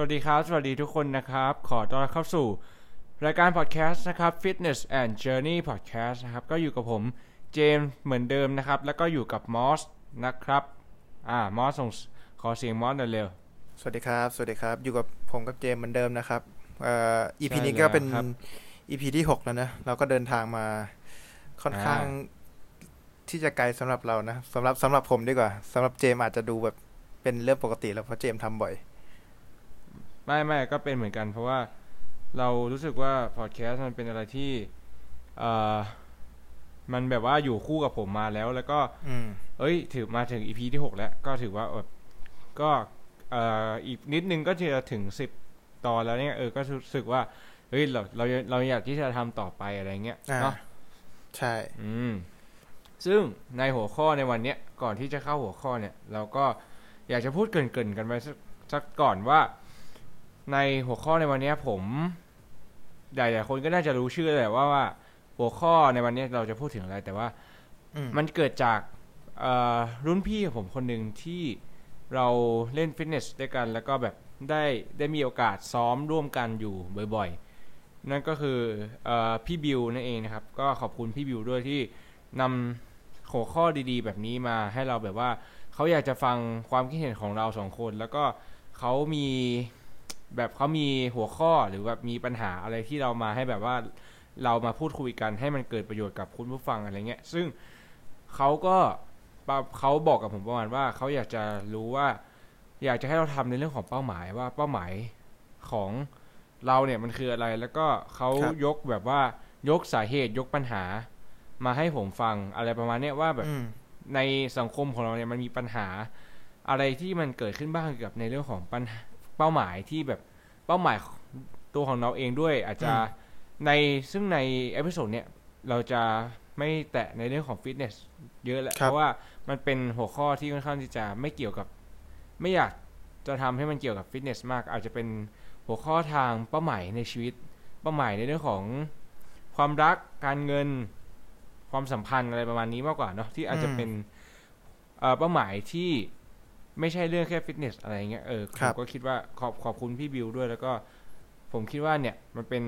วัสดีครับ สวัสดีทุกคนนะครับ ขอต้อนรับเข้าสู่ รายการพอดแคสต์นะครับ Fitness and Journey Podcast นะครับ ก็อยู่กับผมเจมส์เหมือนเดิมนะครับ แล้วก็อยู่กับมอสนะครับ อ่ามอสส่งขอเสียงมอสหน่อยเร็ว สวัสดีครับ สวัสดีครับ อยู่กับผมกับเจมส์เหมือนเดิมนะครับ เอ่อ EP ใช่นี้ก็เป็นแล้วครับ EP ที่หกแล้วนะ เราก็เดินทางมาค่อนข้างอ่ที่จะไกลสำหรับเรานะสำหรับสำหรับผมดีกว่าสำหรับเจมส์อาจจะดูแบบเป็นเรื่องปกติแล้วเพราะเจมส์ทำบ่อย ไม่ไม่ก็เป็นเหมือนกัน เพราะว่าเรารู้สึกว่าพอดแคสต์มันเป็นอะไรที่เอ่อมันแบบว่าอยู่คู่กับผมมาแล้ว แล้วก็อืมเอ้ย ถือมาถึงอีพีที่หกแล้ว ก็ถือว่าแบบก็เอ่ออีกนิดนึงก็จะถึงสิบตอนแล้วเนี่ยเออก็รู้สึกว่าเฮ้ยเราเราเราอยากที่จะทำต่อไปอะไรเงี้ยอ่าเนาะใช่ อืม ซึ่งในหัวข้อในวันเนี้ยก่อนที่จะเข้าหัวข้อเนี่ย เราก็อยากจะพูดเกรินๆกันไว้สักสักก่อนว่า ในหัวข้อในวันเนี้ยผมหลายๆคนก็น่าจะรู้ชื่อแหละว่าว่า หัวข้อในวันเนี้ยเราจะพูดถึงอะไร แต่ว่าอืมมันเกิดจากเอ่อรุ่นพี่ของผมคนหนึ่งที่เราเล่นฟิตเนสด้วยกัน แล้วก็แบบได้ได้มีโอกาสซ้อมร่วมกันอยู่บ่อยๆ นั่นก็คือเออพี่บิวนั่นเองนะครับ ก็ขอบคุณพี่บิวด้วยที่นำหัวข้อดีๆ แบบนี้มาให้เราแบบว่าเขาอยากจะฟังความคิดเห็นของเราสองคน แล้วก็เขามี แบบเขามีหัวข้อหรือแบบมีปัญหาอะไรที่เรามาให้แบบว่าเรามาพูดคุยกันให้มันเกิดประโยชน์กับคุณผู้ฟังอะไรเงี้ย ซึ่งเขาก็เขาบอกกับผมประมาณว่าเขาอยากจะรู้ว่า อยากจะให้เราทำในเรื่องของเป้าหมายว่าเป้าหมายของเราเนี่ยมันคืออะไร แล้วก็เขายกแบบว่ายกสาเหตุยกปัญหา มาให้ผมฟังอะไรประมาณเนี้ยว่าแบบในสังคมของเราเนี่ยมันมีปัญหาอะไรที่มันเกิดขึ้นบ้างเกี่ยวกับในเรื่องของปัญหา เป้าหมายที่แบบเป้าหมายตัวของเราเองด้วย อาจจะอืมในซึ่งใน episode เนี่ยเราจะไม่แตะในเรื่องของฟิตเนสเยอะแหละครับเพราะว่ามันเป็นหัวข้อที่ค่อนข้างที่จะไม่เกี่ยวกับ ไม่อยากจะทำให้มันเกี่ยวกับฟิตเนสมาก อาจจะเป็นหัวข้อทางเป้าหมายในชีวิต เป้าหมายในเรื่องของความรักการเงินความสัมพันธ์อะไรประมาณนี้มากกว่าเนาะที่อาจจะอืมเป็นเอ่อเป้าหมายที่ ไม่ใช่เรื่องแค่ฟิตเนสอะไรเงี้ยเออผครัมบก็คิดว่าขอบขอบคุณพี่บิวด้วย แล้วก็ผมคิดว่าเนี่ยมันเป็น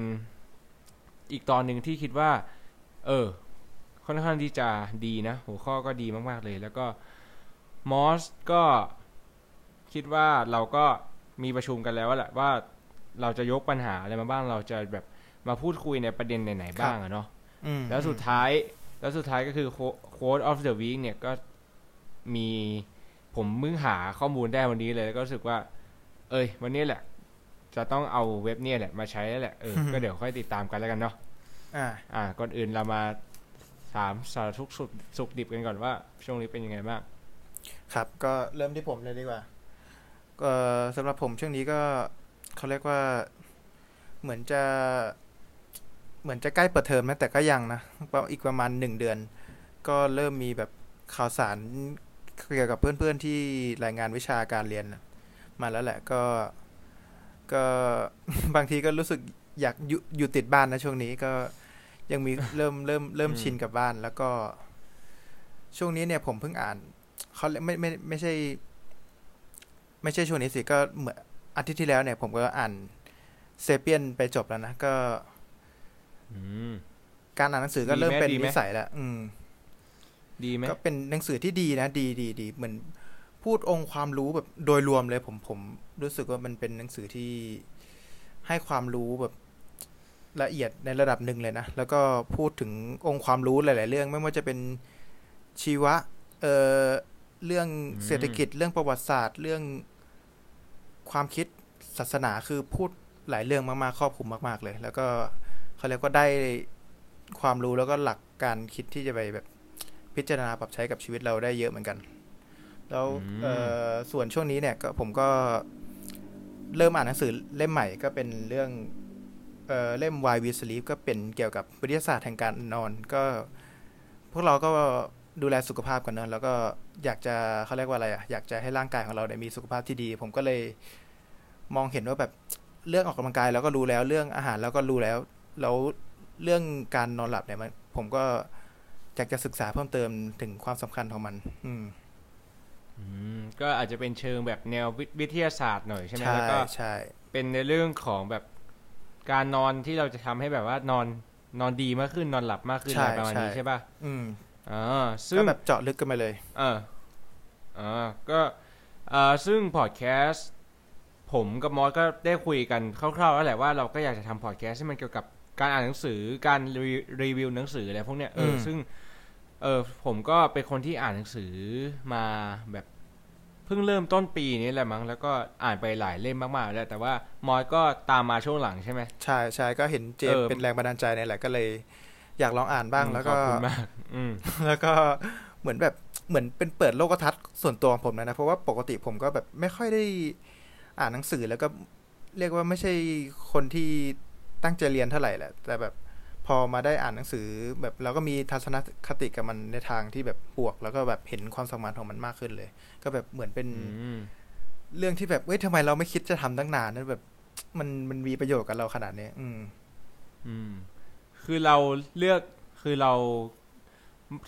อีกตอนหนึ่งที่คิดว่า เออ ค่อนข้างที่จะดีนะ หัวข้อก็ดีมาก ๆ เลย แล้วก็มอสก็คิดว่าเราก็มีประชุมกันแล้วแหละว่าเราจะยกปัญหาอะไรมาบ้างเราจะแบบมาพูดคุยในประเด็นไหนๆบ้างอะเนาะอืมแล้วสุดท้าย แล้วสุดท้ายก็คือ quote of the week เนี่ยก็มี ผมมึงหาข้อมูลได้วันนี้เลยแล้วก็รู้สึกว่า เอ้ย วันนี้แหละ จะต้องเอาเว็บเนี่ยแหละมาใช้แล้วแหละเออก็เดี๋ยวค่อยติดตามกันแล้วกันเนาะอ่า อ่า ก่อนอื่นเรามาถามสารทุกข์สุขสุขดิบกันก่อนว่า ช่วงนี้เป็นยังไงบ้างครับ ก็เริ่มที่ผมเลยดีกว่าก็สำหรับผมช่วงนี้ก็เขาเรียกว่าเหมือนจะ เหมือนจะใกล้เปิดเทอมนะแต่ก็ยังนะอีกประมาณหนึ่งเดือน ก็เริ่มมีแบบข่าวสาร เกี่ยวกับเพื่อนๆที่รายงานวิชาการเรียนมาแล้วแหละก็ ก็บางทีก็รู้สึกอยากอยู่อยู่ติดบ้านนะช่วงนี้ก็ยังมีเริ่มเริ่มเริ่มอืมชินกับบ้านแล้วก็ ช่วงนี้เนี่ยผมเพิ่งอ่านเขาเรียกไม่ไม่ไม่ใช่ ไม่ใช่ช่วงนี้สิก็เหมือนอาทิตย์ที่แล้วเนี่ย ผมก็อ่านเซเปียนไปจบแล้วนะก็อืมการอ่านหนังสือก็ดีไหมเริ่มเป็นดีไหมนิสัยแล้วอืม ดีไหมก็เป็นหนังสือที่ดีนะ ดีดีดีเหมือนพูดองค์ความรู้แบบโดยรวมเลยผมผมรู้สึกว่ามันเป็นหนังสือที่ให้ความรู้แบบละเอียดในระดับหนึ่งเลยนะ แล้วก็พูดถึงองค์ความรู้หลาย ๆ เรื่อง ไม่ว่าจะเป็นชีวะ เอ่อ เรื่องเศรษฐกิจ เรื่องประวัติศาสตร์ เรื่องความคิดศาสนา คือพูดหลายเรื่องมาก ๆ ครอบคลุมมาก ๆ เลย แล้วก็เขาเรียกว่าได้ความรู้แล้วก็หลักการคิดที่จะไปแบบ พิจารณาปรับใช้กับชีวิตเราได้เยอะเหมือนกัน แล้วอืมเอ่อส่วนช่วงนี้เนี่ยก็ผมก็เริ่มอ่านหนังสือเล่มใหม่ก็เป็นเรื่องเอ่อเล่ม Why We Sleep ก็เป็นเกี่ยวกับวิทยาศาสตร์แห่งการนอน ก็พวกเราก็ดูแลสุขภาพกันเนอะแล้วก็อยากจะเขาเรียกว่าอะไรอะอยากจะให้ร่างกายของเราเนี่ยมีสุขภาพที่ดี ผมก็เลยมองเห็นว่าแบบเรื่องออกกำลังกายแล้วก็รู้แล้วเรื่องอาหารแล้วก็รู้แล้ว แล้วเรื่องการนอนหลับเนี่ยมันผมก็ อยากจะศึกษาเพิ่มเติมถึงความสำคัญของมันอืมอืมก็อาจจะเป็นเชิงแบบแนววิวิทยาศาสตร์หน่อยใช่ไหมใช่แล้วก็ใช่เป็นในเรื่องของแบบการนอนที่เราจะทำให้แบบว่านอนนอนดีมากขึ้นนอนหลับมากขึ้นใช่อะไรประมาณนี้ใช่ใช่ป่ะอืมอ่าซึ่ก็งแบบเจาะลึกกันมาเลยเอออ่าก็อ่าซึ่งพอดแคสต์ผมกับมอสก็ได้คุยกันคร่าวๆแล้วแหละว่าเราก็อยากจะทำพอดแคสต์ที่มันเกี่ยวกับการอ่านหนังสือการรีรีวิวหนังสืออะไรพวกเนี้ยเอออมซึ่ง เออผมก็เป็นคนที่อ่านหนังสือมาแบบเพิ่งเริ่มต้นปีนี้แหละมั้งแล้วก็อ่านไปหลายเล่มมากๆแล้ว แต่ว่ามอสก็ตามมาช่วงหลังใช่ไหมใช่ใช่ก็เห็นเจมเออเป็นแรงบันดาลใจเนี่ยแหละก็เลย อยากลองอ่านบ้างอืมแล้วขก็อบคุณมากอืมแล้วก็เหมือนแบบเหมือนเป็นเปิดโลกทัศน์ส่วนตัวของผมนะนะเพราะว่าปกติผมก็แบบไม่ค่อยได้อ่านหนังสือแล้วก็เรียกว่าไม่ใช่คนที่ตั้งใจเรียนเท่าไหร่แหละแต่แบบ พอมาได้อ่านหนังสือแบบเราก็มีทัศนคติกับมันในทางที่แบบบวก แล้วก็แบบเห็นความสามารถของมันมากขึ้นเลย ก็แบบเหมือนเป็นอืมเรื่องที่แบบเว้ยทำไมเราไม่คิดจะทำตั้งนานนั่นแบบ มันมันมีประโยชน์กับเราขนาดนี้อืม อืม คือเราเลือกคือเรา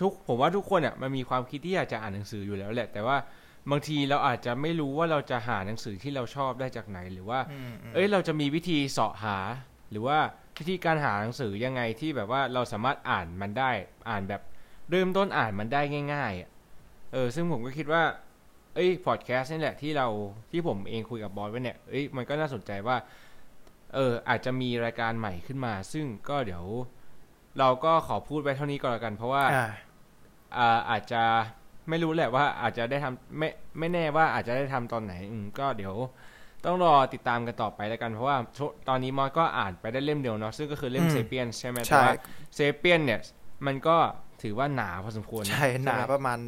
ทุกผมว่าทุกคนอะมันมีความคิดที่อยากจะอ่านหนังสืออยู่แล้วแหละ แต่ว่าบางทีเราอาจจะไม่รู้ว่าเราจะหาหนังสือที่เราชอบได้จากไหน หรือว่าอืมอืมเอ้ยเราจะมีวิธีเสาะหา หรือว่า วิธีการหาหนังสือยังไงที่แบบว่าเราสามารถอ่านมันได้อ่านแบบเริ่มต้นอ่านมันได้ง่ายๆอะเออซึ่งผมก็คิดว่าเอ้ยพอดแคสต์นี่แหละที่เราที่ผมเองคุยกับบอสไว้เนี่ยเอ้ยมันก็น่าสนใจว่าเอออาจจะมีรายการใหม่ขึ้นมา ซึ่งก็เดี๋ยว เราก็ขอพูดไว้เท่านี้ก่อนแล้วกัน เพราะว่าอ่าอ่าอาจจะไม่รู้แหละว่าอาจจะได้ทำไม่ไม่แน่ว่าอาจจะได้ทำตอนไหนอืมก็เดี๋ยว ต้องรอติดตามกันต่อไปแล้วกัน เพราะว่าช่วงตอนนี้มอสก็อ่านไปได้เล่มเดียวเนาะซึ่งก็คือเล่มอืมเซเปียนใช่ไหมแต่ใช่ว่าเซเปียนเนี่ยมันก็ถือว่าหนาพอสมควรนะใช่ หนาไหมประมาณ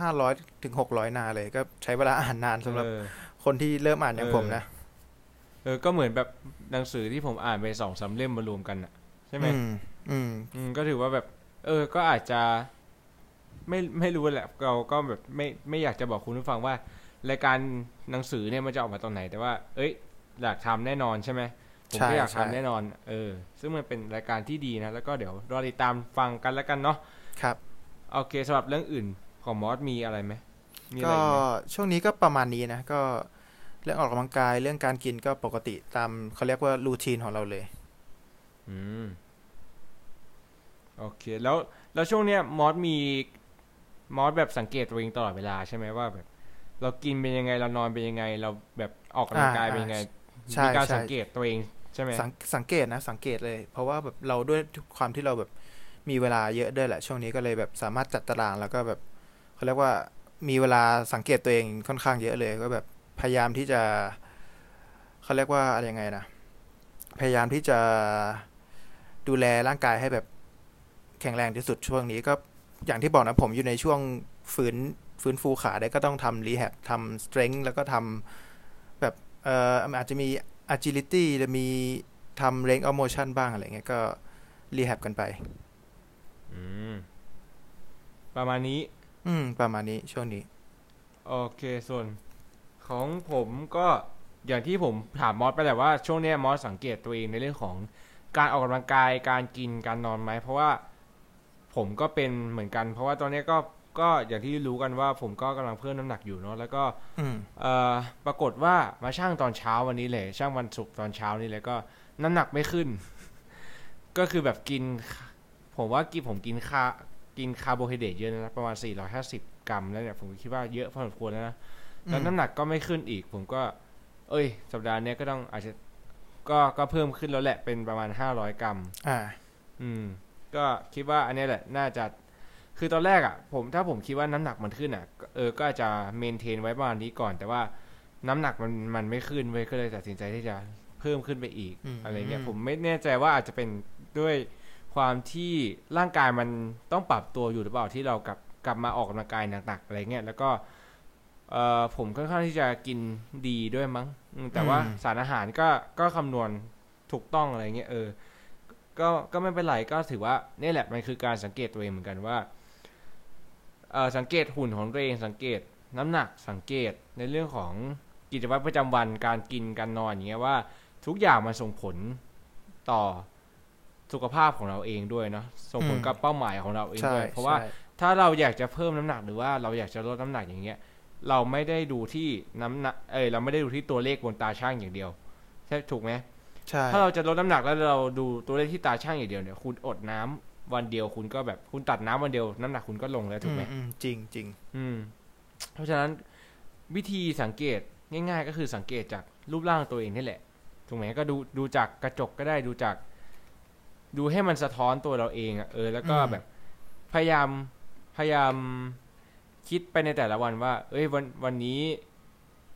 ห้าร้อยถึงหกร้อยหนาเลย ก็ใช้เวลาอ่านนานสำหรับเออคนที่เริ่มอ่านอย่างเออผมนะ เออ ก็เหมือนแบบหนังสือที่ผมอ่านไปสองสามเล่มมารวมกันอะใช่ไหมอืมอืม อืม ก็ถือว่าแบบ เออ ก็อาจจะ ไม่ไม่รู้แหละ เราก็แบบไม่ไม่อยากจะบอกคุณผู้ฟังว่า รายการหนังสือเนี่ยมันจะออกมาตอนไหน แต่ว่า เอ้ยอยากทำแน่นอนใช่ไหมผมใช่ก็อยากใช่ทำแน่นอน เออ ซึ่งมันเป็นรายการที่ดีนะ แล้วก็เดี๋ยวรอติดตามฟังกันแล้วกันเนาะครับโอเคสำหรับเรื่องอื่นของมอสมีอะไรไหมมีอะไรก็อีกไหมช่วงนี้ก็ประมาณนี้นะ ก็เรื่องออกกำลังกายเรื่องการกินก็ปกติตามเขาเรียกว่ารูทีนของเราเลย อืมโอเค แล้วแล้วช่วงเนี้ยมอสมีมอสแบบสังเกตตัวเองตลอดเวลาใช่ไหมว่าแบบ เรากินเป็นยังไงเรานอนเป็นยังไง เราแบบออกกำลังกายอ่าเป็นยังไงใช่มีการใช่สังเกตตัวเองใช่ไหมสังสังเกตนะ สังเกตเลย เพราะว่าแบบเราด้วยความที่เราแบบมีเวลาเยอะด้วยแหละ ช่วงนี้ก็เลยแบบสามารถจัดตารางแล้วก็แบบเขาเรียกว่ามีเวลาสังเกตตัวเองค่อนข้างเยอะเลย ก็แบบพยายามที่จะเขาเรียกว่าอะไรยังไงนะพยายามที่จะดูแลร่างกายให้แบบแข็งแรงที่สุดช่วงนี้ก็อย่างที่บอกนะผมอยู่ในช่วงฟื้น ฟื้นฟูขาได้ก็ต้องทำรีแฮบทำสเตร n ง h แล้วก็ทำแบบเอ่ออาจจะมี agility จะมีทำ range of motion บ้างอะไรเงี้ยก็รีแฮบกันไปอืมประมาณนี้ อืม ประมาณนี้ช่วงนี้ โอเค ส่วน ของผมก็อย่างที่ผมถามมอสไปแหละว่าช่วงเนี้ยมอสสังเกตตัวเองในเรื่องของการออกกำลังกายการกินการนอนไหมเพราะว่าผมก็เป็นเหมือนกัน เพราะว่าตอนเนี้ยก็ ก็อย่างที่รู้กันว่าผมก็กำลังเพิ่มน้ำหนักอยู่เนาะแล้วก็อืมเอ่อปรากฏว่ามาช่างตอนเช้าวันนี้เลย ช่างวันศุกร์ตอนเช้านี่เลยก็น้ำหนักไม่ขึ้น ก็คือแบบกิน ผมว่ากินผมกินคาร์ กินคาร์โบไฮเดรตเยอะนะประมาณ 450 กรัมแล้วเนี่ยผมคิดว่าเยอะพอสมควรแล้วนะแล้วน้ำหนักก็ไม่ขึ้นอีก ผมก็ เอ้ย สัปดาห์เนี้ยก็ต้องอาจจะก็ก็เพิ่มขึ้นแล้วแหละเป็นประมาณ 500 กรัม อ่า อืม ก็คิดว่าอันเนี้ยแหละ น่าจะ คือตอนแรกอะผมถ้าผมคิดว่าน้ำหนักมันขึ้นอะก็เออก็อาจจะ maintain ไว้ประมาณนี้ก่อน แต่ว่าน้ำหนักมันมันไม่ขึ้นเว้ยก็เลยตัดสินใจที่จะเพิ่มขึ้นไปอีกอืมอะไรเงี้ยอืมผมไม่แน่ใจว่าอาจจะเป็นด้วยความที่ร่างกายมันต้องปรับตัวอยู่หรือเปล่าที่เรากลับกลับมาออกกำลังกายหนักๆอะไรเงี้ยแล้วก็เอ่อผมค่อนข้างที่จะกินดีด้วยมั้งอืมแต่ว่าอืมสารอาหารก็ก็คำนวณถูกต้องอะไรเงี้ยเออก็ก็ไม่เป็นไรก็ถือว่านี่แหละมันคือการสังเกตตัวเองเหมือนกันว่าเอ่อ สังเกตหุ่นของตัวเองสังเกตน้ำหนักสังเกตในเรื่องของกิจวัตรประจำวันการกินการนอนอย่างเงี้ยว่าทุกอย่างมันส่งผลต่อสุขภาพของเราเองด้วยเนาะส่งผลกับเป้าหมายของเราเองด้วยเพราะว่าถ้าเราอยากจะเพิ่มน้ำหนักหรือว่าเราอยากจะลดน้ำหนักอย่างเงี้ย เราไม่ได้ดูที่น้ำหนักเอยเราไม่ได้ดูที่ตัวเลขบนตาช่างอย่างเดียวใช่ถูกไหมใช่ถ้าเราจะลดน้ำหนักแล้วเราดูตัวเลขที่ตาช่างอย่างเดียวเนี่ยคุณอดน้ำ วันเดียวคุณก็แบบคุณตัดน้ำวันเดียวน้ำหนักคุณก็ลงแล้วถูกไหมอือืจริงจริงอืม เพราะฉะนั้นวิธีสังเกตง่าย ๆ ก็คือสังเกตจากรูปร่างตัวเองนี่แหละถูกไหมก็ดูดูจากกระจกก็ได้ดูจาก ดูให้มันสะท้อนตัวเราเองอะเออ แล้วก็แบบ พยายามพยายามคิดไปในแต่ละวันว่า เอ้ยวันวันนี้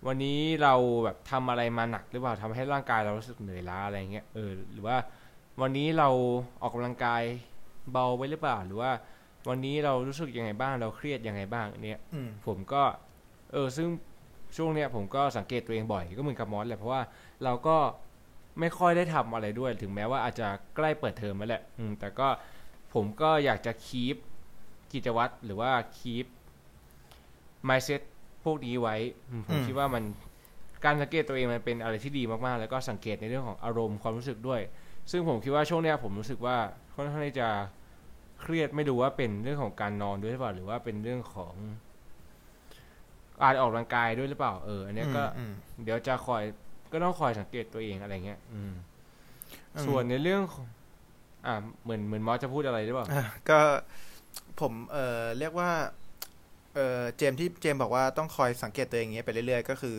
วันนี้เราแบบทำอะไรมาหนักหรือเปล่าทำให้ร่างกายเรารู้สึกเหนื่อยล้าอะไรเงี้ยเออ หรือว่าวันนี้เราออกกำลังกาย เบาไปหรือเปล่า หรือว่า วันนี้เรารู้สึกยังไงบ้างเราเครียดยังไงบ้างเนี่ยอืมผมก็ เออซึ่งช่วงเนี้ยผมก็สังเกตตัวเองบ่อยก็เหมือนกับมอสแหละเพราะว่าเราก็ไม่ค่อยได้ทำอะไรด้วย ถึงแม้ว่าอาจจะใกล้เปิดเทอมแล้วแหละอืมแต่ก็ผมก็อยากจะคีปกิจวัตรหรือว่าคีป mindset พวกนี้ไว้อืมผมอืมคิดว่ามันการสังเกตตัวเองมันเป็นอะไรที่ดีมากๆ แล้วก็สังเกตในเรื่องของอารมณ์ความรู้สึกด้วย ซึ่งผมคิดว่าช่วงเนี้ยผมรู้สึกว่า ค่อนข้างที่จะเครียดไม่รู้ว่าเป็นเรื่องของการนอนด้วยหรือเปล่า หรือว่าเป็นเรื่องของการออกกำลังกายด้วยหรือเปล่าเอออันเนี้ยก็อืมเดี๋ยวจะคอยก็ต้องคอยสังเกตตัวเองอะไรเงี้ย อืมอืมส่วนในเรื่องของอ่าเหมือนเหมือนมอสจะพูดอะไรหรือเปล่าอะก็ผมเอ่อเรียกว่า เอ่อเจมส์ที่เจมส์บอกว่าต้องคอยสังเกตตัวเองอย่างเงี้ยไปเรื่อยๆก็คือ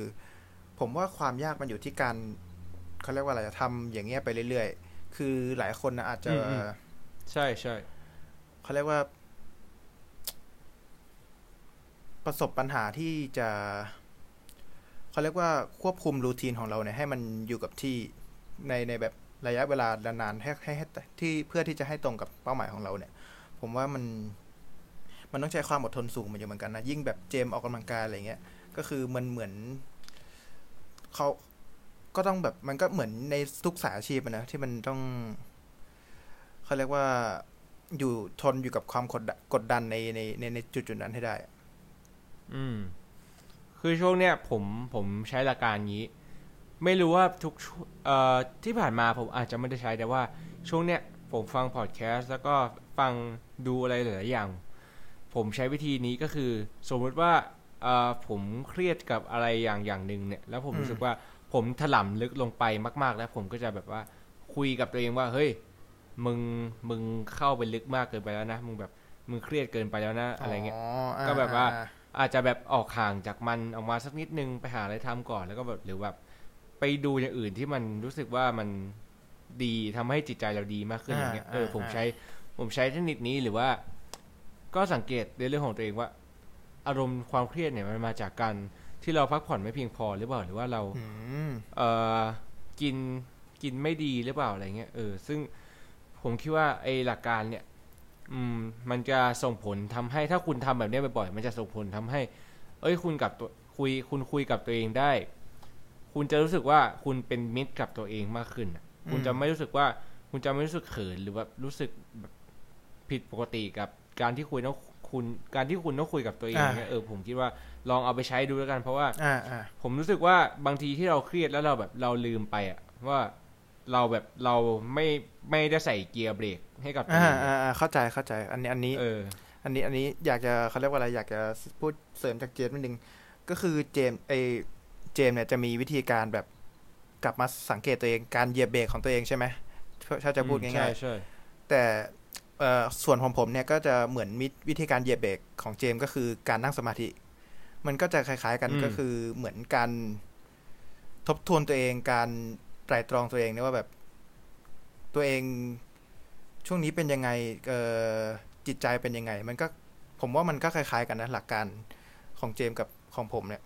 ผมว่าความยากมันอยู่ที่การเขาเรียกว่าอะไรทำอย่างเงี้ยไปเรื่อยๆ คือหลายคนนะอาจจะอืมอืม ใช่ใช่เขาเรียกว่า ประสบปัญหาที่จะเขาเรียกว่าควบคุมรูทีนของเราเนี่ยให้มันอยู่กับที่ในในแบบระยะเวลานานๆให้ให้ให้ที่เพื่อที่จะให้ตรงกับเป้าหมายของเราเนี่ย ผมว่ามันมันต้องใช้ความอดทนสูงเหมือนอยู่เหมือนกันนะยิ่งแบบเจมออกกำลังกายอะไรเงี้ย ก็คือมันเหมือนเขาก็ต้องแบบมันก็เหมือนในทุกสายอาชีพนะที่มันต้อง เขาเรียกว่าอยู่ทนอยู่กับความกดดันกดดันในในในในจุดจุดนั้นให้ได้อะอืม คือช่วงเนี้ยผมผมใช้หลักการนี้ ไม่รู้ว่าทุกช่วงเอ่อที่ผ่านมาผมอาจจะไม่ได้ใช้แต่ว่าช่วงเนี้ยผมฟังพอดแคสต์แล้วก็ฟังดูอะไรหลายอย่าง ผมใช้วิธีนี้ก็คือ สมมติว่าเอ่อผมเครียดกับอะไรอย่างอย่างหนึ่งเนี่ย แล้วผมรู้สึกว่าผมถล่ำลึกลงไปมาก ๆ แล้วผมก็จะแบบว่าคุยกับตัวเองว่าเฮ้ย มึงมึงเข้าไปลึกมากเกินไปแล้วนะมึงแบบมึงเครียดเกินไปแล้วนะอะไรเงี้ยอ่าก็แบบว่าอ่อาจจะแบบออกห่างจากมันออกมาสักนิดนึงไปหาอะไรทำก่อนแล้วก็แบบหรือแบบไปดูอย่างอื่นที่มันรู้สึกว่ามันดีทำให้จิตใจเราดีมากขึ้นอย่างเงี้ยเออผมใช้ผมใช้เทคนิคนี้หรือว่า ก็สังเกตในเรื่องของตัวเองว่า อารมณ์ความเครียดเนี่ยมันมาจากการที่เราพักผ่อนไม่เพียงพอหรือเปล่าหรือว่าเราอืมเอ่อกินกินไม่ดีหรือเปล่าอะไรเงี้ยเออซึ่ง ผมคิดว่าไอ้หลักการเนี่ยอืมมันจะส่งผลทำให้ถ้าคุณทำแบบเนี้ยบ่อยๆมันจะส่งผลทำให้ เอ้ยคุณกับตัวคุยคุณคุยกับตัวเองได้ คุณจะรู้สึกว่าคุณเป็นมิตรกับตัวเองมากขึ้นอะคุณจะไม่รู้สึกว่า คุณจะไม่รู้สึกเขินหรือแบบรู้สึกแบบผิดปกติกับการที่คุยต้องคุณการที่คุณต้องคุยกับตัวเองเนี่ยเออผมคิดว่าลองเอาไปใช้ดูแล้วกัน เพราะว่าอ่าอ่าผมรู้สึกว่าบางทีที่เราเครียดแล้วเราแบบเราลืมไปอะว่า เราแบบเราไม่ไม่ได้ใส่เกียร์เบรกให้กับตัวอ่าเองอ่าอ่าเข้าใจเข้าใจ อันนี้อันนี้เอออันนี้อันนี้อยากจะเขาเรียกว่าอะไรอยากจะพูดเสริมจากเจมส์นิดนึงก็คือเจมส์ไอเจมส์เนี่ยจะมีวิธีการแบบกลับมาสังเกตตัวเองการเหยียบเบรกของตัวเองใช่ไหมถ้าจะพูดอืมง่ายใช่ใช่ๆแต่เอ่อส่วนของผมเนี่ยก็จะเหมือนมิวิธีการเหยียบเบรกของเจมส์ก็คือการนั่งสมาธิ มันก็จะคล้าย ๆ กันก็คือเหมือนการทบทวนตัวเองการไตร่ตรองตัวเองเนี่ยว่าแบบ ตัวเองช่วงนี้เป็นยังไงเอ่อจิตใจเป็นยังไง มันก็ผมว่ามันก็คล้ายๆกันนะหลักการของเจมส์กับของผมเนี่ย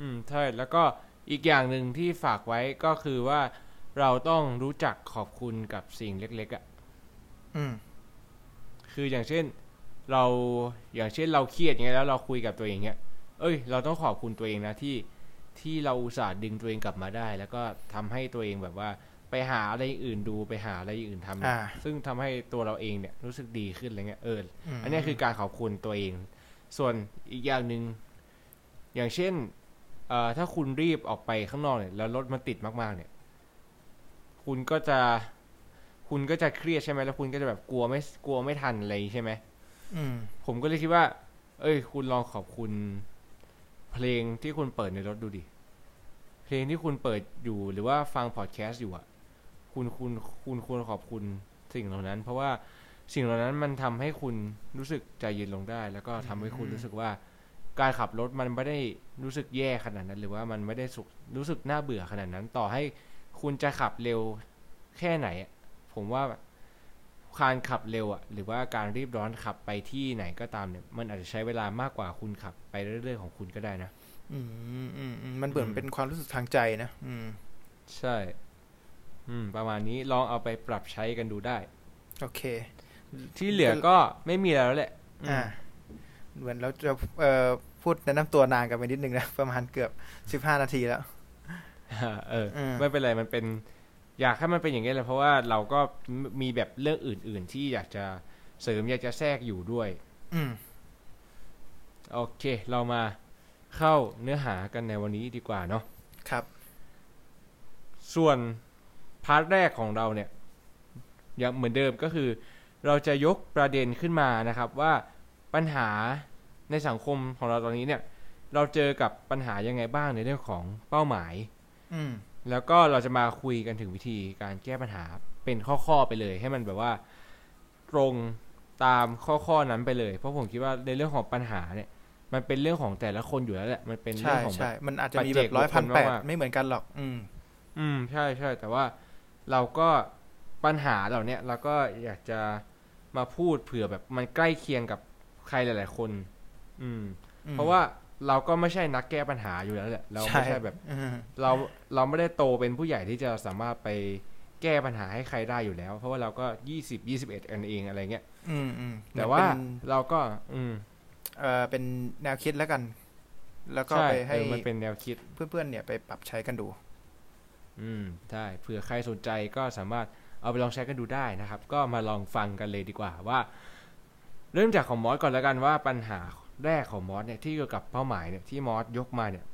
อืมใช่แล้วก็อีกอย่างหนึ่งที่ฝากไว้ก็คือว่าเราต้องรู้จักขอบคุณกับสิ่งเล็ก ๆอะ่ะ อืม คืออย่างเช่น เราอย่างเช่นเราเครียดอย่างเงี้ยแล้วเราคุยกับตัวเองเงี้ย เอ้ย เราต้องขอบคุณตัวเองนะที่ ที่เราอุตส่าห์ดึงตัวเองกลับมาได้ แล้วก็ทำให้ตัวเองแบบว่าไปหาอะไรอื่นดูไปหาอะไรอื่นทำอ่าซึ่งทำให้ตัวเราเองเนี่ยรู้สึกดีขึ้นอะไรเงี้ยเออมอันเนี้ยคือการขอบคุณตัวเอง ส่วนอีกอย่างหนึ่งอย่างเช่นเอ่อถ้าคุณรีบออกไปข้างนอกเนี่ยแล้วรถมันติดมาก ๆ เนี่ย คุณก็จะ คุณก็จะเครียดใช่ไหมแล้วคุณก็จะแบบกลัวไม่กลัวไม่ทันอะไรใช่ไหมอืมผมก็เลยคิดว่า เอ้ย คุณลองขอบคุณ เพลงที่คุณเปิดในรถดูดิ เพลงที่คุณเปิดอยู่หรือว่าฟังพอดแคสต์อยู่อะ คุณคุณคุณควรขอบคุณสิ่งเหล่านั้น เพราะว่าสิ่งเหล่านั้นมันทำให้คุณรู้สึกใจเย็นลงได้ แล้วก็ทำให้คุณรู้สึกว่าการขับรถมันไม่ได้รู้สึกแย่ขนาดนั้น หรือว่ามันไม่ได้สุขรู้สึกน่าเบื่อขนาดนั้น ต่อให้คุณจะขับเร็วแค่ไหน ผมว่า การขับเร็วอะหรือว่าการรีบร้อนขับไปที่ไหนก็ตามเนี่ย มันอาจจะใช้เวลามากกว่าคุณขับไปเรื่อยๆของคุณก็ได้นะอืมอืมอืมมันเหมือนอืมเป็นความรู้สึกทางใจนะอืม ใช่ อืม ประมาณนี้ลองเอาไปปรับใช้กันดูได้ โอเค ที่เหลือก็ไม่มีแล้วแหละ อ่า เหมือนเราจะเอ่อพูดแนะนำตัวนานกันไปนิดนึงนะประมาณเกือบสิบห้านาทีแล้วอ่าเอออมไม่เป็นไรมันเป็น อยากให้มันเป็นอย่างนี้เลยเพราะว่าเราก็มีแบบเรื่องอื่น ๆ ที่อยากจะเสริมอยากจะแทรกอยู่ด้วย อืมโอเค เรามาเข้าเนื้อหากันในวันนี้ดีกว่าเนาะครับ ส่วน part แรกของเราเนี่ยยังเหมือนเดิมก็คือ เราจะยกประเด็นขึ้นมานะครับว่าปัญหาในสังคมของเราตอนนี้เนี่ย เราเจอกับปัญหายังไงบ้างในเรื่องของเป้าหมาย อืม แล้วก็เราจะมาคุยกันถึงวิธีการแก้ปัญหาเป็นข้อๆไปเลย ให้มันแบบว่าตรงตามข้อๆนั้นไปเลย เพราะผมคิดว่าในเรื่องของปัญหาเนี่ย มันเป็นเรื่องของแต่ละคนอยู่แล้วแหละ มันเป็นใช่เรื่องของแบใช่บมันอาจจะมีปัจเจแบกบร้อยพันแปดบุคคลมากๆไม่เหมือนกันหรอก อืม อืม ใช่ใช่แต่ว่าเราก็ปัญหาเหล่าเนี้ยเราก็อยากจะมาพูดเผื่อแบบมันใกล้เคียงกับใครหลาย ๆ คน อืมอืมเพราะว่า เราก็ไม่ใช่นักแก้ปัญหาอยู่แล้วแหละเราไม่ใช่แบบอืมเราเราไม่ได้โตเป็นผู้ใหญ่ที่จะสามารถไปแก้ปัญหาให้ใครได้อยู่แล้ว เพราะว่าเราก็ยี่สิบยี่สิบเอ็ดกันเองอะไรเงี้ยอืมอืมแต่ว่าเหมือนเป็นเราก็ อืมเอ่อเป็นแนวคิดแล้วกัน แล้วก็ใช่ไปให้เออมันเป็นแนวคิดเพื่อนๆเนี่ยไปปรับใช้กันดู อืมได้เผื่อใครสนใจก็สามารถเอาไปลองใช้กันดูได้นะครับ ก็มาลองฟังกันเลยดีกว่าว่า เริ่มจากของมอสก่อนแล้วกันว่าปัญหา แรกของมอสเนี่ยที่เกี่ยวกับเป้าหมายเนี่ยที่มอสยกมาเนี่ย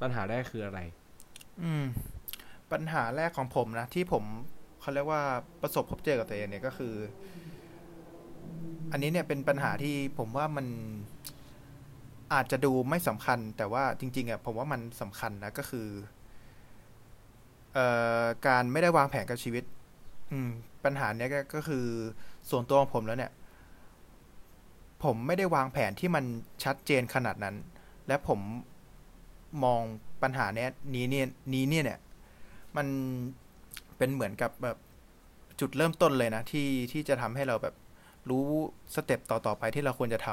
ปัญหาแรกคืออะไร อืม ปัญหาแรกของผมนะที่ผมเขาเรียกว่าประสบพบเจอกับตัวเองเนี่ยก็คือ อันนี้เนี่ยเป็นปัญหาที่ผมว่ามันอาจจะดูไม่สำคัญ แต่ว่าจริง ๆอะผมว่ามันสำคัญนะก็คือเอ่อการไม่ได้วางแผนกับชีวิต อืม ปัญหาเนี้ยก็ก็คือส่วนตัวของผมแล้วเนี่ย ผมไม่ได้วางแผนที่มันชัดเจนขนาดนั้น และผมมองปัญหาเนี้ยนี้เนี่ยนี้เนี่ยเนี่ย มันเป็นเหมือนกับแบบจุดเริ่มต้นเลยนะ ที่ที่จะทำให้เราแบบรู้สเต็ปต่อๆไปที่เราควรจะท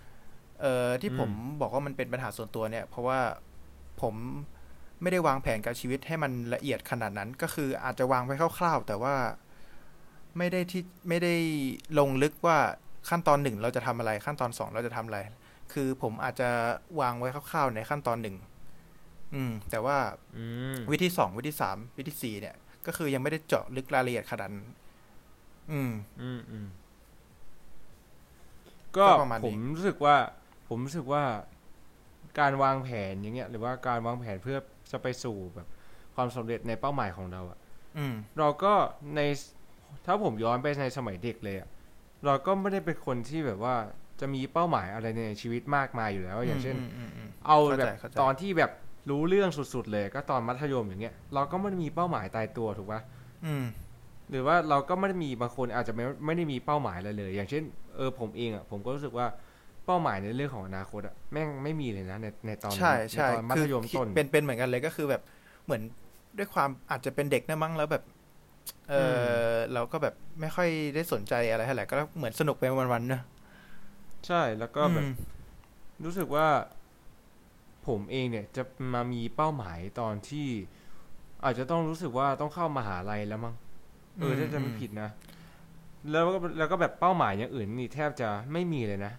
ำเอ่อที่ผมบอกว่ามันเป็นปัญหาส่วนตัวเนี่ย เพราะว่าผมไม่ได้วางแผนกับชีวิตให้มันละเอียดขนาดนั้น ก็คืออาจจะวางไว้คร่าวๆ แต่ว่าไม่ได้ที่ไม่ได้ลงลึกว่า ขั้นตอนหนึ่งเราจะทำอะไรขั้นตอนสองเราจะทำอะไร คือผมอาจจะวางไว้คร่าวๆในขั้นตอนหนึ่งอืม แต่ว่าอืมวิธีสองวิธีสามวิธีสี่เนี่ย ก็คือยังไม่ได้เจาะลึกรายละเอียดขนาดนั้นอืม อืมอืมก็ก็ประมาณนี้ผมรู้สึกว่า ผมรู้สึกว่าการวางแผนอย่างเงี้ย หรือว่าการวางแผนเพื่อจะไปสู่แบบ ความสำเร็จในเป้าหมายของเราอะอืมเราก็ในถ้าผมย้อนไปในสมัยเด็กเลยอะ เราก็ไม่ได้เป็นคนที่แบบว่าจะมีเป้าหมายอะไรในชีวิตมากมายอยู่แล้ว อย่างเช่นมอืมอืมเอาเข้าแบใจบเข้าใจตอนที่แบบรู้เรื่องสุดๆเลย ก็ตอนมัธยมอย่างเงี้ยเราก็ไม่ได้มีเป้าหมายตายตัวถูกปะอืมหรือว่าเราก็ไม่ได้มีบางคนอาจจะไม่ไม่ได้มีเป้าหมายอะไรเลย อย่างเช่น เออผมเองอะผมก็รู้สึกว่าเป้าหมายในเรื่องของอนาคตอะแม่งไม่มีเลยนะในในตอนนั้นใช่ใช่นตอนมัคืธยมคิดต้นเป็นเป็นเหมือนกันเลยก็คือแบบเหมือนด้วยความอาจจะเป็นเด็กนะมั้งแล้วแบบ เออเราก็แบบไม่ค่อยได้สนใจอะไรเท่าไหร่ก็เหมือนสนุกไปวันๆเนอะใช่แล้วก็แบบอืมรู้สึกว่า ผมเองเนี่ยจะมามีเป้าหมายตอนที่ อาจจะต้องรู้สึกว่าต้องเข้ามหาลัยแล้วมั้งเออถ้าจะไม่ผิดนะ แล้วก็แล้วก็แบบเป้าหมายอย่างอื่นนี่แทบจะไม่มีเลยนะ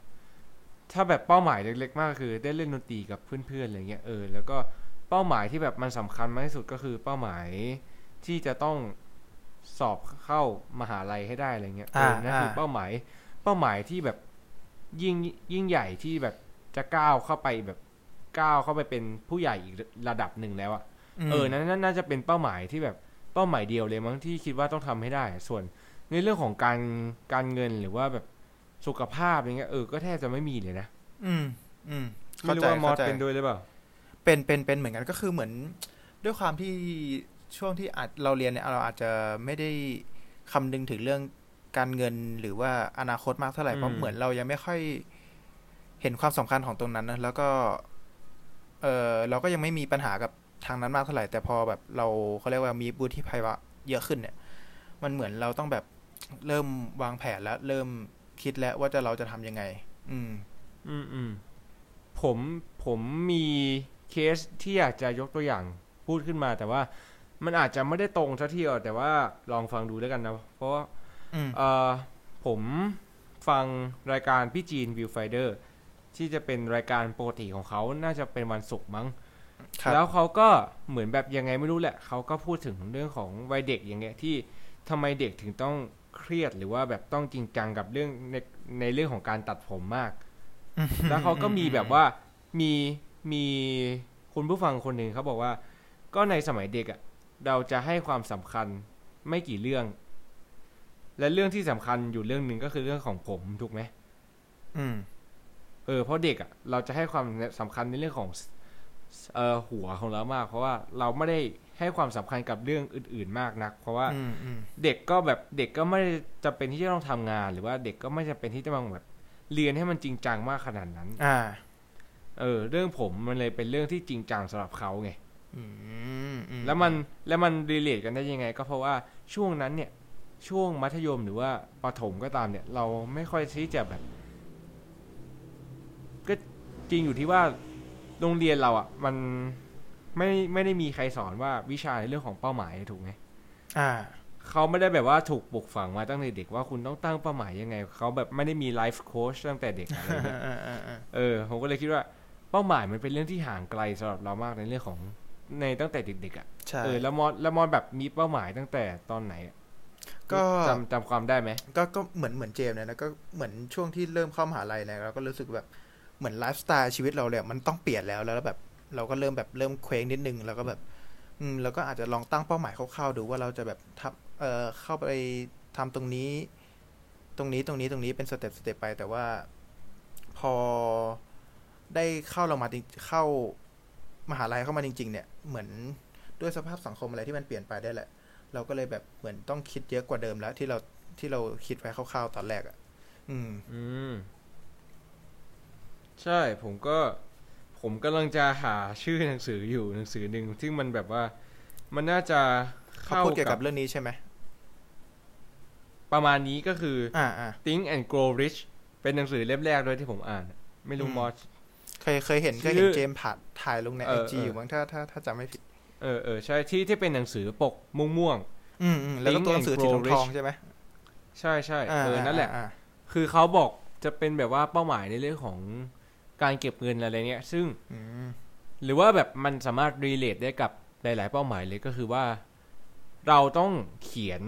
ถ้าแบบเป้าหมายเล็ก ๆ มากคือ ได้เล่นดนตรีกับเพื่อนๆอะไรเงี้ยเออแล้วก็เป้าหมายที่แบบมันสำคัญมากที่สุดก็คือเป้าหมายที่จะต้อง สอบเข้ามหาลัยให้ได้อะไรเงี้ยเออนั่นคือเป้าหมาย เป้าหมายที่แบบยิ่งยิ่งใหญ่ที่แบบจะก้าวเข้าไปแบบก้าวเข้าไปเป็นผู้ใหญ่อีกระดับหนึ่งแล้วอะมเออนั่นนั่นน่าจะเป็นเป้าหมายที่แบบเป้าหมายเดียวเลยมั้งที่คิดว่าต้องทำให้ได้ ส่วนในเรื่องของการการเงินหรือว่าแบบสุขภาพอย่างเงี้ยเออก็แทบจะไม่มีเลยนะ อืม อืมไม่รู้ว่ามอสเป็นด้วยหรือเปล่า เป็นเป็นเป็นเหมือนกันก็คือเหมือนด้วยความที่ ช่วงที่อาจเราเรียนเนี่ยเราอาจจะไม่ได้คำนึงถึงเรื่องการเงินหรือว่าอนาคตมากเท่าไหร่เพราะเหมือนเรายังไม่ค่อยเห็นความสำคัญของตรงนั้นนะแล้วก็เออเราก็ยังไม่มีปัญหากับทางนั้นมากเท่าไหร่ แต่พอแบบเราเขาเรียกว่ามีบุที่ภัยวะเยอะขึ้นเนี่ย มันเหมือนเราต้องแบบเริ่มวางแผนแล้ว เริ่มคิดแล้วว่าจะเราจะทำยังไง อืม อืมอืมผมผมมีเคสที่อยากจะยกตัวอย่างพูดขึ้นมา แต่ว่า มันอาจจะไม่ได้ตรงซะทีเดียวแต่ว่าลองฟังดูแล้วกันนะ เพราะว่าอืมเอ่อผมฟังรายการพี่จีน View Finder ที่จะเป็นรายการปกติของเขาน่าจะเป็นวันศุกร์มั้งครับแล้วเขาก็เหมือนแบบยังไงไม่รู้แหละ เขาก็พูดถึงเรื่องของวัยเด็กอย่างเงี้ยที่ทำไมเด็กถึงต้องเครียดหรือว่าแบบต้องจริงจังกับเรื่องในในเรื่องของการตัดผมมาก แล้วเขาก็มีแบบว่ามีมีคุณผู้ฟังคนหนึ่งเขาบอกว่า ก็ในสมัยเด็กอะ่ะ เราจะให้ความสำคัญไม่กี่เรื่อง และเรื่องที่สำคัญอยู่เรื่องหนึ่งก็คือเรื่องของผมถูกไหมอืม เออเพราะเด็กอะ่ะ เราจะให้ความสำคัญในเรื่องของเอ่อหัวของเรามาก เพราะว่าเราไม่ได้ให้ความสำคัญกับเรื่องอื่น ๆ มากนัก เพราะว่าอืมอืมเด็กก็แบบเด็กก็ไม่ได้จะเป็นที่จะต้องทำงาน หรือว่าเด็กก็ไม่จะเป็นที่จะต้องแบบเรียนให้มันจริงจังมากขนาดนั้น อ่า เออ เรื่องผมมันเลยเป็นเรื่องที่จริงจังสำหรับเขาไงอืมอืม แล้วมันแล้วมัน relate กันได้ยังไง ก็เพราะว่าช่วงนั้นเนี่ย ช่วงมัธยมหรือว่าประถมก็ตามเนี่ย เราไม่ค่อยที่จะแบบ ก็จริงอยู่ที่ว่าโรงเรียนเราอะ่ะ มันไม่ไม่ได้มีใครสอนว่าวิชาในเรื่องของเป้าหมายถูกไหมอ่าเขาไม่ได้แบบว่าถูกปลูกฝังมาตั้งแต่เด็กว่าคุณต้องตั้งเป้าหมายยังไง เขาแบบไม่ได้มี life coach ตั้งแต่เด็กอะไรเงี้ยอ่าอ่าอ่าเออผมก็เลยคิดว่าเป้าหมายมันเป็นเรื่องที่ห่างไกลสำหรับเรามากในเรื่องของ ในตั้งแต่เด็กๆอะ่ะใช่เออแล้วมอสแล้วมอสแบบมีเป้าหมายตั้งแต่ตอนไหนอะก็จำจำความได้ไหมก็ก็เหมือนเหมือนเจมส์เนี่ยนะก็เหมือนช่วงที่เริ่มเข้ามหาลัยเนี่ยเราก็รู้สึกแบบเหมือนไลฟ์สไตล์ชีวิตเราเนี่ยมันต้องเปลี่ยนแล้วแล้วแบบ เราก็เริ่มแบบเริ่มเคว้งนิดนึงแล้วก็แบบ อืมเราก็อาจจะลองตั้งเป้าหมายคร่าวๆดูว่าเราจะแบบทำเอ่อเข้าไปทำตรงนี้ ตรงนี้ตรงนี้ตรงนี้เป็น step step ไป แต่ว่าพอได้เข้าเรามาจริงเข้า มหาลัยเข้ามาจริง ๆ เนี่ยเหมือนด้วยสภาพสังคมอะไรที่มันเปลี่ยนไปได้แหละ เราก็เลยแบบเหมือนต้องคิดเยอะกว่าเดิมแล้ว ที่เราที่เราคิดไว้คร่าวๆตอนแรกอะ่ะ อืม อืม ใช่ผมก็ ผมกำลังจะหาชื่อหนังสืออยู่หนังสือหนึ่งซึ่งมันแบบว่า มันน่าจะเขาเข้าพูดเกี่ยวกักับบเรื่องนี้ใช่ไหมประมาณนี้ก็คืออ่าอ่า Think and Grow Rich เป็นหนังสือเล่มแรกด้วยที่ผมอ่าน ไม่รู้อืมมอส เคยเคยเห็นชื่อเคยเห็นเจมส์ผ่านถ่ายลงในเอไออจีเอออยู่มั้งถ้าถ้าถ้าจำไม่ผิด เออเออใช่ที่ที่เป็นหนังสือปกม่วงอืมอืมแล้วก็ Think ตัวหนังสือ and สี Grow ทองๆใช่ไหมๆใช่ใช่าเออนั่นแหละอ่าคือเขาบอกจะเป็นแบบว่าเป้าหมายในเรื่องของการเก็บเงินอะไรเงี้ย ซึ่งอืมหรือว่าแบบมันสามารถรีเลทได้กับหลาย ๆ เป้าหมายเลยก็คือว่า เราต้องเขียน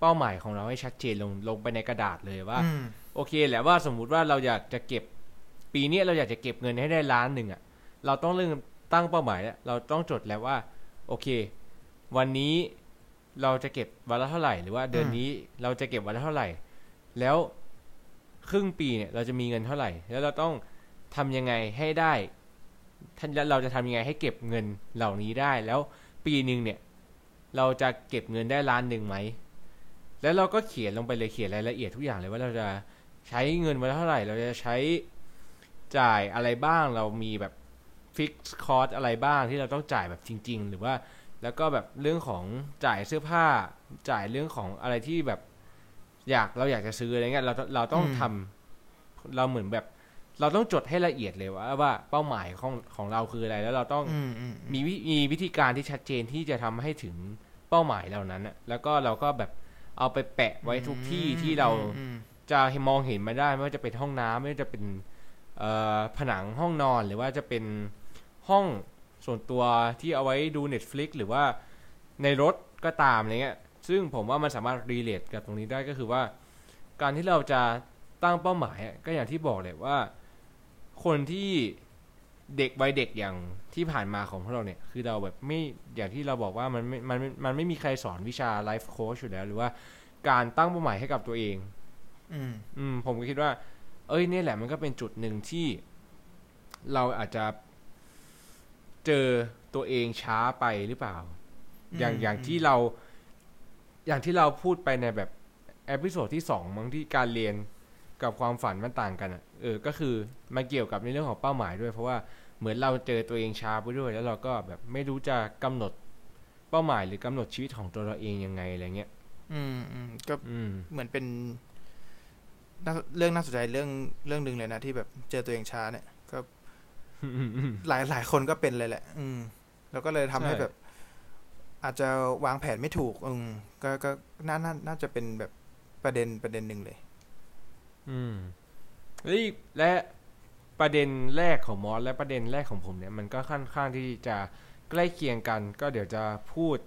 เป้าหมายของเราให้ชัดเจนลงลงไปในกระดาษเลยว่าอืมโอเคแหละว่าสมมุติว่าเราอยากจะเก็บ ปีนี้เราอยากจะเก็บเงินให้ได้ล้านหนึ่งอะ่ะ เราต้องเริ่มตั้งเป้าหมายแล้วเราต้องจดแล้วว่า โอเค วันนี้เราจะเก็บวันละเท่าไหร่ หรือว่าเดือนนี้เราจะเก็บวันละเท่าไหร่ แล้วครึ่งปีเนี่ย เราจะมีเงินเท่าไหร่ แล้วเราต้องทำยังไงให้ได้ท่านเราจะทำยังไงให้เก็บเงินเหล่านี้ได้ แล้วปีหนึ่งเนี่ย เราจะเก็บเงินได้ล้านหนึ่งไหม แล้วเราก็เขียนลงไปเลยเขียนรายละเอียดทุกอย่างเลยว่าเราจะใช้เงินวันละเท่าไหร่ เราจะใช้ จ่ายอะไรบ้างเรามีแบบฟิกซ์คอร์สอะไรบ้างที่เราต้องจ่ายแบบจริง ๆ หรือว่าแล้วก็แบบเรื่องของจ่ายเสื้อผ้าจ่ายเรื่องของอะไรที่แบบ อยากเราอยากจะซื้ออะไรเงี้ยเราเราต้องทำเราเหมือนแบบ เราต้องจดให้ละเอียดเลยว่าว่าเป้าหมายของของเราคืออะไร แล้วเราต้องอืมอืมมีวิมีวิธีการที่ชัดเจนที่จะทำให้ถึงเป้าหมายเหล่านั้นอะแล้วก็เราก็แบบเอาไปแปะไว้ทุกที่ที่เราอืมจะมองเห็นมาได้ไม่ว่าจะเป็นห้องน้ำไม่ว่าจะเป็นเอ่อ ผนังห้องนอนหรือว่าจะเป็นห้องส่วนตัวที่เอาไว้ดู Netflix หรือว่าในรถก็ตามอะไรเงี้ยซึ่งผมว่ามันสามารถรีเลทกับตรงนี้ได้ก็คือว่า การที่เราจะตั้งเป้าหมายก็อย่างที่บอกเลยว่า คนที่เด็กวัยเด็กอย่างที่ผ่านมาของพวกเราเนี่ย คือเราแบบไม่อย่างที่เราบอกว่ามันไม่มันมันไม่มีใครสอนวิชาไลฟ์โค้ชอยู่แล้ว หรือว่าการตั้งเป้าหมายให้กับตัวเอง อืม อืม ผมก็คิดว่า เอ้ยเนี่ยแหละมันก็เป็นจุดหนึ่งที่เราอาจจะเจอตัวเองช้าไปหรือเปล่า อย่างอย่างที่เรา อย่างที่เราพูดไปในแบบ episode ที่สองมั้งที่การเรียนกับความฝันมันต่างกันอะเออ ก็คือมันเกี่ยวกับในเรื่องของเป้าหมายด้วย เพราะว่าเหมือนเราเจอตัวเองช้าไปด้วย แล้วเราก็แบบไม่รู้จะกำหนดเป้าหมายหรือกำหนดชีวิตของตัวเราเองยังไงอะไรเงี้ย อืมอืมก็อืมเหมือนเป็นน่า เรื่องน่าสนใจเรื่องเรื่องหนึ่งเลยนะที่แบบเจอตัวเองช้าเนี่ย ก็หลายหลายคนก็เป็นเลยแหละ อืม แล้วก็เลยทำให้ใช่แบบ อาจจะวางแผนไม่ถูก อืมก็ก็น่าน่าน่าจะเป็นแบบประเด็นประเด็นหนึ่งเลย อืมและอีกและประเด็นแรกของมอสและประเด็นแรกของผมเนี่ยมันก็ค่อนข้างที่จะใกล้เคียงกัน ก็เดี๋ยวจะพูด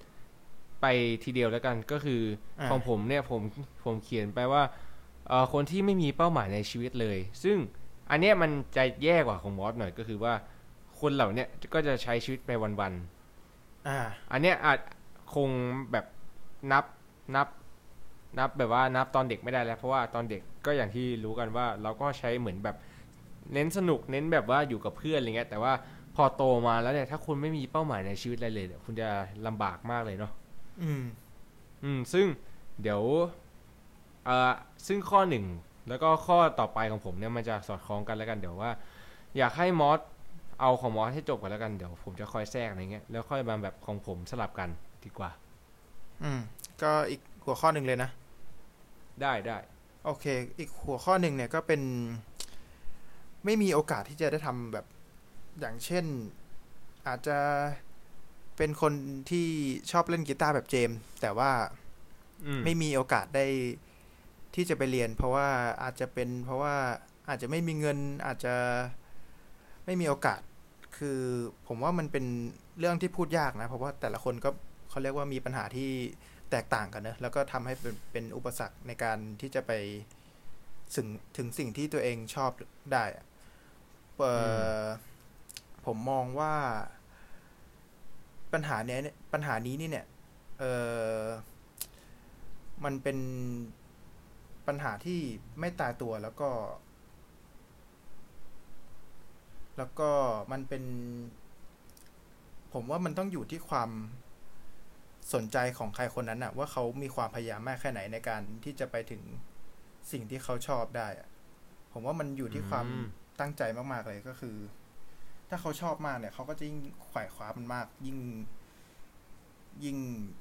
ไปทีเดียวแล้วกัน ก็คืออาของผมเนี่ยผมผมเขียนไปว่าเอ่อ คนที่ไม่มีเป้าหมายในชีวิตเลย ซึ่งอันเนี้ยมันจะแย่กว่าของมอสหน่อยก็คือว่าคนเหล่าเนี้ยก็จะใช้ชีวิตไปวันๆอ่า อันเนี้ยอาจคงแบบนับนับ นับแบบว่านับตอนเด็กไม่ได้แล้ว เพราะว่าตอนเด็กก็อย่างที่รู้กันว่า เราก็ใช้เหมือนแบบเน้นสนุกเน้นแบบว่าอยู่กับเพื่อนอะไรเงี้ยแต่ว่าพอโตมาแล้วเนี่ยถ้าคุณไม่มีเป้าหมายในชีวิตอะไรเลยเนี่ยคุณจะลำบากมากเลยเนาะอืม อืม ซึ่งเดี๋ยว เอ่อซึ่งข้อหนึ่งแล้วก็ข้อต่อไปของผมเนี่ยมันจะสอดคล้องกันแล้วกันเดี๋ยวว่า อยากให้มอสเอาของมอสให้จบก่อนแล้วกันเดี๋ยวผมจะคอยแทรกอะไรเงี้ยแล้วค่อยมาแบบของผมสลับกันดีกว่า อืม ก็อีกหัวข้อหนึ่งเลยนะ ได้ได้โอเค อีกหัวข้อหนึ่งเนี่ยก็เป็น ไม่มีโอกาสที่จะได้ทำแบบ อย่างเช่น อาจจะเป็นคนที่ชอบเล่นกีตาร์แบบเจมส์แต่ว่าอืมไม่มีโอกาสได้ ที่จะไปเรียน เพราะว่าอาจจะเป็นเพราะว่าอาจจะไม่มีเงินอาจจะไม่มีโอกาส คือผมว่ามันเป็นเรื่องที่พูดยากนะ เพราะว่าแต่ละคนก็เขาเรียกว่ามีปัญหาที่แตกต่างกันเนอะแล้วก็ทำให้เป็นเป็นอุปสรรคในการที่จะไปถึงถึงสิ่งที่ตัวเองชอบได้ผมมองว่าปัญหาเนี้ยเนี่ยปัญหานี้นี่เนี่ย เออมันเป็น ปัญหาที่ไม่ตายตัวแล้วก็ แล้วก็มันเป็น ผมว่ามันต้องอยู่ที่ความสนใจของใครคนนั้นอะว่าเขามีความพยายามมากแค่ไหนในการที่จะไปถึงสิ่งที่เขาชอบได้อะผมว่ามันอยู่ที่ความอืมตั้งใจมากๆเลยก็คือ ถ้าเขาชอบมากเนี่ย เขาก็จะยิ่งขวายคว้ามันมาก ยิ่ง ยิ่งเ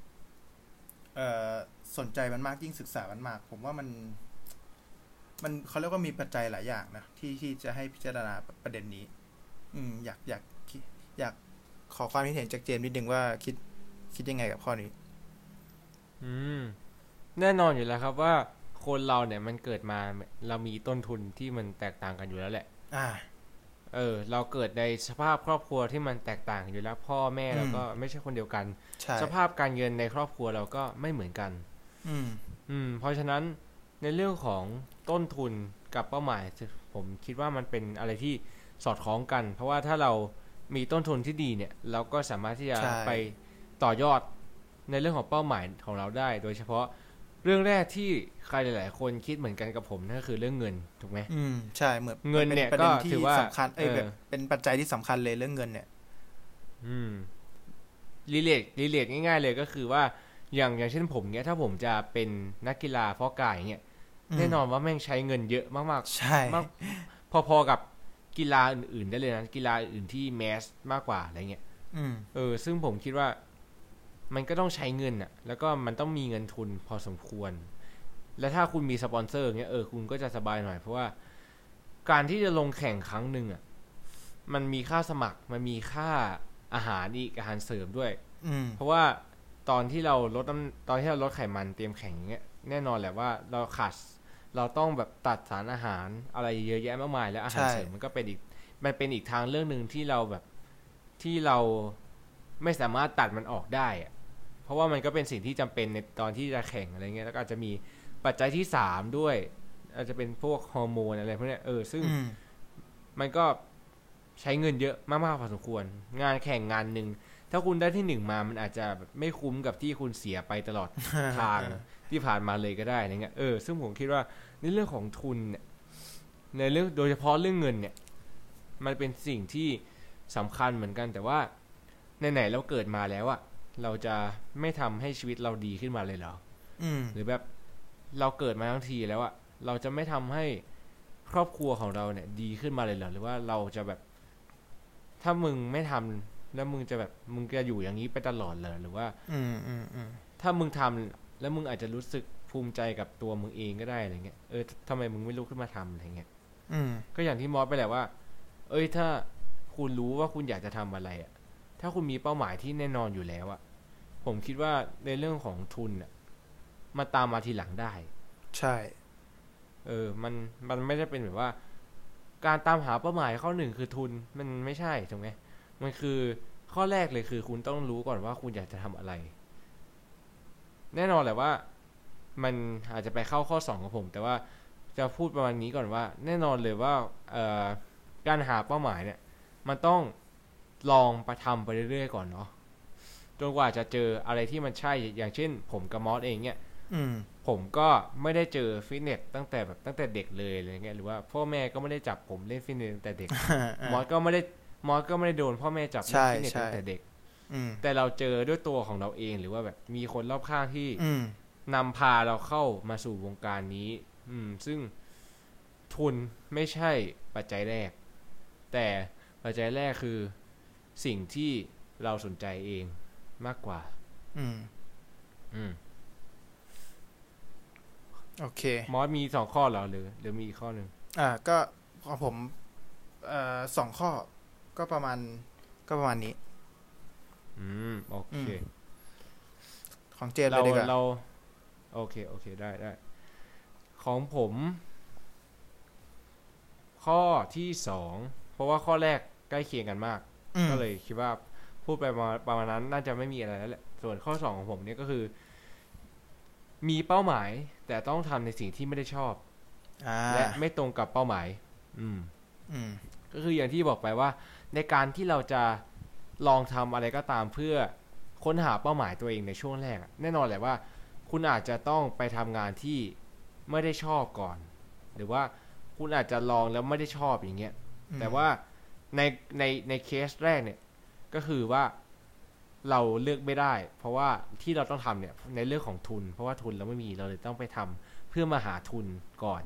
อ่อ สนใจมันมากยิ่งศึกษามันมาก ผมว่ามัน มันเขาเรียกว่ามีปัจจัยหลายอย่างนะที่ที่จะให้พิจารณาประเด็นนี้ อืม อยากอยากคิดอยากขอความคิดเห็นจากเจมส์นิดนึงว่าคิดคิดยังไงกับข้อนี้ อืม แน่นอนอยู่แล้วครับว่าคนเราเนี่ยมันเกิดมาเรามีต้นทุนที่มันแตกต่างกันอยู่แล้วแหละ อ่า เออเราเกิดในสภาพครอบครัวที่มันแตกต่างกันอยู่แล้ว พ่อแม่เราก็ไม่ใช่คนเดียวกันใช่สภาพการเงินในครอบครัวเราก็ไม่เหมือนกัน อืม อืม เพราะฉะนั้นในเรื่องของต้นทุนกับเป้าหมาย ผมคิดว่ามันเป็นอะไรที่สอดคล้องกัน เพราะว่าถ้าเรามีต้นทุนที่ดีเนี่ย เราก็สามารถที่จะใช่ไปต่อยอดในเรื่องของเป้าหมายของเราได้ โดยเฉพาะ เรื่องแรกที่ใครหลาย ๆ คนคิดเหมือนกันกับผมนั่นก็คือเรื่องเงินถูกไหมอืมใช่เหมือนเงินเนี่ยป็ประเด็นก็ที่ถือว่าสำคัญเอ้ยเออแบบเป็นปัจจัยที่สำคัญเลยเรื่องเงินเนี่ย อืมรีเลทรีเลทง่าย ๆ เลยก็คือว่าอย่างอย่างเช่นผมเนี้ยถ้าผมจะเป็นนักกีฬาเพาะกายเนี้ยอืมแน่นอนว่าแม่งใช้เงินเยอะมากใช่ๆมากพอๆกับกีฬาอื่น ๆ ได้เลยนะกีฬาอื่นที่แมสมากกว่าอะไรเงี้ยอืมเออ ซึ่งผมคิดว่า มันก็ต้องใช้เงินอะแล้วก็มันต้องมีเงินทุนพอสมควร และถ้าคุณมีสปอนเซอร์เงี้ยเออคุณก็จะสบายหน่อย เพราะว่าการที่จะลงแข่งครั้งหนึ่งอะมันมีค่าสมัครมันมีค่าอาหารอีกอาหารเสริมด้วยอืมเพราะว่าตอนที่เราลดน้ำตอนที่เราลดไขมันเตรียมแข่งอย่างเงี้ยแน่นอนแหละว่าเราขาดเราต้องแบบตัดสารอาหารอะไรเยอะแยะมากมาย แล้วอาหารใช่เสริมมันก็เป็นอีกมันเป็นอีกทางเรื่องหนึ่งที่เราแบบที่เราไม่สามารถตัดมันออกได้อะ เพราะว่ามันก็เป็นสิ่งที่จำเป็นในตอนที่จะแข่งอะไรเงี้ยแล้วก็อาจจะมีปัจจัยที่สามด้วย อาจจะเป็นพวกฮอร์โมนอะไรพวกเนี้ยเออซึ่งอืมมันก็ใช้เงินเยอะมากๆพอสมควร งานแข่งงานหนึ่งถ้าคุณได้ที่หนึ่งมามันอาจจะแบบไม่คุ้มกับที่คุณเสียไปตลอดทางที่ผ่านมาเลยก็ได้อะไรเงี้ยเออซึ่งผมคิดว่าในเรื่องของทุนเนี่ยในเรื่องโดยเฉพาะเรื่องเงินเนี่ยผมันเป็นสิ่งที่สำคัญเหมือนกันแต่ว่าไหนๆเราเกิดมาแล้วอะ เราจะไม่ทำให้ชีวิตเราดีขึ้นมาเลยเหรออืมหรือแบบเราเกิดมาทั้งทีแล้วอะเราจะไม่ทำให้ครอบครัวของเราเนี่ย ดีขึ้นมาเลยเหรอหรือว่าเราจะแบบ ถ้ามึงไม่ทำแล้วมึงจะแบบมึงจะอยู่อย่างนี้ไปตลอดเลยหรือว่า อืมอืมอืมถ้ามึงทำแล้วมึงอาจจะรู้สึกภูมิใจกับตัวมึงเองก็ได้อะไรเงี้ยเออทำไมมึงไม่ลุกขึ้นมาทำอะไรเงี้ยอืมก็อย่างที่มอสไปแหละว่า เอ้ยถ้าคุณรู้ว่าคุณอยากจะทำอะไรอะ ถ้าคุณมีเป้าหมายที่แน่นอนอยู่แล้วอะผมคิดว่าในเรื่องของทุนอะมาตามมาทีหลังได้ ใช่ เออ มันมันไม่ได้เป็นแบบว่า การตามหาเป้าหมายข้อหนึ่งคือทุนมันไม่ใช่ถูกไหมมันคือข้อแรกเลยคือคุณต้องรู้ก่อนว่าคุณอยากจะทำอะไร แน่นอนแหละว่า มันอาจจะไปเข้าข้อสองของผม แต่ว่าจะพูดประมาณนี้ก่อนว่า แน่นอนเลยว่าเอ่อการหาเป้าหมายเนี่ย มันต้อง ลองไปทำไปเรื่อยๆก่อนเนาะจนกว่าจะเจออะไรที่มันใช่อย่างเช่น ผมกับมอสเองเนี่ยอืมผมก็ไม่ได้เจอฟิตเนสตั้งแต่แบบตั้งแต่เด็กเลยอะไรเงี้ยหรือว่าพ่อแม่ก็ไม่ได้จับผมเล่นฟิตเนสตั้งแต่เด็กมอสก็ไม่ได้มอสก็ไม่ได้โดนพ่อแม่จับเล่นใช่ฟิตเนสใช่ตั้งแต่เด็กอืมแต่เราเจอด้วยตัวของเราเองหรือว่าแบบมีคนรอบข้างที่อืมนำพาเราเข้ามาสู่วงการนี้ อืม ซึ่งทุนไม่ใช่ปัจจัยแรก แต่ปัจจัยแรกคือ สิ่งที่เราสนใจเองมากกว่า อืม อืม โอเค มอสมีสองข้อเหรอหรือหรือมีอีกข้อหนึ่งอ่า ก็ของผมเอ่อสองข้อ ก็ประมาณ ก็ประมาณนี้ อืม โอเคอืมของเจนเลเรายดีกว่าเรา โอเค โอเค ได้ได้ ของผม ข้อที่สอง เพราะว่าข้อแรกใกล้เคียงกันมากอืม ก็เลยคิดว่าพูดไปประมาณประมาณนั้นน่าจะไม่มีอะไรแล้วแหละส่วนข้อสองของผมเนี่ยก็คือ มีเป้าหมาย แต่ต้องทำในสิ่งที่ไม่ได้ชอบอ่าและไม่ตรงกับเป้าหมาย อืม อืม ก็คืออย่างที่บอกไปว่า ในการที่เราจะลองทำอะไรก็ตามเพื่อค้นหาเป้าหมายตัวเองในช่วงแรกอะแน่นอนแหละว่า คุณอาจจะต้องไปทำงานที่ไม่ได้ชอบก่อน หรือว่าคุณอาจจะลองแล้วไม่ได้ชอบอย่างเงี้ยอืมแต่ว่า ในในในเคสแรกเนี่ย ก็คือว่าเราเลือกไม่ได้ เพราะว่าที่เราต้องทำเนี่ย ในเรื่องของทุน เพราะว่าทุนเราไม่มีเราเลยต้องไปทำเพื่อมาหาทุนก่อน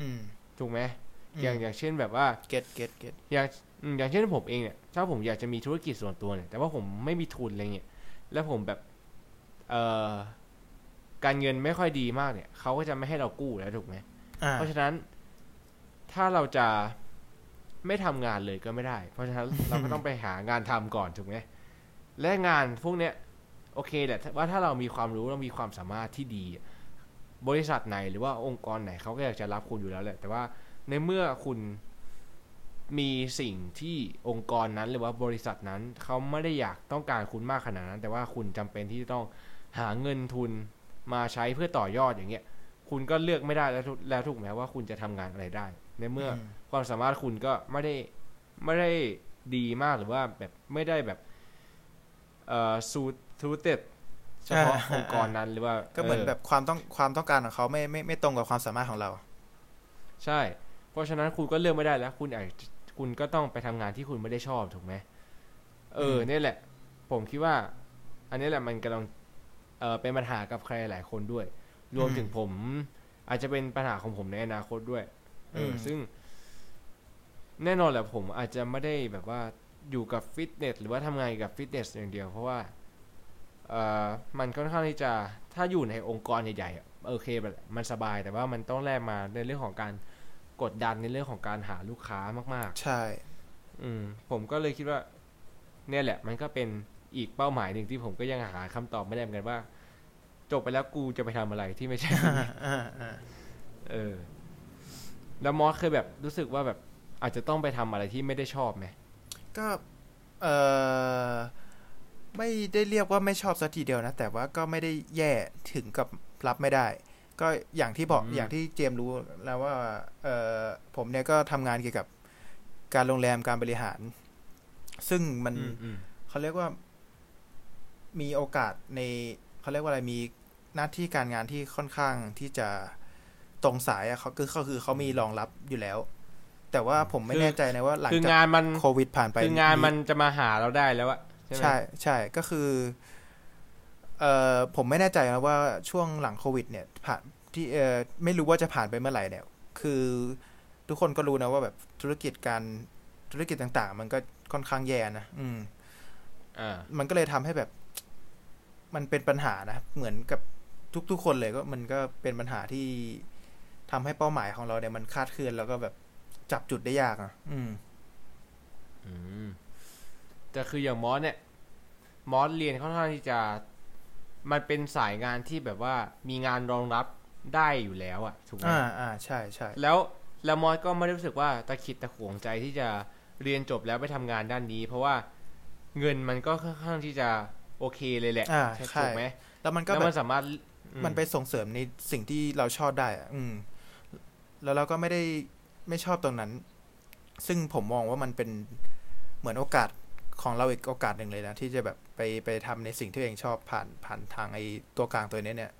อืมถูกไหมอย่างอย่างเช่นแบบว่า get get get อย่างอืมอย่างเช่นผมเองเนี่ยถ้าผมอยากจะมีธุรกิจส่วนตัวเนี่ย แต่ว่าผมไม่มีทุนอะไรเงี้ยแล้วผมแบบเอ่อการเงินไม่ค่อยดีมากเนี่ยเขาก็จะไม่ให้เรากู้แล้วถูกไหมอ่าเพราะฉะนั้นถ้าเราจะ ไม่ทำงานเลยก็ไม่ได้ เพราะฉะนั้นเราก็ต้องไปหางานทำก่อนถูกไหมและงานพวกเนี้ยโอเคแหละว่าถ้าเรามีความรู้เรามีความสามารถที่ดี บริษัทไหนหรือว่าองค์กรไหนเขาก็อยากจะรับคุณอยู่แล้วแหละ แต่ว่าในเมื่อคุณมีสิ่งที่องค์กรนั้นหรือว่าบริษัทนั้นเขาไม่ได้อยากต้องการคุณมากขนาดนั้น แต่ว่าคุณจำเป็นที่จะต้องหาเงินทุนมาใช้เพื่อต่อยอดอย่างเงี้ย คุณก็เลือกไม่ได้แล้วทุแล้วถูกไหมว่าคุณจะทำงานอะไรได้ ในเมื่ออมความสามารถคุณก็ไม่ได้ไม่ได้ดีมากหรือว่าแบบไม่ได้แบบเอ่อสูตทูเต็ดเฉพาะองค์กรนั้นหรือว่า ก็เหมือนแบบความต้องความต้องการของเขาไม่ไม่ไม่ตรงกับความสามารถของเรา ใช่ เพราะฉะนั้นคุณก็เลือกไม่ได้แล้ว คุณอาจคุณก็ต้องไปทำงานที่คุณไม่ได้ชอบถูกไหมเอออืมเนี่ยแหละ ผมคิดว่า อันนี้แหละมันกำลังเออเป็นปัญหากับใครหลายคนด้วย รวมถึงผม อาจจะเป็นปัญหาของผมในอนาคตด้วย เอออมซึ่ง แน่นอนแหละผมอาจจะไม่ได้แบบว่าอยู่กับฟิตเนสหรือว่าทำงานกับฟิตเนสอย่างเดียว เพราะว่าเออมันค่อนข้างที่จะถ้าอยู่ในองค์กรใหญ่ๆอะโอเคแบบมันสบายแต่ว่ามันต้องแลกมาในเรื่องของการกดดันในเรื่องของการหาลูกค้ามากใช่ๆอืม ผมก็เลยคิดว่า เนี่ยแหละ มันก็เป็นอีกเป้าหมายหนึ่งที่ผมก็ยังหาคำตอบไม่ได้เหมือนกันว่า จบไปแล้วกูจะไปทำอะไรที่ไม่ใช่อ่าอ่าเออ แล้วมอสเคยแบบรู้สึกว่าแบบอาจจะต้องไปทำอะไรที่ไม่ได้ชอบไหมก็เออไม่ได้เรียกว่าไม่ชอบสัทีเดียวนะ แต่ว่าก็ไม่ได้แย่ถึงกับรับไม่ได้ ก็อย่างที่บอกอย่างที่เจมส์รู้แล้วว่าเออผมเนี่ยก็ทำงานเกี่ยวกับการโรงแรมการบริหาร ซึ่งมันอืมอืมเขาเรียกว่ามีโอกาสในเขาเรียกว่าอะไรมีหน้าที่การงานที่ค่อนข้างที่จะ ตรงสายอะเขาคือเขาคือเขามีรองรับอยู่แล้ว แต่ว่าผมไม่แน่ใจนะว่าหลังคือจากงานมันโควิดผ่านไปคืองานมันจะมาหาเราได้แล้วอะใช่ไหมใช่ใช่ก็คือเอ่อผมไม่แน่ใจนะว่าช่วงหลังโควิด เนี่ย ผ่านที่เอ่อไม่รู้ว่าจะผ่านไปเมื่อไหร่เนี่ย คือทุกคนก็รู้นะว่าแบบธุรกิจการธุรกิจต่างๆ มันก็ค่อนข้างแย่นะอืมอ่ามันก็เลยทำให้แบบ มันเป็นปัญหานะ เหมือนกับทุกๆคนเลยก็มันก็เป็นปัญหาที่ ทำให้เป้าหมายของเราเนี่ยมันคลาดเคลื่อนแล้วก็แบบจับจุดได้ยากอะ อืม อืม แต่คืออย่างมอสเนี่ย มอสเรียนค่อนข้างที่จะ มันเป็นสายงานที่แบบว่ามีงานรองรับได้อยู่แล้วอะถูกไหมอ่าอ่าใช่ใช่แล้วแล้วมอสก็ไม่ได้รู้สึกว่าตะขิดตะขวงใจที่จะเรียนจบแล้วไปทำงานด้านนี้ เพราะว่าเงินมันก็ค่อนข้างที่จะโอเคเลยแหละอ่าใช่ใช่ถูกไหมแล้วมันก็แล้วแบมันบสามารถอืมันไปส่งเสริมในสิ่งที่เราชอบได้อะอืม แล้วเราก็ไม่ได้ไม่ชอบตรงนั้น ซึ่งผมมองว่ามันเป็นเหมือนโอกาสของเราอีกโอกาสหนึ่งเลยนะ ที่จะแบบไปไปทำในสิ่งที่ตัวเองชอบผ่านผ่านทางไอ้ตัวกลางตัวนี้เนี่ย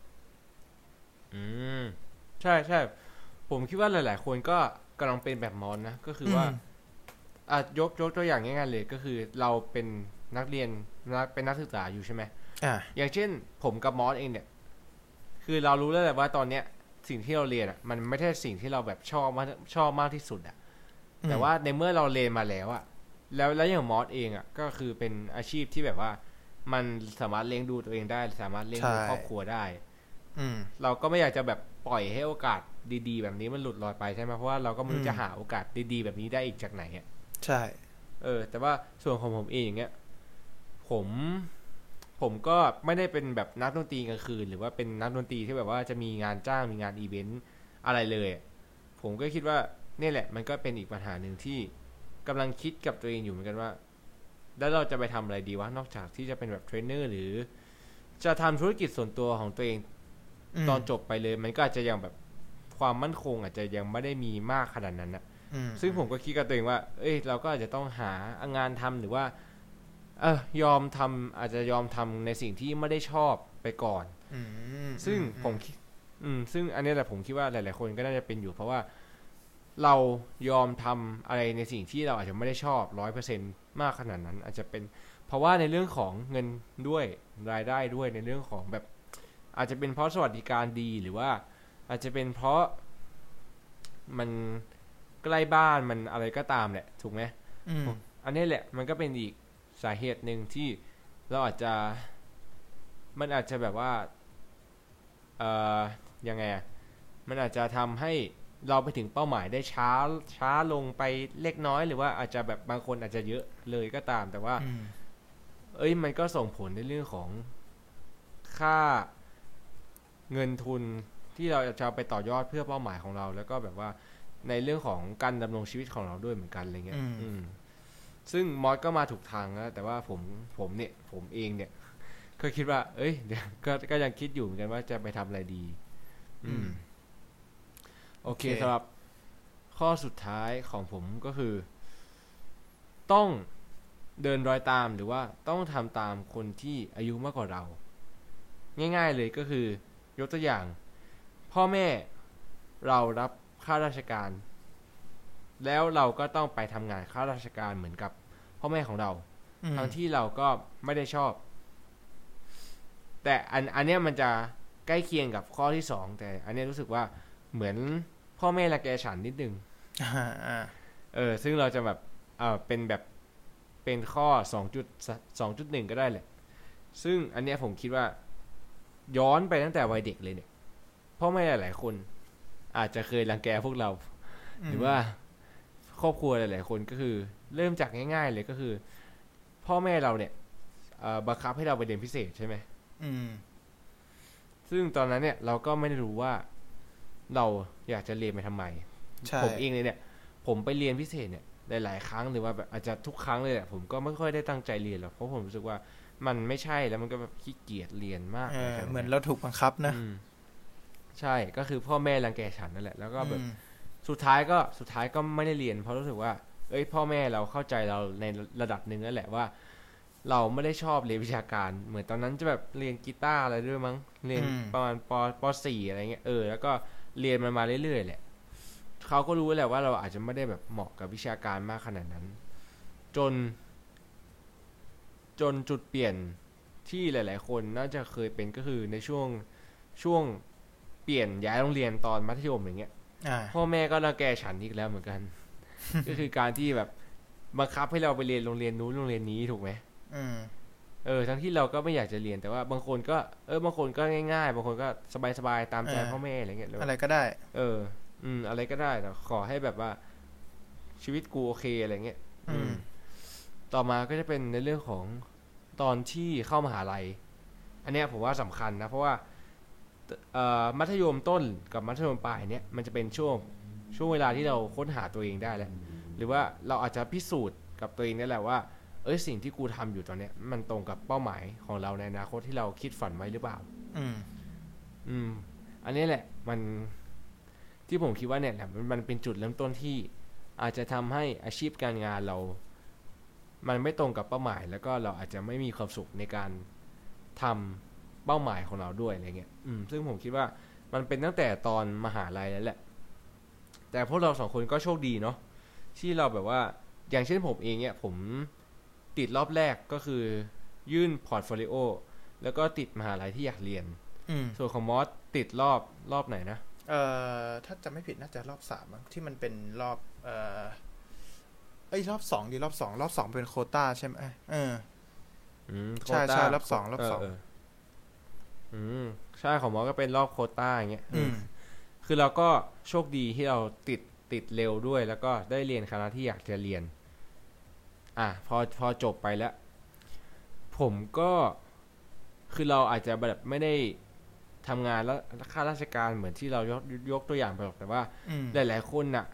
อืม ใช่ใช่ผมคิดว่าหลาย ๆ คนก็กำลังเป็นแบบมอสนะ ก็คือว่าอืมอะยกยกตัวอย่างง่ายๆเลยก็คือเราเป็นนักเรียนนักเป็นนักศึกษาอยู่ใช่ไหมอ่าอย่างเช่น ผมกับมอสเองเนี่ย คือเรารู้แล้วแหละว่าตอนเนี้ย สิ่งที่เราเรียนอะ มันไม่ใช่สิ่งที่เราแบบชอบมากชอบมากที่สุดอะ แต่ว่าในเมื่อเราเรียนมาแล้วอะ แล้วแล้วอย่างมอสเองอะ ก็คือเป็นอาชีพที่แบบว่า มันสามารถเลี้ยงดูตัวเองได้ สามารถเลี้ยงดูใช่ครอบครัวได้ อืมเราก็ไม่อยากจะแบบปล่อยให้โอกาสดี ๆ แบบนี้มันหลุดลอยไปใช่ไหมเพราะว่าเราก็ไม่อืรู้มจะหาโอกาสดีๆ แบบนี้ได้อีกจากไหนอะใช่ เออ แต่ว่าส่วนของผมเองอย่างเงี้ยผม ผมก็ไม่ได้เป็นแบบนักดนตรีกลางคืน หรือว่าเป็นนักดนตรีที่แบบว่าจะมีงานจ้างมีงานอีเวนต์อะไรเลย ผมก็คิดว่าเนี่ยแหละ มันก็เป็นอีกปัญหาหนึ่งที่กำลังคิดกับตัวเองอยู่เหมือนกันว่า แล้วเราจะไปทำอะไรดีวะนอกจากที่จะเป็นแบบเทรนเนอร์หรือ จะทำธุรกิจส่วนตัวของตัวเองตอนจบไปเลย มันก็อาจจะยังแบบความมั่นคง อาจจะยังไม่ได้มีมากขนาดนั้นนะซึ่งผมก็คิดกับตัวเองว่า เอ้ย เราก็อาจจะต้องหางานทำหรือว่า เออยอมทำอาจจะยอมทำในสิ่งที่ไม่ได้ชอบไปก่อนอืมซึ่งอืผมคิดอืม ซึ่งอันนี้แหละผมคิดว่าหลาย ๆ คนก็น่าจะเป็นอยู่ เพราะว่าเรายอมทำอะไรในสิ่งที่เราอาจจะไม่ได้ชอบร้อยเปอร์เซ็นมากขนาดนั้น อาจจะเป็น เพราะว่าในเรื่องของเงินด้วยรายได้ด้วยในเรื่องของแบบ อาจจะเป็นเพราะสวัสดิการดีหรือว่า อาจจะเป็นเพราะมันใกล้บ้านมันอะไรก็ตามแหละ ถูกไหมอืมอันนี้แหละ มันก็เป็นอีก สาเหตุหนึ่งที่เราอาจจะมันอาจจะแบบว่าเอ่อยังไงอะมันอาจจะทำให้เราไปถึงเป้าหมายได้ช้าช้าลงไปเล็กน้อย หรือว่าอาจจะแบบบางคนอาจจะเยอะเลยก็ตาม แต่ว่าอืมเอ้ยมันก็ส่งผลในเรื่องของค่าเงินทุนที่เราจะเอาไปต่อยอดเพื่อเป้าหมายของเรา แล้วก็แบบว่าในเรื่องของการดำรงชีวิตของเราด้วยเหมือนกันอะไรเงี้ยอืมอืม ซึ่งมอสก็มาถูกทางแล้วแต่ว่าผมผมเนี่ยผมเองเนี่ยก็คิดว่า เอ้ยเดี๋ยวก็ก็ยังคิดอยู่เหมือนกันว่าจะไปทำอะไรดี อืมโอเคโอเคสำหรับข้อสุดท้ายของผมก็คือ ต้องเดินรอยตามหรือว่าต้องทำตามคนที่อายุมากกว่าเรา ง่ายๆเลยก็คือ ยกตัวอย่าง พ่อแม่เรารับข้าราชการ แล้วเราก็ต้องไปทำงานข้าราชการเหมือนกับพ่อแม่ของเราอืมทั้งที่เราก็ไม่ได้ชอบ แต่อันอันเนี้ยมันจะใกล้เคียงกับข้อที่สองแต่ อันเนี้ยรู้สึกว่าเหมือนพ่อแม่ละแกฉันนิดนึงอ่าอ่าเออ ซึ่งเราจะแบบเออเป็นแบบเป็นข้อสองจุดสองจุดหนึ่งก็ได้แหละ ซึ่งอันเนี้ยผมคิดว่า ย้อนไปตั้งแต่วัยเด็กเลยเนี่ยพ่อแม่หลาย ๆ คน อาจจะเคยรังแกพวกเรา หรือว่า ครอบครัวหลายๆคนก็คือ เริ่มจากง่าย ๆ เลยก็คือ พ่อแม่เราเนี่ยเอ่อบังคับให้เราไปเรียนพิเศษใช่ไหมอืม ซึ่งตอนนั้นเนี่ย เราก็ไม่ได้รู้ว่า เราอยากจะเรียนไปทำไมใช่ผมเองเลยเนี่ย ผมไปเรียนพิเศษเนี่ยหลายๆครั้งหรือว่าแบบอาจจะทุกครั้งเลยแหละผมก็ไม่ค่อยได้ตั้งใจเรียนหรอกเพราะผมรู้สึกว่ามันไม่ใช่แล้วมันก็แบบขี้เกียจเรียนมากเออขดเหมือนเราถูกบังคับนะอืมใช่ก็คือพ่อแม่รังแกฉันนั่นแหละ แล้วก็แบบอืม สุดท้ายก็สุดท้ายก็ไม่ได้เรียน เพราะรู้สึกว่า เอ้ย พ่อแม่เราเข้าใจเราในระดับหนึ่งแล้วแหละว่า เราไม่ได้ชอบเรียนวิชาการ เหมือนตอนนั้นจะแบบเรียนกีตาร์อะไรด้วยมั้งเรียนอืมประมาณปปสี่อะไรเงี้ยเออแล้วก็เรียนมันมาเรื่อยๆแหละเขาก็รู้แหละว่าเราอาจจะไม่ได้แบบเหมาะกับวิชาการมากขนาดนั้น จน จนจุดเปลี่ยนที่หลาย ๆ คนน่าจะเคยเป็นก็คือในช่วงช่วงเปลี่ยนย้ายโรงเรียนตอนมัธยมอย่างเงี้ยอ่า พ่อแม่ก็รังแกฉันอีกแล้วเหมือนกัน ก็คือการที่แบบบังคับให้เราไปเรียนโรงเรียนนู้นโรงเรียนนี้ถูกไหมอืมเออ ทั้งที่เราก็ไม่อยากจะเรียนแต่ว่าบางคนก็เออบางคนก็ง่ายๆ บางคนก็สบายๆตามใจเออพ่อแม่อะไรเงี้ยแล้วอะไรก็ได้ เออ อืม อะไรก็ได้แต่ขอให้แบบว่า ชีวิตกูโอเคอะไรเงี้ยอืม ต่อมาก็จะเป็นในเรื่องของตอนที่เข้ามหาลัย อันเนี้ยผมว่าสำคัญนะ เพราะว่าเอ่อ มัธยมต้นกับมัธยมปลายเนี่ยมันจะเป็นช่วงช่วงเวลาที่เราค้นหาตัวเองได้แหละหรือว่าเราอาจจะพิสูจน์กับตัวเองได้แหละว่าเอ้ยสิ่งที่กูทำอยู่ตอนเนี้ย มันตรงกับเป้าหมายของเราในอนาคตที่เราคิดฝันไว้หรือเปล่า อืม อืม อันนี้แหละ มันที่ผมคิดว่าเนี่ยแหละมันมันเป็นจุดเริ่มต้นที่ อาจจะทำให้อาชีพการงานเรา มันไม่ตรงกับเป้าหมาย แล้วก็เราอาจจะไม่มีความสุขในการทำ เป้าหมายของเราด้วยอะไรเงี้ยอืมซึ่งผมคิดว่ามันเป็นตั้งแต่ตอนมหาลัยแล้วแหละ แต่พวกเราสองคนก็โชคดีเนาะที่เราแบบว่าอย่างเช่นผมเองเนี่ยผมติดรอบแรกก็คือยื่น portfolio แล้วก็ติดมหาลัยที่อยากเรียนอืมส่วนของมอสติดรอบรอบไหนนะเอ่อถ้าจะไม่ผิดน่าจะรอบสามมั้งที่มันเป็นรอบ เอ่อเอ้ยรอบสองดีรอบสองรอบสองเป็นโควต้าใช่ไหมเอออืมใช่โควต้าใช่รอบสองรอบสองเเอืมใช่ของมอสก็เป็นรอบโควต้าอย่างเงี้ยอืมคือเราก็โชคดีที่เราติดติดเร็วด้วย แล้วก็ได้เรียนคณะที่อยากจะเรียน อะพอพอจบไปแล้ว ผมก็คือเราอาจจะแบบไม่ได้ทำงานแล้วข้าราชการเหมือนที่เรายกยกตัวอย่างไปหรอกแต่ว่าอืมหลาย ๆ คนน่ะ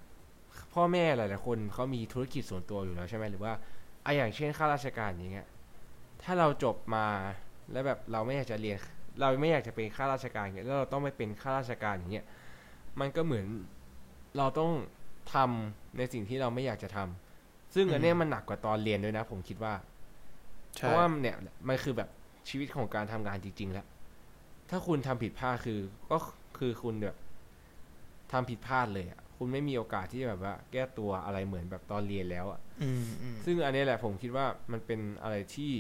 พ่อแม่หลาย ๆ คนเขามีธุรกิจส่วนตัวอยู่แล้วใช่ไหมหรือว่าอะอย่างเช่นข้าราชการอย่างเงี้ยถ้าเราจบมาแล้วแบบเราไม่อยากจะเรียน เราไม่อยากจะเป็นข้าราชการอย่างเงี้ยแล้วเราต้องไปเป็นข้าราชการอย่างเงี้ยมันก็เหมือนเราต้องทำในสิ่งที่เราไม่อยากจะทำซึ่งอันเนี้ยมันหนักกว่าตอนเรียนด้วยนะ ผมคิดว่าเพใช่ราะว่าเนี่ยมันคือแบบชีวิตของการทำงานจริง ๆ แล้ว ถ้าคุณทำผิดพลาดคือ ก็คือคุณแบบทำผิดพลาดเลยอะคุณไม่มีโอกาสที่แบบว่า แก้ตัวอะไรเหมือนแบบตอนเรียนแล้วอะอืมอืมซึ่งอันนี้แหละผมคิดว่ามันเป็นอะไรที่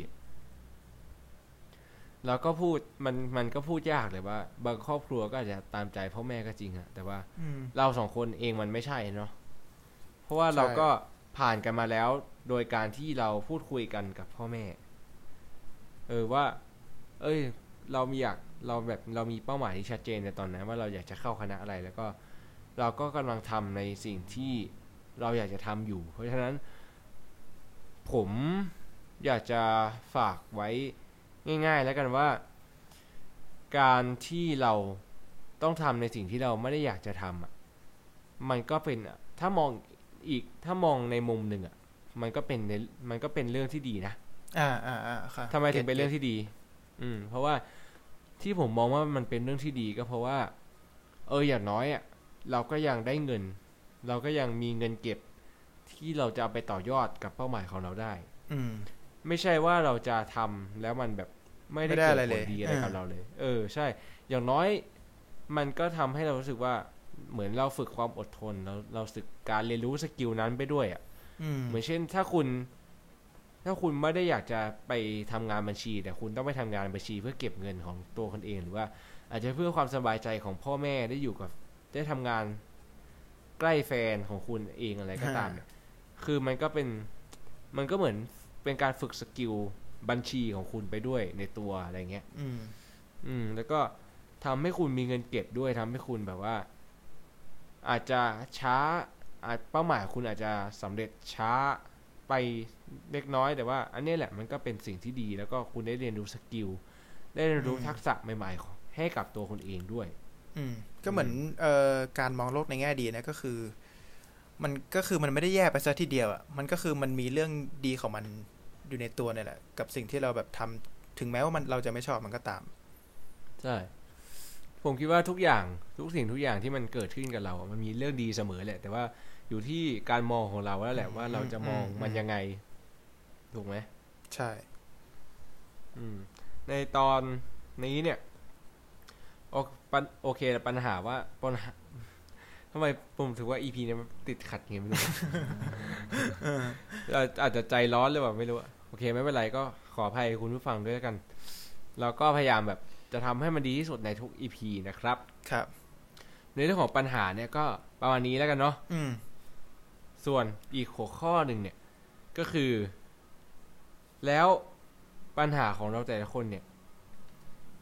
เราก็พูดมันมันก็พูดยากเลยว่า บางครอบครัวก็อาจจะตามใจพ่อแม่ก็จริงอะแต่ว่าอืมเราสองคนเองมันไม่ใช่เนาะเพราะว่าใช่เราก็ผ่านกันมาแล้ว โดยการที่เราพูดคุยกันกับพ่อแม่ เออว่า เอ้ย เรามีอยากเราแบบเรามีเป้าหมายที่ชัดเจนในตอนนั้นว่าเราอยากจะเข้าคณะอะไรแล้วก็ เราก็กำลังทำในสิ่งที่เราอยากจะทำอยู่ เพราะฉะนั้น ผมอยากจะฝากไว้ ง่าย ๆ แล้วกันว่า การที่เราต้องทำในสิ่งที่เราไม่ได้อยากจะทำอะมันก็เป็นอะถ้ามองอีกถ้ามองในมุมหนึ่งอะ มันก็เป็นในมันก็เป็นเรื่องที่ดีนะอ่าอ่าอ่าค่ะทำไมถึงเป็นเรื่องก็ตที่ดี อืม เพราะว่าที่ผมมองว่ามันเป็นเรื่องที่ดีก็เพราะว่า เอออย่างน้อยอะ เราก็ยังได้เงิน เราก็ยังมีเงินเก็บที่เราจะเอาไปต่อยอดกับเป้าหมายของเราได้ อืม ไม่ใช่ว่าเราจะทำแล้วมันแบบ ไม่ได้ไม่ได้เกิดอะไรผเลลยดีอะไรกับเออเราเลย เออ ใช่ อย่างน้อยมันก็ทำให้เรารู้สึกว่าเหมือนเราฝึกความอดทนเราเราสึกการเรียนรู้สกิลนั้นไปด้วยอะอืมเหมือนเช่น ถ้าคุณ ถ้าคุณไม่ได้อยากจะไปทำงานบัญชี แต่คุณต้องไปทำงานบัญชี เพื่อเก็บเงินของตัวคนเองหรือว่า อาจจะเพื่อความสบายใจของพ่อแม่ได้อยู่กับ ได้ทำงานใกล้แฟนของคุณเองอะไรก็ตามเนี่ยคือมันก็เป็นมันก็เหมือนเป็นการฝึก skill บัญชีของคุณไปด้วยในตัวอะไรเงี้ย อืม อืม แล้วก็ทำให้คุณมีเงินเก็บด้วยทำให้คุณแบบว่า อาจจะช้าอาจเป้าหมายคุณอาจจะสำเร็จช้าไปเล็กน้อยแต่ว่า อันนี้แหละมันก็เป็นสิ่งที่ดีแล้วก็คุณได้เรียนรู้ skillได้เรียนรู้อืมทักษะใหม่ๆของให้กับตัวคุณเองด้วย อืม ก็เหมือนเอ่อการมองโลกในแง่ดีนะก็คือ มันก็คือมันไม่ได้แย่ไปซะทีเดียวอะมันก็คือมันมีเรื่องดีของมัน อยู่ในตัวเนี่ยแหละ กับสิ่งที่เราแบบทำถึงแม้ว่ามันเราจะไม่ชอบมันก็ตาม ใช่ ผมคิดว่าทุกอย่างทุกสิ่งทุกอย่างที่มันเกิดขึ้นกับเราอะมันมีเรื่องดีเสมอแหละ แต่ว่าอยู่ที่การมองของเราแล้วแหละว่าเราจะมองอืมมันยังไง ถูกไหม ใช่ อืม ในตอนนี้เนี่ย โอปัญโอเคแต่ปัญหาว่าปัญหา ทำไมผมถือว่า EP เนี่ยมันติดขัดไงไม่รู้เราอาจจะใจร้อนเลยแบบไม่รู้อะโอเคไม่เป็นไรก็ขออภัยคุณผู้ฟังด้วยแล้วกัน แล้วก็พยายามแบบจะทำให้มันดีที่สุดในทุก EP นะครับ ครับ ในเรื่องของปัญหาเนี่ยก็ประมาณนี้แล้วกันเนาะอืม ส่วนอีกหัวข้อหนึ่งเนี่ย ก็คือ แล้วปัญหาของเราแต่ละคนเนี่ย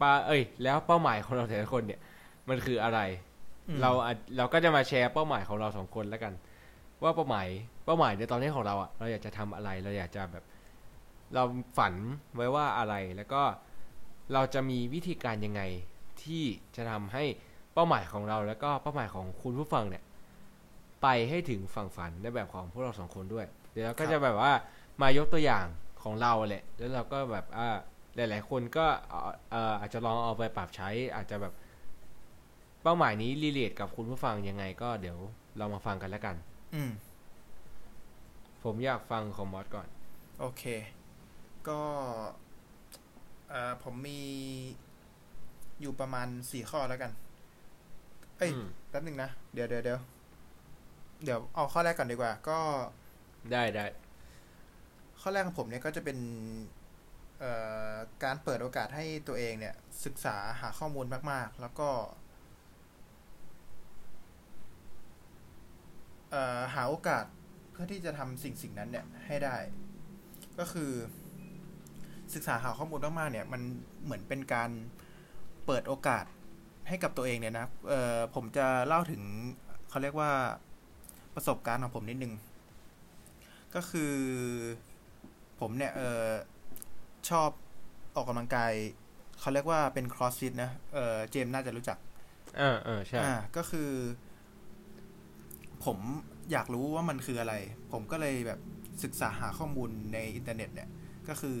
ปาเอ้ย แล้วเป้าหมายของเราแต่ละคนเนี่ย มันคืออะไรอืม เราอาจเราก็จะมาแชร์เป้าหมายของเราสองคนแล้วกัน ว่าเป้าหมายเป้าหมายในตอนนี้ของเราอะเราอยากจะทำอะไรเราอยากจะแบบ เราฝันไว้ว่าอะไรแล้วก็เราจะมีวิธีการยังไงที่จะทำให้เป้าหมายของเราแล้วก็เป้าหมายของคุณผู้ฟังเนี่ย ไปให้ถึงฝั่งฝันในแบบของพวกเราสองคนด้วย เดี๋ยวเราก็จะแบบว่ามายกตัวอย่างของเราแหละ แล้วเราก็แบบอ่าหลาย ๆ คนก็อาจจะลองเอาไปปรับใช้อาจจะแบบ เป้าหมายนี้รีเลทกับคุณผู้ฟังยังไงก็เดี๋ยวเรามาฟังกันแล้วกัน อืม ผมอยากฟังของมอสก่อน โอเค ก็เอ่อผมมีอยู่ประมาณสี่ข้อแล้วกัน เอ้ย อืม แป๊บหนึ่งนะ เดี๋ยวเดี๋ยวเดี๋ยวเดี๋ยวเอาข้อแรกก่อนดีกว่า ก็ ได้ได้ ข้อแรกของผมเนี่ยก็จะเป็นเอ่อการเปิดโอกาสให้ตัวเองเนี่ย ศึกษาหาข้อมูลมาก ๆ แล้วก็เอ่อ หาโอกาสเพื่อที่จะทำสิ่งสิ่งนั้นเนี่ยให้ได้ ก็คือ ศึกษาหาข้อมูลมากๆเนี่ยมันเหมือนเป็นการเปิดโอกาสให้กับตัวเองเนี่ยนะเอ่อผมจะเล่าถึงเขาเรียกว่าประสบการณ์ของผมนิดนึง ก็คือผมเนี่ยเออชอบออกกำลังกายเขาเรียกว่าเป็น crossfit นะเออเจมส์น่าจะรู้จัก เออเออใช่ อ่า ก็คือ ผมอยากรู้ว่ามันคืออะไร ผมก็เลยแบบศึกษาหาข้อมูลในอินเทอร์เน็ตเนี่ย ก็คือ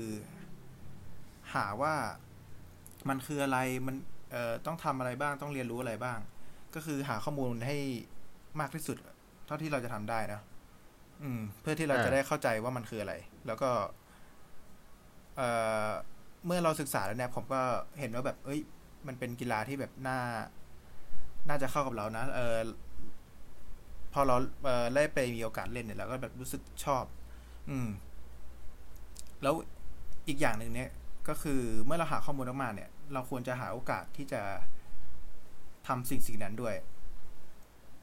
หาว่ามันคืออะไร มันเอ่อต้องทำอะไรบ้าง ต้องเรียนรู้อะไรบ้าง ก็คือหาข้อมูลให้มากที่สุด เท่าที่เราจะทำได้นะอืม เพื่อที่เราจะได้เข้าใจว่ามันคืออะไร แล้วก็ เอ่อ เมื่อเราศึกษาแล้วเนี่ย ผมก็เห็นว่าแบบ เอ้ย มันเป็นกีฬาที่แบบน่า น่าจะเข้ากับเรานะ เออ พอเราเออได้ไปมีโอกาสเล่นเนี่ยเราก็แบบรู้สึกชอบ อืม แล้วอีกอย่างหนึ่งเนี่ย ก็คือเมื่อเราหาข้อมูลมากๆเนี่ย เราควรจะหาโอกาสที่จะทำสิ่งสิ่งนั้นด้วย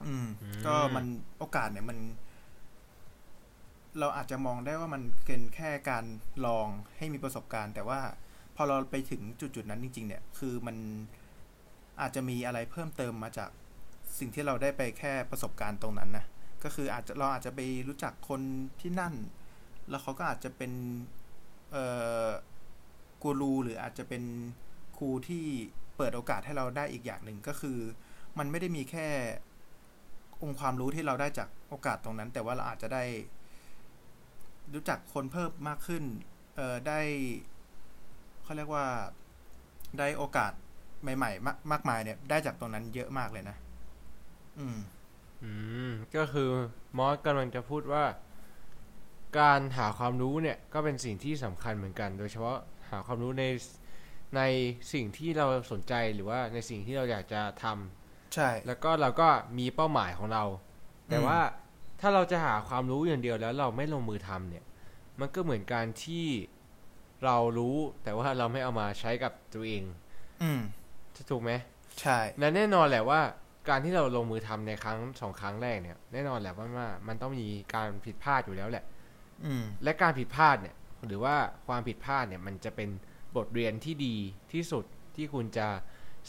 อืมอืม ก็มันโอกาสเนี่ยมัน เราอาจจะมองได้ว่ามันเป็นแค่การลองให้มีประสบการณ์ แต่ว่าพอเราไปถึงจุดๆนั้นจริง ๆ เนี่ย คือมันอาจจะมีอะไรเพิ่มเติมมาจาก สิ่งที่เราได้ไปแค่ประสบการณ์ตรงนั้นนะก็คืออาจจะเราอาจจะไปรู้จักคนที่นั่น แล้วเขาก็อาจจะเป็นเอ่อกูรูหรืออาจจะเป็นครูที่เปิดโอกาสให้เราได้อีกอย่างหนึ่งก็คือ มันไม่ได้มีแค่องค์ความรู้ที่เราได้จากโอกาสตรงนั้น แต่ว่าเราอาจจะได้ รู้จักคนเพิ่มมากขึ้นเอ่อได้เขาเรียกว่าได้โอกาสใหม่ ๆ มากมากมายเนี่ยได้จากตรงนั้นเยอะมากเลยนะ อืม อืม ก็คือมอสกำลังจะพูดว่า การหาความรู้เนี่ย ก็เป็นสิ่งที่สำคัญเหมือนกัน โดยเฉพาะหาความรู้ในในสิ่งที่เราสนใจหรือว่าในสิ่งที่เราอยากจะทำใช่ แล้วก็เราก็มีเป้าหมายของเรา แต่อืมว่าถ้าเราจะหาความรู้อย่างเดียวแล้วเราไม่ลงมือทำเนี่ย มันก็เหมือนการที่เรารู้แต่ว่าเราไม่เอามาใช้กับตัวเอง อืมถูกไหมใช่และแน่นอนแหละว่า การที่เราลงมือทำในครั้งสองครั้งแรกเนี่ยแน่นอนแหละว่าว่ามันต้องมีการผิดพลาดอยู่แล้วแหละ อืมและการผิดพลาดเนี่ย หรือว่าความผิดพลาดเนี่ย มันจะเป็นบทเรียนที่ดีที่สุดที่คุณจะ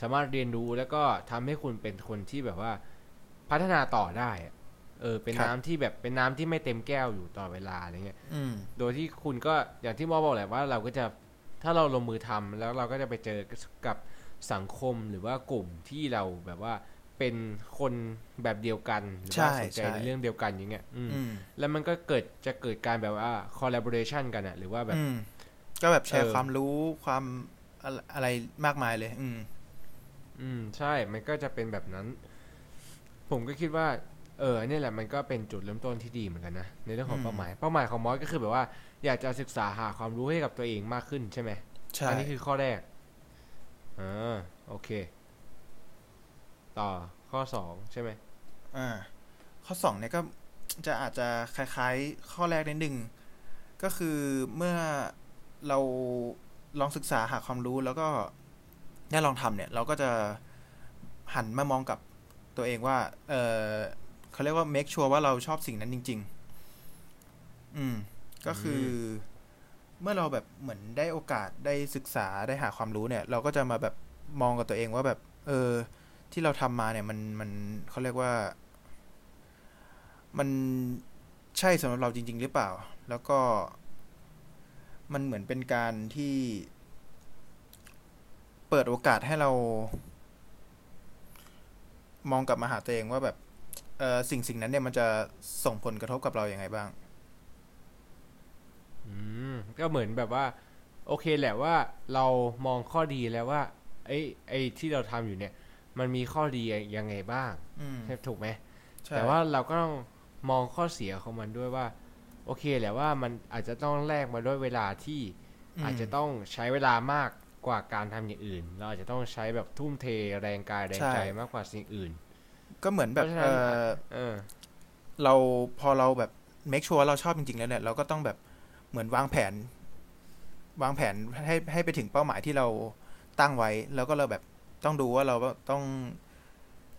สามารถเรียนรู้แล้วก็ทำให้คุณเป็นคนที่แบบว่าพัฒนาต่อได้อะเออเป็นครับน้ำที่แบบเป็นน้ำที่ไม่เต็มแก้วอยู่ต่อเวลาอะไรเงี้ยอืมโดยที่คุณก็อย่างที่หมอบอกแหละว่าเราก็จะถ้าเราลงมือทำแล้วเราก็จะไปเจอกับสังคมหรือว่ากลุ่มที่เราแบบว่า เป็นคนแบบเดียวกันหรือว่าใช่สนใจใช่ในเรื่องเดียวกันอย่างเงี้ยอืมอืมแล้วมันก็เกิดจะเกิดการแบบว่า collaboration กันอะหรือว่าแบบอืมก็แบบแชร์เออความรู้ความอะไรอะไรมากมายเลย อืม อืม ใช่ มันก็จะเป็นแบบนั้น ผมก็คิดว่า เออเนี่ยแหละมันก็เป็นจุดเริ่มต้นที่ดีเหมือนกันนะ ในเรื่องของอืมเป้าหมาย เป้าหมายของมอสก็คือแบบว่า อยากจะศึกษาหาความรู้ให้กับตัวเองมากขึ้นใช่ไหมใช่อันี้คือข้อแรกอ่าโอเค ต่อข้อสองใช่ไหมอ่าข้อสองเนี่ยก็จะอาจจะคล้ายๆ ข้อแรกนิดนึงก็คือเมื่อเราลองศึกษาหาความรู้แล้วก็ได้ลองทำเนี่ย เราก็จะหันมามองกับตัวเองว่า เออเขาเรียกว่า make sure ว่าเราชอบสิ่งนั้นจริง ๆ อืม ก็คือ เมื่อเราแบบเหมือนได้โอกาสได้ศึกษาได้หาความรู้เนี่ย เราก็จะมาแบบมองกับตัวเองว่าแบบ เออ ที่เราทำมาเนี่ยมันมันเขาเรียกว่า มันใช่สำหรับเราจริง ๆ หรือเปล่า แล้วก็มันเหมือนเป็นการที่เปิดโอกาสให้เรา มองกลับมาหาตัวเองว่าแบบเออสิ่งสิ่งนั้นเนี่ยมันจะส่งผลกระทบกับเราอย่างไงบ้าง อืม ก็เหมือนแบบว่า โอเคแหละว่าเรามองข้อดีแล้วว่า ไอ้ไอ้ที่เราทำอยู่เนี่ย มันมีข้อดียังไงบ้างอืมใช่ถูกไหมใช่แต่ว่าเราก็ต้องมองข้อเสียของมันด้วยว่า โอเคแหละว่ามันอาจจะต้องแลกมาด้วยเวลาที่อาจจะต้องใช้เวลามากกว่าการทำอย่างอื่น เราอาจจะต้องใช้แบบทุ่มเทแรงกายแรงใจมากกว่าสิ่งอื่น ก็เหมือนแบบเพราะฉะนั้เอนอเออเราพอเราแบบ make sure ว่าเราชอบจริงๆแล้วเนี่ยเราก็ต้องแบบเหมือนวางแผน วางแผนให้ให้ไปถึงเป้าหมายที่เราตั้งไว้ แล้วก็เราแบบ ต้องดูว่าเราต้อง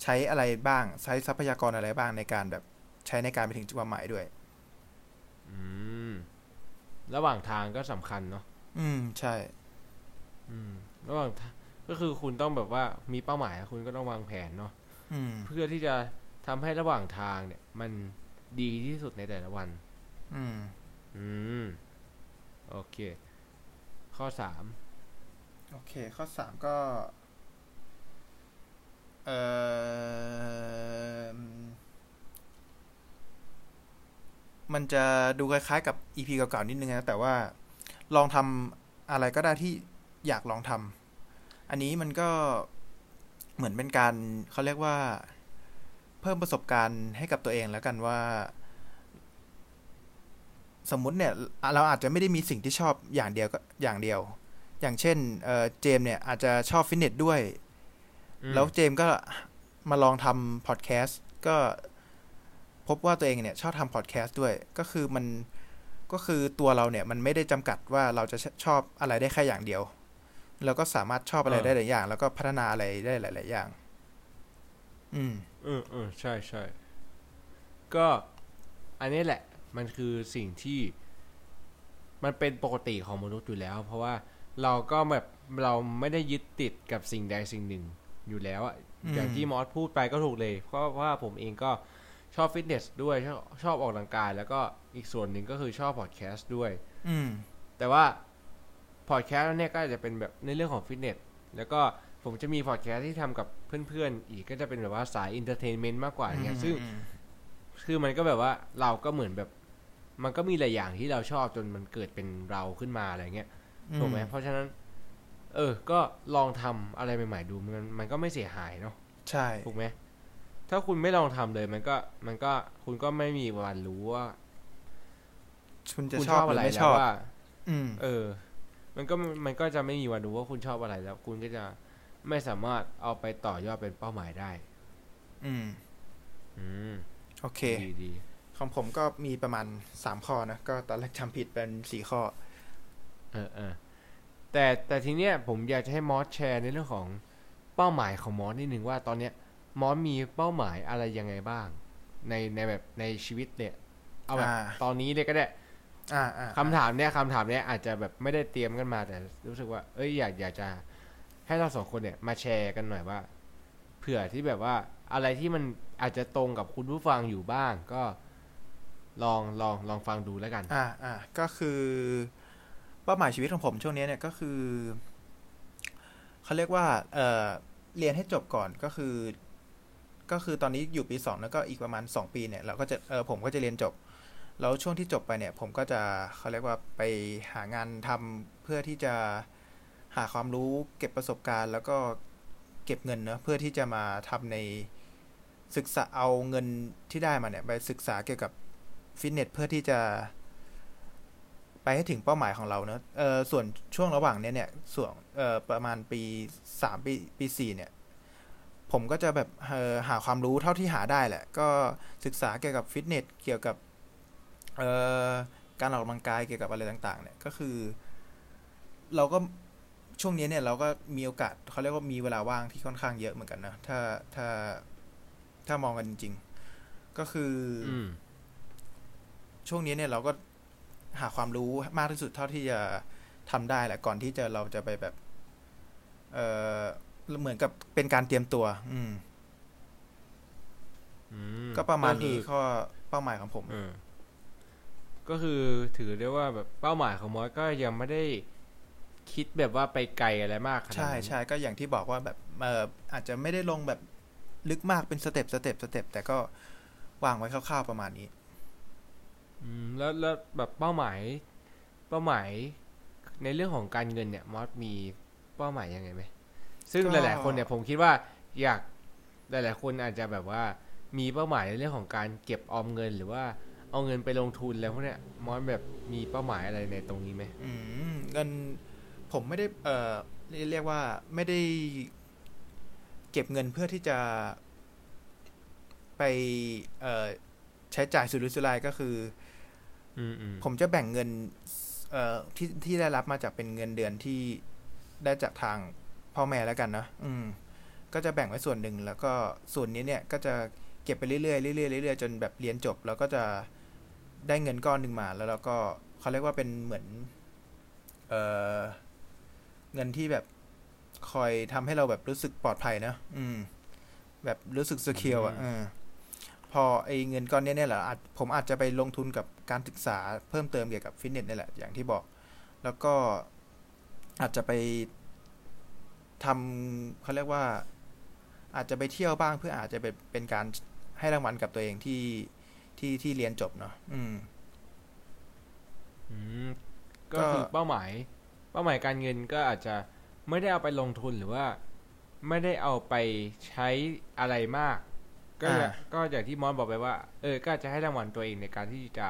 ใช้อะไรบ้าง ใช้ทรัพยากรอะไรบ้างในการแบบใช้ในการไปถึงจุดเป้าหมายด้วย อืม ระหว่างทางก็สำคัญเนาะ อืม ใช่ อืม ระหว่างทางก็คือคุณต้องแบบว่ามีเป้าหมาย คุณก็ต้องวางแผนเนาะอืมเพื่อที่จะทำให้ระหว่างทางเนี่ย มันดีที่สุดในแต่ละวัน อืม อืม โอเค ข้อสาม โอเค ข้อสามก็เออ มันจะดูคล้ายๆกับ EP เก่าๆนิดนึงนะ แต่ว่าลองทำอะไรก็ได้ที่อยากลองทำอันนี้มันก็เหมือนเป็นการเขาเรียกว่า เพิ่มประสบการณ์ให้กับตัวเองแล้วกันว่า สมมุติเนี่ย เราอาจจะไม่ได้มีสิ่งที่ชอบอย่างเดียวก็อย่างเดียว อย่างเช่นเจมเนี่ยอาจจะชอบฟิตเนสด้วย แล้วเจมส์ก็มาลองทำพอดแคสต์ก็พบว่าตัวเองเนี่ย ชอบทำพอดแคสต์ด้วย ก็คือมันก็คือตัวเราเนี่ย มันไม่ได้จำกัดว่าเราจะชอบอะไรได้แค่อย่างเดียวเราก็สามารถชอบอะไรได้หลายอย่าง แล้วก็พัฒนาอะไรได้หลาย ๆ อย่าง อืมเออเออใช่ใช่ก็อันนี้แหละ มันคือสิ่งที่ มันเป็นปกติของมนุษย์อยู่แล้ว เพราะว่าเราก็แบบเราไม่ได้ยึดติดกับสิ่งใดสิ่งหนึ่ง อยู่แล้วอะอืมอย่างที่มอสพูดไปก็ถูกเลย เพราะว่าผมเองก็ชอบฟิตเนสด้วยชอบชอบออกกำลังกาย แล้วก็อีกส่วนหนึ่งก็คือชอบพอดแคสต์ด้วย อืม แต่ว่าพอดแคสต์เนี่ยก็อาจจะเป็นแบบในเรื่องของฟิตเนสแล้วก็ผมจะมีพอดแคสต์ที่ทำกับเพื่อนๆ อีกก็จะเป็นแบบว่าสาย entertainment มากกว่าอย่างเงี้ยซึ่ง คือมันก็แบบว่าเราก็เหมือนแบบ มันก็มีหลายอย่างที่เราชอบจนมันเกิดเป็นเราขึ้นมาอะไรเงี้ยถูกไหมเพราะฉะนั้น เออ ก็ลองทำอะไรใหม่ๆดูมันมันก็ไม่เสียหายเนาะใช่ถูกไหมถ้าคุณไม่ลองทำเลยมันก็ มันก็คุณก็ไม่มีวันรู้ว่าคุณจะคุณชชออบบหรืออะไรไม่แล้ชอวบว่าอืมเออ มันก็มันก็จะไม่มีวันรู้ว่าคุณชอบอะไรแล้ว คุณก็จะไม่สามารถเอาไปต่อยอดเป็นเป้าหมายได้ อืม อืม โอเคดีดีของผมก็มีประมาณสามข้อนะ ก็ตอนแรกจำผิดเป็นสี่ข้อ เออเออ แต่แต่ทีเนี้ยผมอยากจะให้มอสแชร์ในเรื่องของเป้าหมายของมอสนิดหนึ่งว่าตอนเนี้ยมอสมีเป้าหมายอะไรยังไงบ้าง ในในแบบในชีวิตเนี่ยเอาแบบอ่าตอนนี้เลยก็ได้อ่าอ่าคำถามเนี้ยคำถามเนี้ยอาจจะแบบไม่ได้เตรียมกันมาแต่รู้สึกว่า เอ้ยอยากอยากจะให้เราสองคนเนี่ยมาแชร์กันหน่อยว่า เผื่อที่แบบว่าอะไรที่มันอาจจะตรงกับคุณผู้ฟังอยู่บ้าง ก็ลองลองลองฟังดูแล้วกัน อ่าอ่าก็คือ เป้าหมายชีวิตของผมช่วงนี้เนี่ยก็คือเขาเรียกว่าเออเรียนให้จบก่อนก็คือ ก็คือตอนนี้อยู่ปีสองแล้วก็อีกประมาณสองปีเนี่ยเราก็จะเออผมก็จะเรียนจบ แล้วช่วงที่จบไปเนี่ย ผมก็จะเขาเรียกว่าไปหางานทำเพื่อที่จะหาความรู้เก็บประสบการณ์ แล้วก็เก็บเงินเนะเพื่อที่จะมาทำในศึกษาเอาเงินที่ได้มาเนี่ยไปศึกษาเกี่ยวกับฟิตเนสเพื่อที่จะ ไปให้ถึงเป้าหมายของเราเนอะเออส่วนช่วงระหว่างเนี้ยเนี่ย ส่วนเออประมาณปีสามปีปีสี่เนี่ยผผมก็จะแบบเอ่อหาความรู้เท่าที่หาได้แหละ ก็ศึกษาเกี่ยวกับฟิตเนส เกี่ยวกับเอ่อการออกกำลังกายเกี่ยวกับอะไรต่าง ๆ เนี่ย ก็คือ เราก็ช่วงนี้เนี่ยเราก็มีโอกาสเขาเรียกว่ามีเวลาว่างที่ค่อนข้างเยอะเหมือนกันนะถ้าถ้าถ้ามองกันจริง ๆ ก็คือออืมช่วงนี้เนี่ยเราก็ หาความรู้มากที่สุดเท่าที่จะทำได้แหละก่อนที่จะเราจะไปแบบ เออเหมือนกับเป็นการเตรียมตัว อืมอืมก็ประมาณนี้ก็คือข้อเป้าหมายของผมเออก็คือถือได้ว่าแบบเป้าหมายของมอสก็ยังไม่ได้คิดแบบว่าไปไกลอะไรมากขนาดใช่นั้นใช่ก็อย่างที่บอกว่าแบบเอออาจจะไม่ได้ลงแบบลึกมากเป็น step step step แต่ก็วางไว้คร่าวๆประมาณนี้ อืมแล้วแล้วแบบเป้าหมาย เป้าหมาย ในเรื่องของการเงินเนี่ยมอสมีเป้าหมายยังไงไหมซึ่งหลาย ๆ คนเนี่ยผมคิดว่าอยากหลาย ๆ คนอาจจะแบบว่ามีเป้าหมายในเรื่องของการเก็บออมเงิน หรือว่าเอาเงินไปลงทุนแล้วพวกเนี้ยมอสแบบมีเป้าหมายอะไรในตรงนี้ไหมอืมเงินผมไม่ได้เออเรียกว่าไม่ได้เก็บเงินเพื่อที่จะไปเออใช้จ่ายสุรุ่ยสุร่ายก็คือ ผมจะแบ่งเงิน เอ่อที่ที่ได้รับมาจากเป็นเงินเดือนที่ได้จากทางพ่อแม่แล้วกันนะอืม ก็จะแบ่งไว้ส่วนหนึ่งแล้วก็ส่วนนี้เนี่ย ก็จะเก็บไปเรื่อยๆเรื่อยๆเรื่อยๆจนแบบเรียนจบ แล้วก็จะได้เงินก้อนหนึ่งมา แล้วเราก็เขาเรียกว่าเป็นเหมือน เอ่อเงินที่แบบคอยทำให้เราแบบรู้สึกปลอดภัยนะ อืม แบบรู้สึกสเคียวอะเออ พอไอ้เงินก้อนเนี้ยเนี่ยแหละอาจผมอาจจะไปลงทุนกับการศึกษาเพิ่มเติมเกี่ยวกับฟิตเนสนี่แหละอย่างที่บอก แล้วก็อาจจะไปทำเขาเรียกว่า อาจจะไปเที่ยวบ้างเพื่ออาจจะเป็นเป็นการให้รางวัลกับตัวเองที่ที่ที่เรียนจบเนาะอืม อืม ก็ก็คือเป้าหมาย เป้าหมายการเงินก็อาจจะไม่ได้เอาไปลงทุนหรือว่า ไม่ได้เอาไปใช้อะไรมาก ก็อย่าอ่าก็อย่างที่มอสบอกไปว่า เออ ก็อาจจะให้รางวัลตัวเองในการที่จะ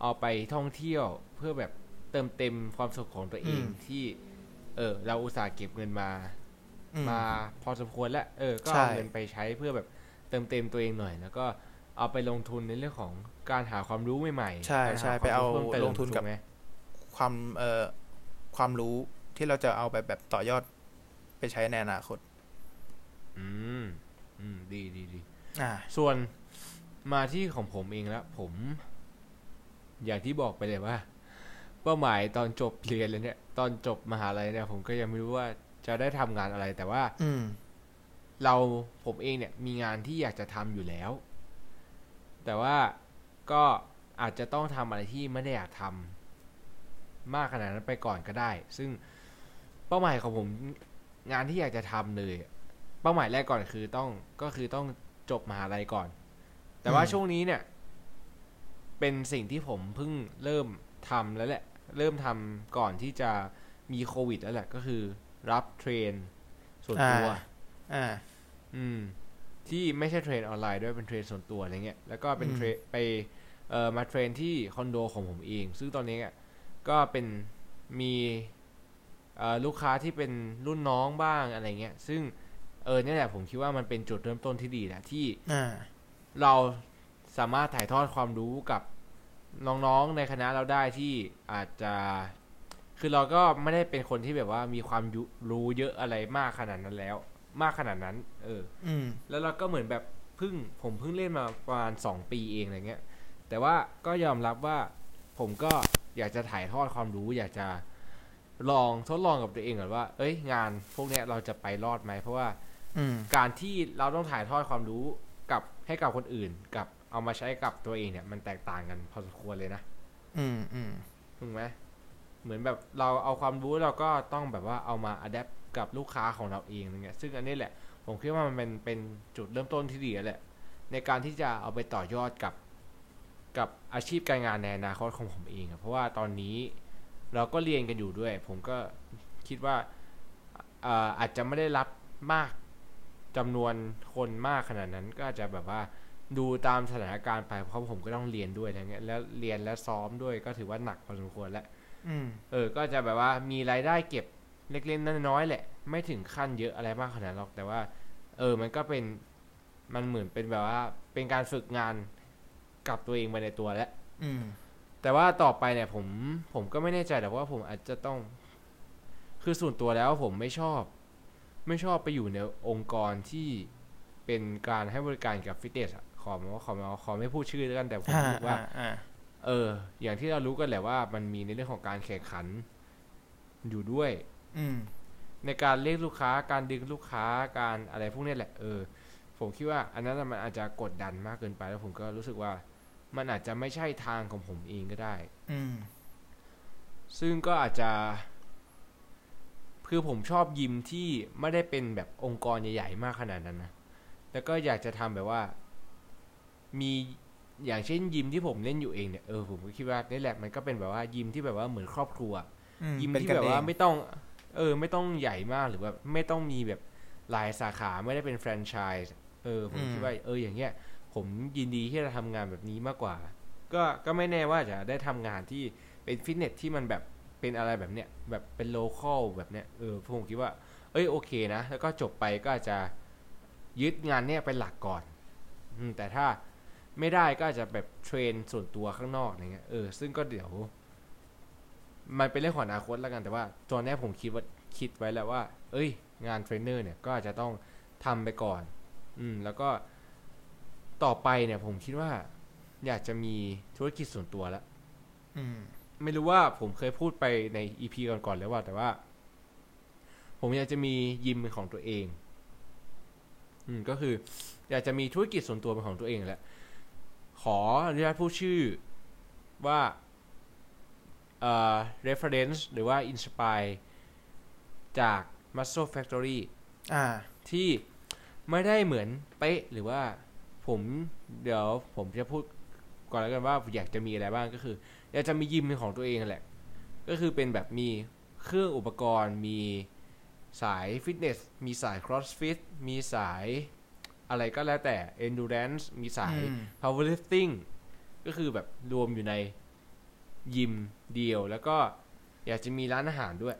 เอาไปท่องเที่ยวเพื่อแบบเติมเต็มความสุขของตัวเองที่ เออ เราอุตส่าห์เก็บเงินมาอืมมาพอสมควรแล้ว เออ ก็ใช่เอาเงินไปใช้เพื่อแบบเติมเต็มตัวเองหน่อย แล้วก็เอาไปลงทุนในเรื่องของการหาความรู้ใหม่ๆ ใช่การหใช่ควมไปเอารู้พิ่มติมลงทุนกับถูไหมความเอ่อความรู้ที่เราจะเอาไปแบบต่อยอดไปใช้ในอนาคต อืม อืม ดีดีดีอ่า ส่วนมาที่ของผมเองแล้วผม อย่างที่บอกไปเลยว่า เป้าหมายตอนจบเรียนแล้วเนี่ย ตอนจบมหาลัยเนี่ย ผมก็ยังไม่รู้ว่าจะได้ทำงานอะไรแต่ว่า อืมเราผมเองเนี่ย มีงานที่อยากจะทำอยู่แล้ว แต่ว่าก็อาจจะต้องทำอะไรที่ไม่ได้อยากทำมากขนาดนั้นไปก่อนก็ได้ ซึ่งเป้าหมายของผมงานที่อยากจะทำเลย เป้าหมายแรกก่อนคือต้องก็คือต้อง จบมหาลัยก่อน แต่ว่าอืมช่วงนี้เนี่ย เป็นสิ่งที่ผมเพิ่งเริ่มทำแล้วแหละ เริ่มทำก่อนที่จะมีโควิดแล้วแหละก็คือ รับ train ส่วนตัว อ่าอ่าอืม ที่ไม่ใช่ train ออนไลน์ด้วยเป็น train ส่วนตัวอะไรเงี้ย แล้วก็เป็นอืมเทรนไปเอ่อมา train ที่คอนโดของผมเอง ซึ่งตอนนี้อะก็เป็นมีเอ่อลูกค้าที่เป็นรุ่นน้องบ้างอะไรเงี้ย ซึ่ง เออเนี่ยแหละผมคิดว่ามันเป็นจุดเริ่มต้นที่ดีแหละที่อ่าเราสามารถถ่ายทอดความรู้กับน้องๆในคณะเราได้ที่อาจจะ คือเราก็ไม่ได้เป็นคนที่แบบว่ามีความยุรู้เยอะอะไรมากขนาดนั้นแล้ว มากขนาดนั้น เออ อืมแล้วเราก็เหมือนแบบเพิ่งผมเพิ่งเล่นมาประมาณสองปีเองอะไรเงี้ย แต่ว่าก็ยอมรับว่าผมก็อยากจะถ่ายทอดความรู้ อยากจะลองทดลองกับตัวเองก่อนว่า เอ้ยงานพวกเนี้ยเราจะไปรอดไหมเพราะว่าอืม การที่เราต้องถ่ายทอดความรู้กับให้กับคนอื่น กับเอามาใช้กับตัวเองเนี่ย มันแตกต่างกันพอสมควรเลยนะ อืมอืมถูกไหมเหมือนแบบเราเอาความรู้เราก็ต้องแบบว่าเอามาอัดแอปกับลูกค้าของเราเองอะไรเงี้ยซึ่งอันนี้แหละ ผมคิดว่ามันเป็นเป็นจุดเริ่มต้นที่ดีแล้วแหละ ในการที่จะเอาไปต่อยอดกับกับอาชีพการงานในอนาคตของผมเองอะเพราะว่าตอนนี้เราก็เรียนกันอยู่ด้วย ผมก็คิดว่าเอ่ออาจจะไม่ได้รับมาก จำนวนคนมากขนาดนั้นก็อาจจะแบบว่าดูตามสถานการณ์ไปเพราะผมก็ต้องเรียนด้วยอะไรเงี้ยแล้วเรียนและซ้อมด้วยก็ถือว่าหนักพอสมควรแล้วอืมเออ ก็จะแบบว่ามีรายได้เก็บเล็กๆน้อยๆแหละ ไม่ถึงขั้นเยอะอะไรมากขนาดนั้นหรอกแต่ว่า เออ มันก็เป็นมันเหมือนเป็นแบบว่า เป็นการฝึกงานกับตัวเองไปในตัวแล้วอืมแต่ว่าต่อไปเนี่ย ผม ผมก็ไม่แน่ใจแต่ว่าผมอาจจะต้อง คือส่วนตัวแล้วผมไม่ชอบ ไม่ชอบไปอยู่ในองค์กรที่เป็นการให้บริการกับฟิตเนสอะขอว่าขอขอไม่พูดชื่อแล้วกันแต่ผมอ่ารู้สึกว่าอ่าอ่าเออ อย่างที่เรารู้กันแหละว่ามันมีในเรื่องของการแข่งขัน อยู่ด้วย อืมในการเรียกลูกค้าการดึงลูกค้าการอะไรพวกนี้แหละเออ ผมคิดว่า อันนั้นน่ะมันอาจจะกดดันมากเกินไป แล้วผมก็รู้สึกว่า มันอาจจะไม่ใช่ทางของผมเองก็ได้ อืมซึ่งก็อาจจะ คือผมชอบยิมที่ไม่ได้เป็นแบบองค์กรใหญ่ ๆ มากขนาดนั้นนะ แล้วก็อยากจะทำแบบว่า มีอย่างเช่นยิมที่ผมเล่นอยู่เองเนี่ยเออผมก็คิดว่านี่แหละมันก็เป็นแบบว่ายิมที่แบบว่าเหมือนครอบครัวอืมยิมเป็นที่กันแบบเอว่างไม่ต้อง เออ ไม่ต้องใหญ่มากหรือว่าไม่ต้องมีแบบหลายสาขาไม่ได้เป็นแฟรนไชส์เออผมคิดว่าเอออย่างเงี้ย ผมยินดีที่จะทำงานแบบนี้มากกว่า ก็ก็ไม่แน่ว่าจะได้ทำงานที่เป็นฟิตเนสที่มันแบบ เป็นอะไรแบบเนี้ยแบบเป็นโลคอลแบบเนี้ยเออผมคิดว่า เอ้ยโอเคนะ แล้วก็จบไปก็อาจจะยึดงานเนี้ยเป็นหลักก่อนอแต่ถ้าไม่ได้ก็อาจจะแบบเทรนส่วนตัวข้างนอกอะไรเงี้ยเออซึ่งก็เดี๋ยว มันเป็นเรื่องของอนาคตแล้วกันแต่ว่าตอนนี้ผมคิดว่าคิดไว้แล้วว่า เอ้ย งานเทรนเนอร์เนี่ยก็อาจจะต้องทำไปก่อน อืม แล้วก็ต่อไปเนี่ย ผมคิดว่า อยากจะมีธุรกิจส่วนตัวแล้วอืม ไม่รู้ว่าผมเคยพูดไปใน EP ก่อนๆแล้วว่า แต่ว่า ผมอยากจะมียิมเป็นของตัวเอง อืมก็คือ อยากจะมีธุรกิจส่วนตัวเป็นของตัวเองแหละ ขออนุญาตพูดชื่อว่าเอ่อ reference หรือว่า inspire จาก Muscle Factory อ่า ที่ไม่ได้เหมือนเป๊ะหรือว่าผมเดี๋ยวผมจะพูดก่อนแล้วกันว่าอยากจะมีอะไรบ้างก็คือ อยากจะมียิมเป็นของตัวเองนั่นแหละ ก็คือเป็นแบบมีเครื่องอุปกรณ์ มีสายฟิตเนส มีสาย crossfit มีสายอะไรก็แล้วแต่ endurance มีสายอืม powerlifting ก็คือแบบรวมอยู่ในยิมเดียว แล้วก็อยากจะมีร้านอาหารด้วย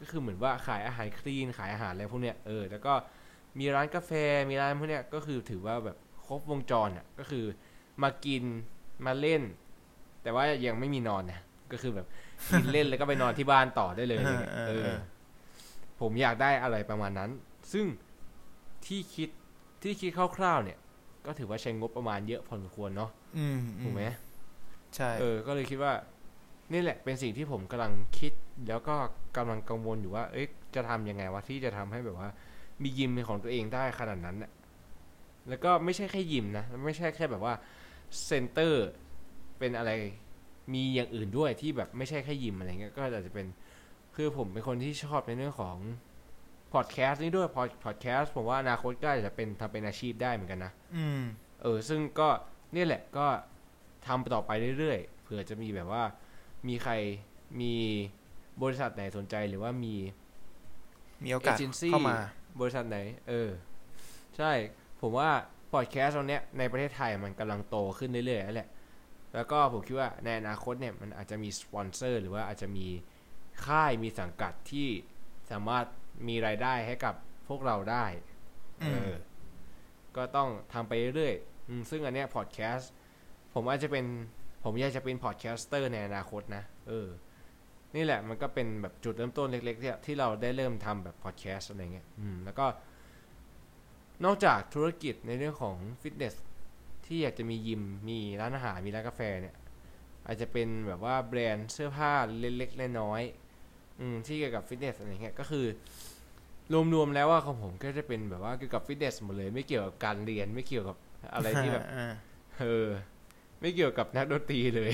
ก็คือเหมือนว่าขายอาหารคลีน ขายอาหารอะไรพวกเนี้ย เออ แล้วก็มีร้านกาแฟ มีร้านพวกเนี้ย ก็คือถือว่าแบบครบวงจรอะ ก็คือมากิน มาเล่น แต่ว่ายังไม่มีนอนนะก็คือแบบกินเล่นแล้วก็ไปนอนที่บ้านต่อได้เลยอะไรเงี้ยเออเอเอออ ผมอยากได้อะไรประมาณนั้น ซึ่งที่คิดที่คิดคร่าวๆเนี่ย ก็ถือว่าใช้งบประมาณเยอะพอสมควรเนาะอืมถูกไหมใช่เออ ก็เลยคิดว่า นี่แหละเป็นสิ่งที่ผมกำลังคิด แล้วก็กำลังกังวลอยู่ว่า เอ้ยจะทำยังไงวะที่จะทำให้แบบว่า มียิมเป็นของตัวเองได้ขนาดนั้นน่ะแล้วก็ไม่ใช่แค่ยิมนะไม่ใช่แค่แบบว่าเซ็นเตอร์ เป็นอะไรมีอย่างอื่นด้วยที่แบบไม่ใช่แค่ยิมอะไรเงี้ยก็อาจจะเป็นคือผมเป็นคนที่ชอบในเรื่องของพอดแคสต์นี่ด้วยพอพอดแคสต์ผมว่าอนาคตก็อาจจะเป็นทำเป็นอาชีพได้เหมือนกันนะอืม เออ ซึ่งก็เนี่ยแหละก็ทำต่อไปเรื่อยๆเผื่อจะมีแบบว่า มีใครมีบริษัทไหนสนใจหรือว่ามี มีโอกาสเอเจนซี่เข้ามา บริษัทไหน เออ ใช่ ผมว่าพอดแคสต์ตรงเนี้ยในประเทศไทยมันกำลังโตขึ้นเรื่อยๆแล้วแหละ แล้วก็ผมคิดว่าในอนาคตเนี่ยมันอาจจะมีสปอนเซอร์หรือว่าอาจจะมีค่ายมีสังกัดที่สามารถมีรายได้ให้กับพวกเราได้อืเอมอก็ต้องทำไปเรื่อยๆอืมซึ่งอันเนี้ยพอดแคสต์ผมอาจจะเป็น ผมอยากจะเป็น podcaster ในอนาคตนะเออ นี่แหละมันก็เป็นแบบจุดเริ่มต้นเล็กๆที่ที่เราได้เริ่มทำแบบพอดแคสต์อะไรเงี้ย อืม แล้วก็ นอกจากธุรกิจในเรื่องของฟิตเนส ที่อยากจะมียิมมีร้านอาหารมีร้านกาแฟเนี่ยอาจจะเป็นแบบว่าแบรนด์เสื้อผ้าเล็กๆน้อยๆอืมที่เกี่ยวกับฟิตเนสอะไรเงี้ยก็คือ รวมๆแล้วว่าของผมก็จะเป็นแบบว่าเกี่ยวกับฟิตเนสหมดเลยไม่เกี่ยวกับการเรียนไม่เกี่ยวกับอะไรที่แบบอ่าเออ ไม่เกี่ยวกับนักดนตรีเลย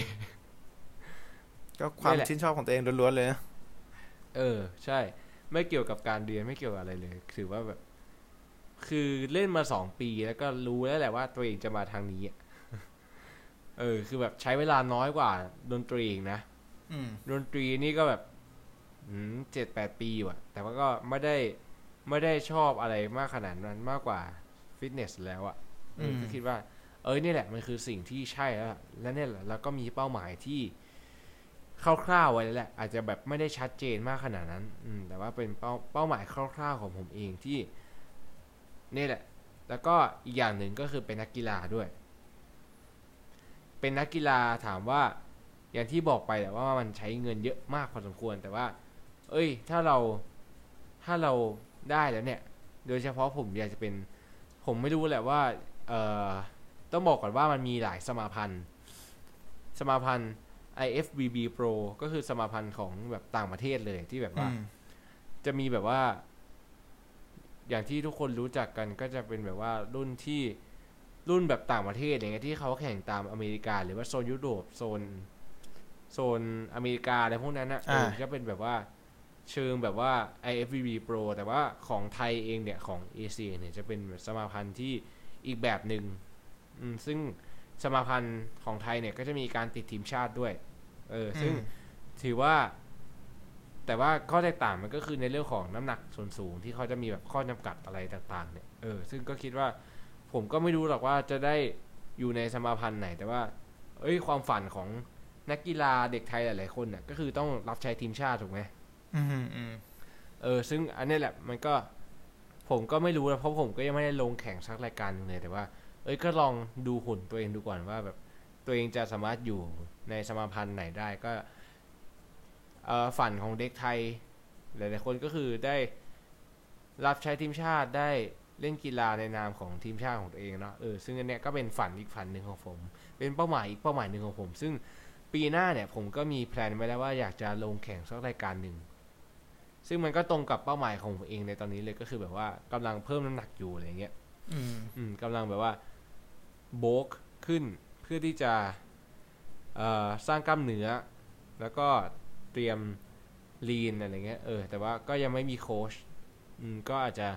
ก็ความนี่แหละชื่นชอบของตัวเองล้วนๆเลยนะเออ ใช่ ไม่เกี่ยวกับการเรียนไม่เกี่ยวกับอะไรเลย ถือว่าแบบ คือเล่นมาสองปีแล้วก็รู้แล้วแหละว่าตัวเองจะมาทางนี้อะเออ คือแบบใช้เวลาน้อยกว่า ดนตรีอีกนะอืมดนตรีนี่ก็แบบเจ็ดแปดปีว่ะ แต่ว่าก็ไม่ได้ไม่ได้ชอบอะไรมากขนาดนั้นมากกว่าฟิตเนสแล้วอะเอออืมก็คิดว่า เอ้ยนี่แหละมันคือสิ่งที่ใช่แล้วล่ะและเนี่ยแหละแล้วก็มีเป้าหมายที่คร่าวๆไว้แล้วแหละ อาจจะแบบไม่ได้ชัดเจนมากขนาดนั้น อืม แต่ว่าเป็นเป้าเป้าหมายคร่าวๆของผมเองที่ นี่แหละ แล้วก็อีกอย่างหนึ่งก็คือเป็นนักกีฬาด้วย เป็นนักกีฬาถามว่าอย่างที่บอกไปแต่ว่ามันใช้เงินเยอะมากพอสมควรแต่ว่า เอ้ย ถ้าเราถ้าเราได้แล้วเนี่ย โดยเฉพาะผมอยากจะเป็น ผมไม่รู้แหละว่าเอ่อต้องบอกก่อนว่ามันมีหลายสมาพันธ์ สมาพันธ์ IFBB Pro ก็คือสมาพันธ์ของแบบต่างประเทศเลยที่แบบว่าอืมจะมีแบบว่า อย่างที่ทุกคนรู้จักกันก็จะเป็นแบบว่ารุ่นที่รุ่นแบบต่างประเทศอย่างเงี้ยที่เขาแข่งตามอเมริกา หรือว่าโซนยุโรปโซนโซนอเมริกาอะไรพวกนั้นนะอ่าเออก็เป็นแบบว่าเชิงแบบว่า IFBB Pro แต่ว่าของไทยเองเนี่ยของเอเชียเนี่ยจะเป็นสมาพันธ์ที่อีกแบบหนึ่งอืมซึ่งสมาพันธ์ของไทยเนี่ยก็จะมีการติดทีมชาติด้วย เออ ซึ่งอืมถือว่า แต่ว่าข้อแตกต่างมันก็คือในเรื่องของน้ำหนักส่วนสูงที่เขาจะมีแบบข้อจำกัดอะไรต่างๆเนี่ยเออซึ่งก็คิดว่าผมก็ไม่รู้หรอกว่าจะได้อยู่ในสมาพันธ์ไหน แต่ว่า เอ้ยความฝันของนักกีฬาเด็กไทยหลายๆคนเนี่ยก็คือต้องรับใช้ทีมชาติถูกไหมอืมอืมเออ ซึ่งอันนี้แหละมันก็ผมก็ไม่รู้นะเพราะผมก็ยังไม่ได้ลงแข่งสักรายการหนึงเลยแต่ว่า เอ้ยก็ลองดูหุ่นตัวเองดูก่อนว่าแบบตัวเองจะสามารถอยู่ในสมาพันธ์ไหนได้ก็เอ่อ ฝันของเด็กไทย หลายๆคนก็คือได้รับใช้ทีมชาติได้เล่นกีฬาในนามของทีมชาติของตัวเองเนาะเออซึ่งอันเนี้ยก็เป็นฝันอีกฝันหนึ่งของผม เป็นเป้าหมายอีกเป้าหมายหนึ่งของผม ซึ่งปีหน้าเนี่ยผมก็มีแพลนไว้แล้วว่าอยากจะลงแข่งสักรายการหนึ่งซึ่งมันก็ตรงกับเป้าหมายของผมเองในตอนนี้เลยก็คือแบบว่ากำลังเพิ่มน้ำหนักอยู่อะไรเงี้ยอืมอืมกำลังแบบว่าโบกขึ้นเพื่อที่จะเอ่อสร้างกล้ามเนื้อ แล้วก็ เตรียมลีนอะไรเงี้ยเออแต่ว่าก็ยังไม่มีโค้ชอืมก็อาจจะ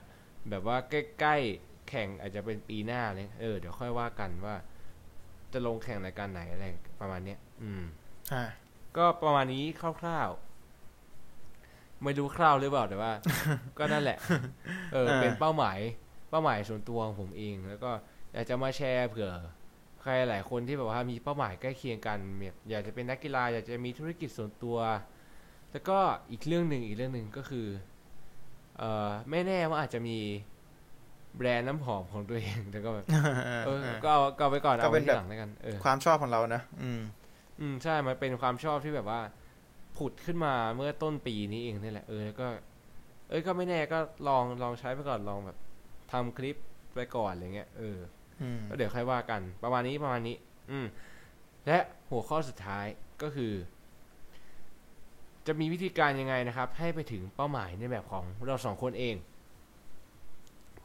แบบว่าใกล้ๆแข่งอาจจะเป็นปีหน้าเลยเออเดี๋ยวค่อยว่ากันว่า จะลงแข่งรายการไหนอะไรประมาณเนี้ยอืมอ่าก็ประมาณนี้คร่าวๆ ไม่รู้คร่าวหรือเปล่าแต่ว่า ก็นั่นแหละ เอออ่าเป็นเป้าหมาย เป้าหมายส่วนตัวของผมเอง แล้วก็อยากจะมาแชร์เผื่อ ใครหลายคนที่แบบว่ามีเป้าหมายใกล้เคียงกันแบบอยากจะเป็นนักกีฬาอยากจะมีธุรกิจส่วนตัว แล้วก็อีกเรื่องหนึ่งอีกเรื่องหนึ่งก็คือเออไม่แน่ว่าอาจจะมีแบรนด์น้ำหอมของตัวเองแต่ก็แบบเออก็เอาก็เอาไปก่อนก็เอาเป็ไว้นทีแบบหลังแล้วกันเออความชอบของเรานะอืม อืมใช่มันเป็นความชอบที่แบบว่า ผุดขึ้นมาเมื่อต้นปีนี้เองนี่แหละเออแล้วก็ เอ้ยก็ไม่แน่ก็ลองลองใช้ไปก่อนลองแบบทำคลิปไปก่อนอะไรเงี้ยเอออืม ก็เดี๋ยวค่อยว่ากัน ประมาณนี้ประมาณนี้ อืม และหัวข้อสุดท้ายก็คือ จะมีวิธีการยังไงนะครับ ให้ไปถึงเป้าหมายในแบบของเราสองคนเอง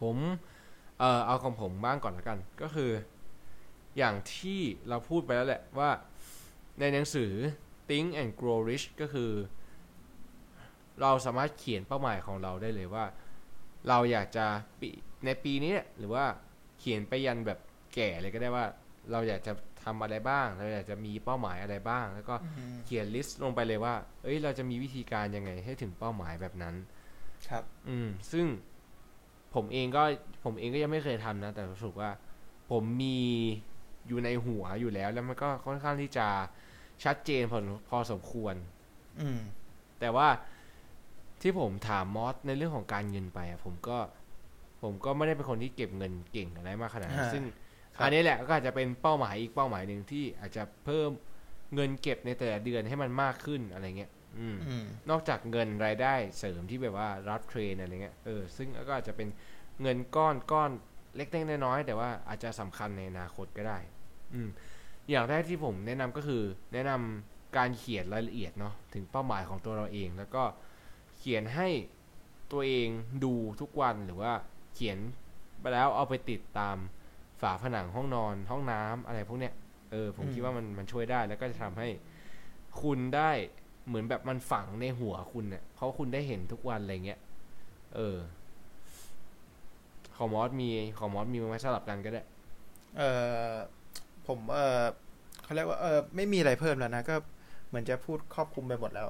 ผมเอ่อเอาของผมบ้างก่อนละกัน ก็คือ อย่างที่เราพูดไปแล้วแหละว่าในหนังสือ Think and Grow Rich ก็คือ เราสามารถเขียนเป้าหมายของเราได้เลยว่า เราอยากจะปีในปีนี้หรือว่า เขียนไปยันแบบแก่เลยก็ได้ว่า เราอยากจะทำอะไรบ้าง เราอยากจะมีเป้าหมายอะไรบ้าง แล้วก็เขียนลิสต์ลงไปเลยว่า เอ้ย เราจะมีวิธีการยังไงให้ถึงเป้าหมายแบบนั้น ครับ อืม ซึ่งผมเองก็ผมเองก็ยังไม่เคยทำนะ แต่รู้สึกว่า ผมมีอยู่ในหัวอยู่แล้ว แล้วมันก็ค่อนข้างที่จะชัดเจนพอพอสมควร อืม แต่ว่าที่ผมถามมอสในเรื่องของการเงินไปอะผมก็ ผมก็ไม่ได้เป็นคนที่เก็บเงินเก่งอะไรมากขนาดนั้นฮะซึ่งครับอันนี้แหละก็อาจจะเป็นเป้าหมายอีกเป้าหมายหนึ่งที่อาจจะเพิ่มเงินเก็บในแต่ละเดือนให้มันมากขึ้นอะไรเงี้ยอืมอืมนอกจากเงินรายได้เสริมที่แบบว่ารับเทรนอะไรเงี้ยเออซึ่งก็อาจจะเป็นเงินก้อนก้อนเล็กๆน้อยๆแต่ว่าอาจจะสำคัญในอนาคตก็ได้ อืมอย่างแรกที่ผมแนะนำก็คือ แนะนำการเขียนรายละเอียดเนาะถึงเป้าหมายของตัวเราเอง แล้วก็เขียนให้ตัวเองดูทุกวันหรือว่าเขียนไปแล้วเอาไปติดตามฝาผนังห้องนอนห้องน้ำอะไรพวกเนี้ยเออผมคิดว่ามันมันช่วยได้แล้วก็จะทำให้คุณได้เหมือนแบบมันฝังในหัวคุณเนี่ยเพราะคุณได้เห็นทุกวันอะไรเงี้ยเออของมอสมีของมอสมีมาสลับกันก็ได้ เออผมเออเขาเรียกว่าเออไม่มีอะไรเพิ่มแล้วนะก็เหมือนจะพูดครอบคลุมไปหมดแล้ว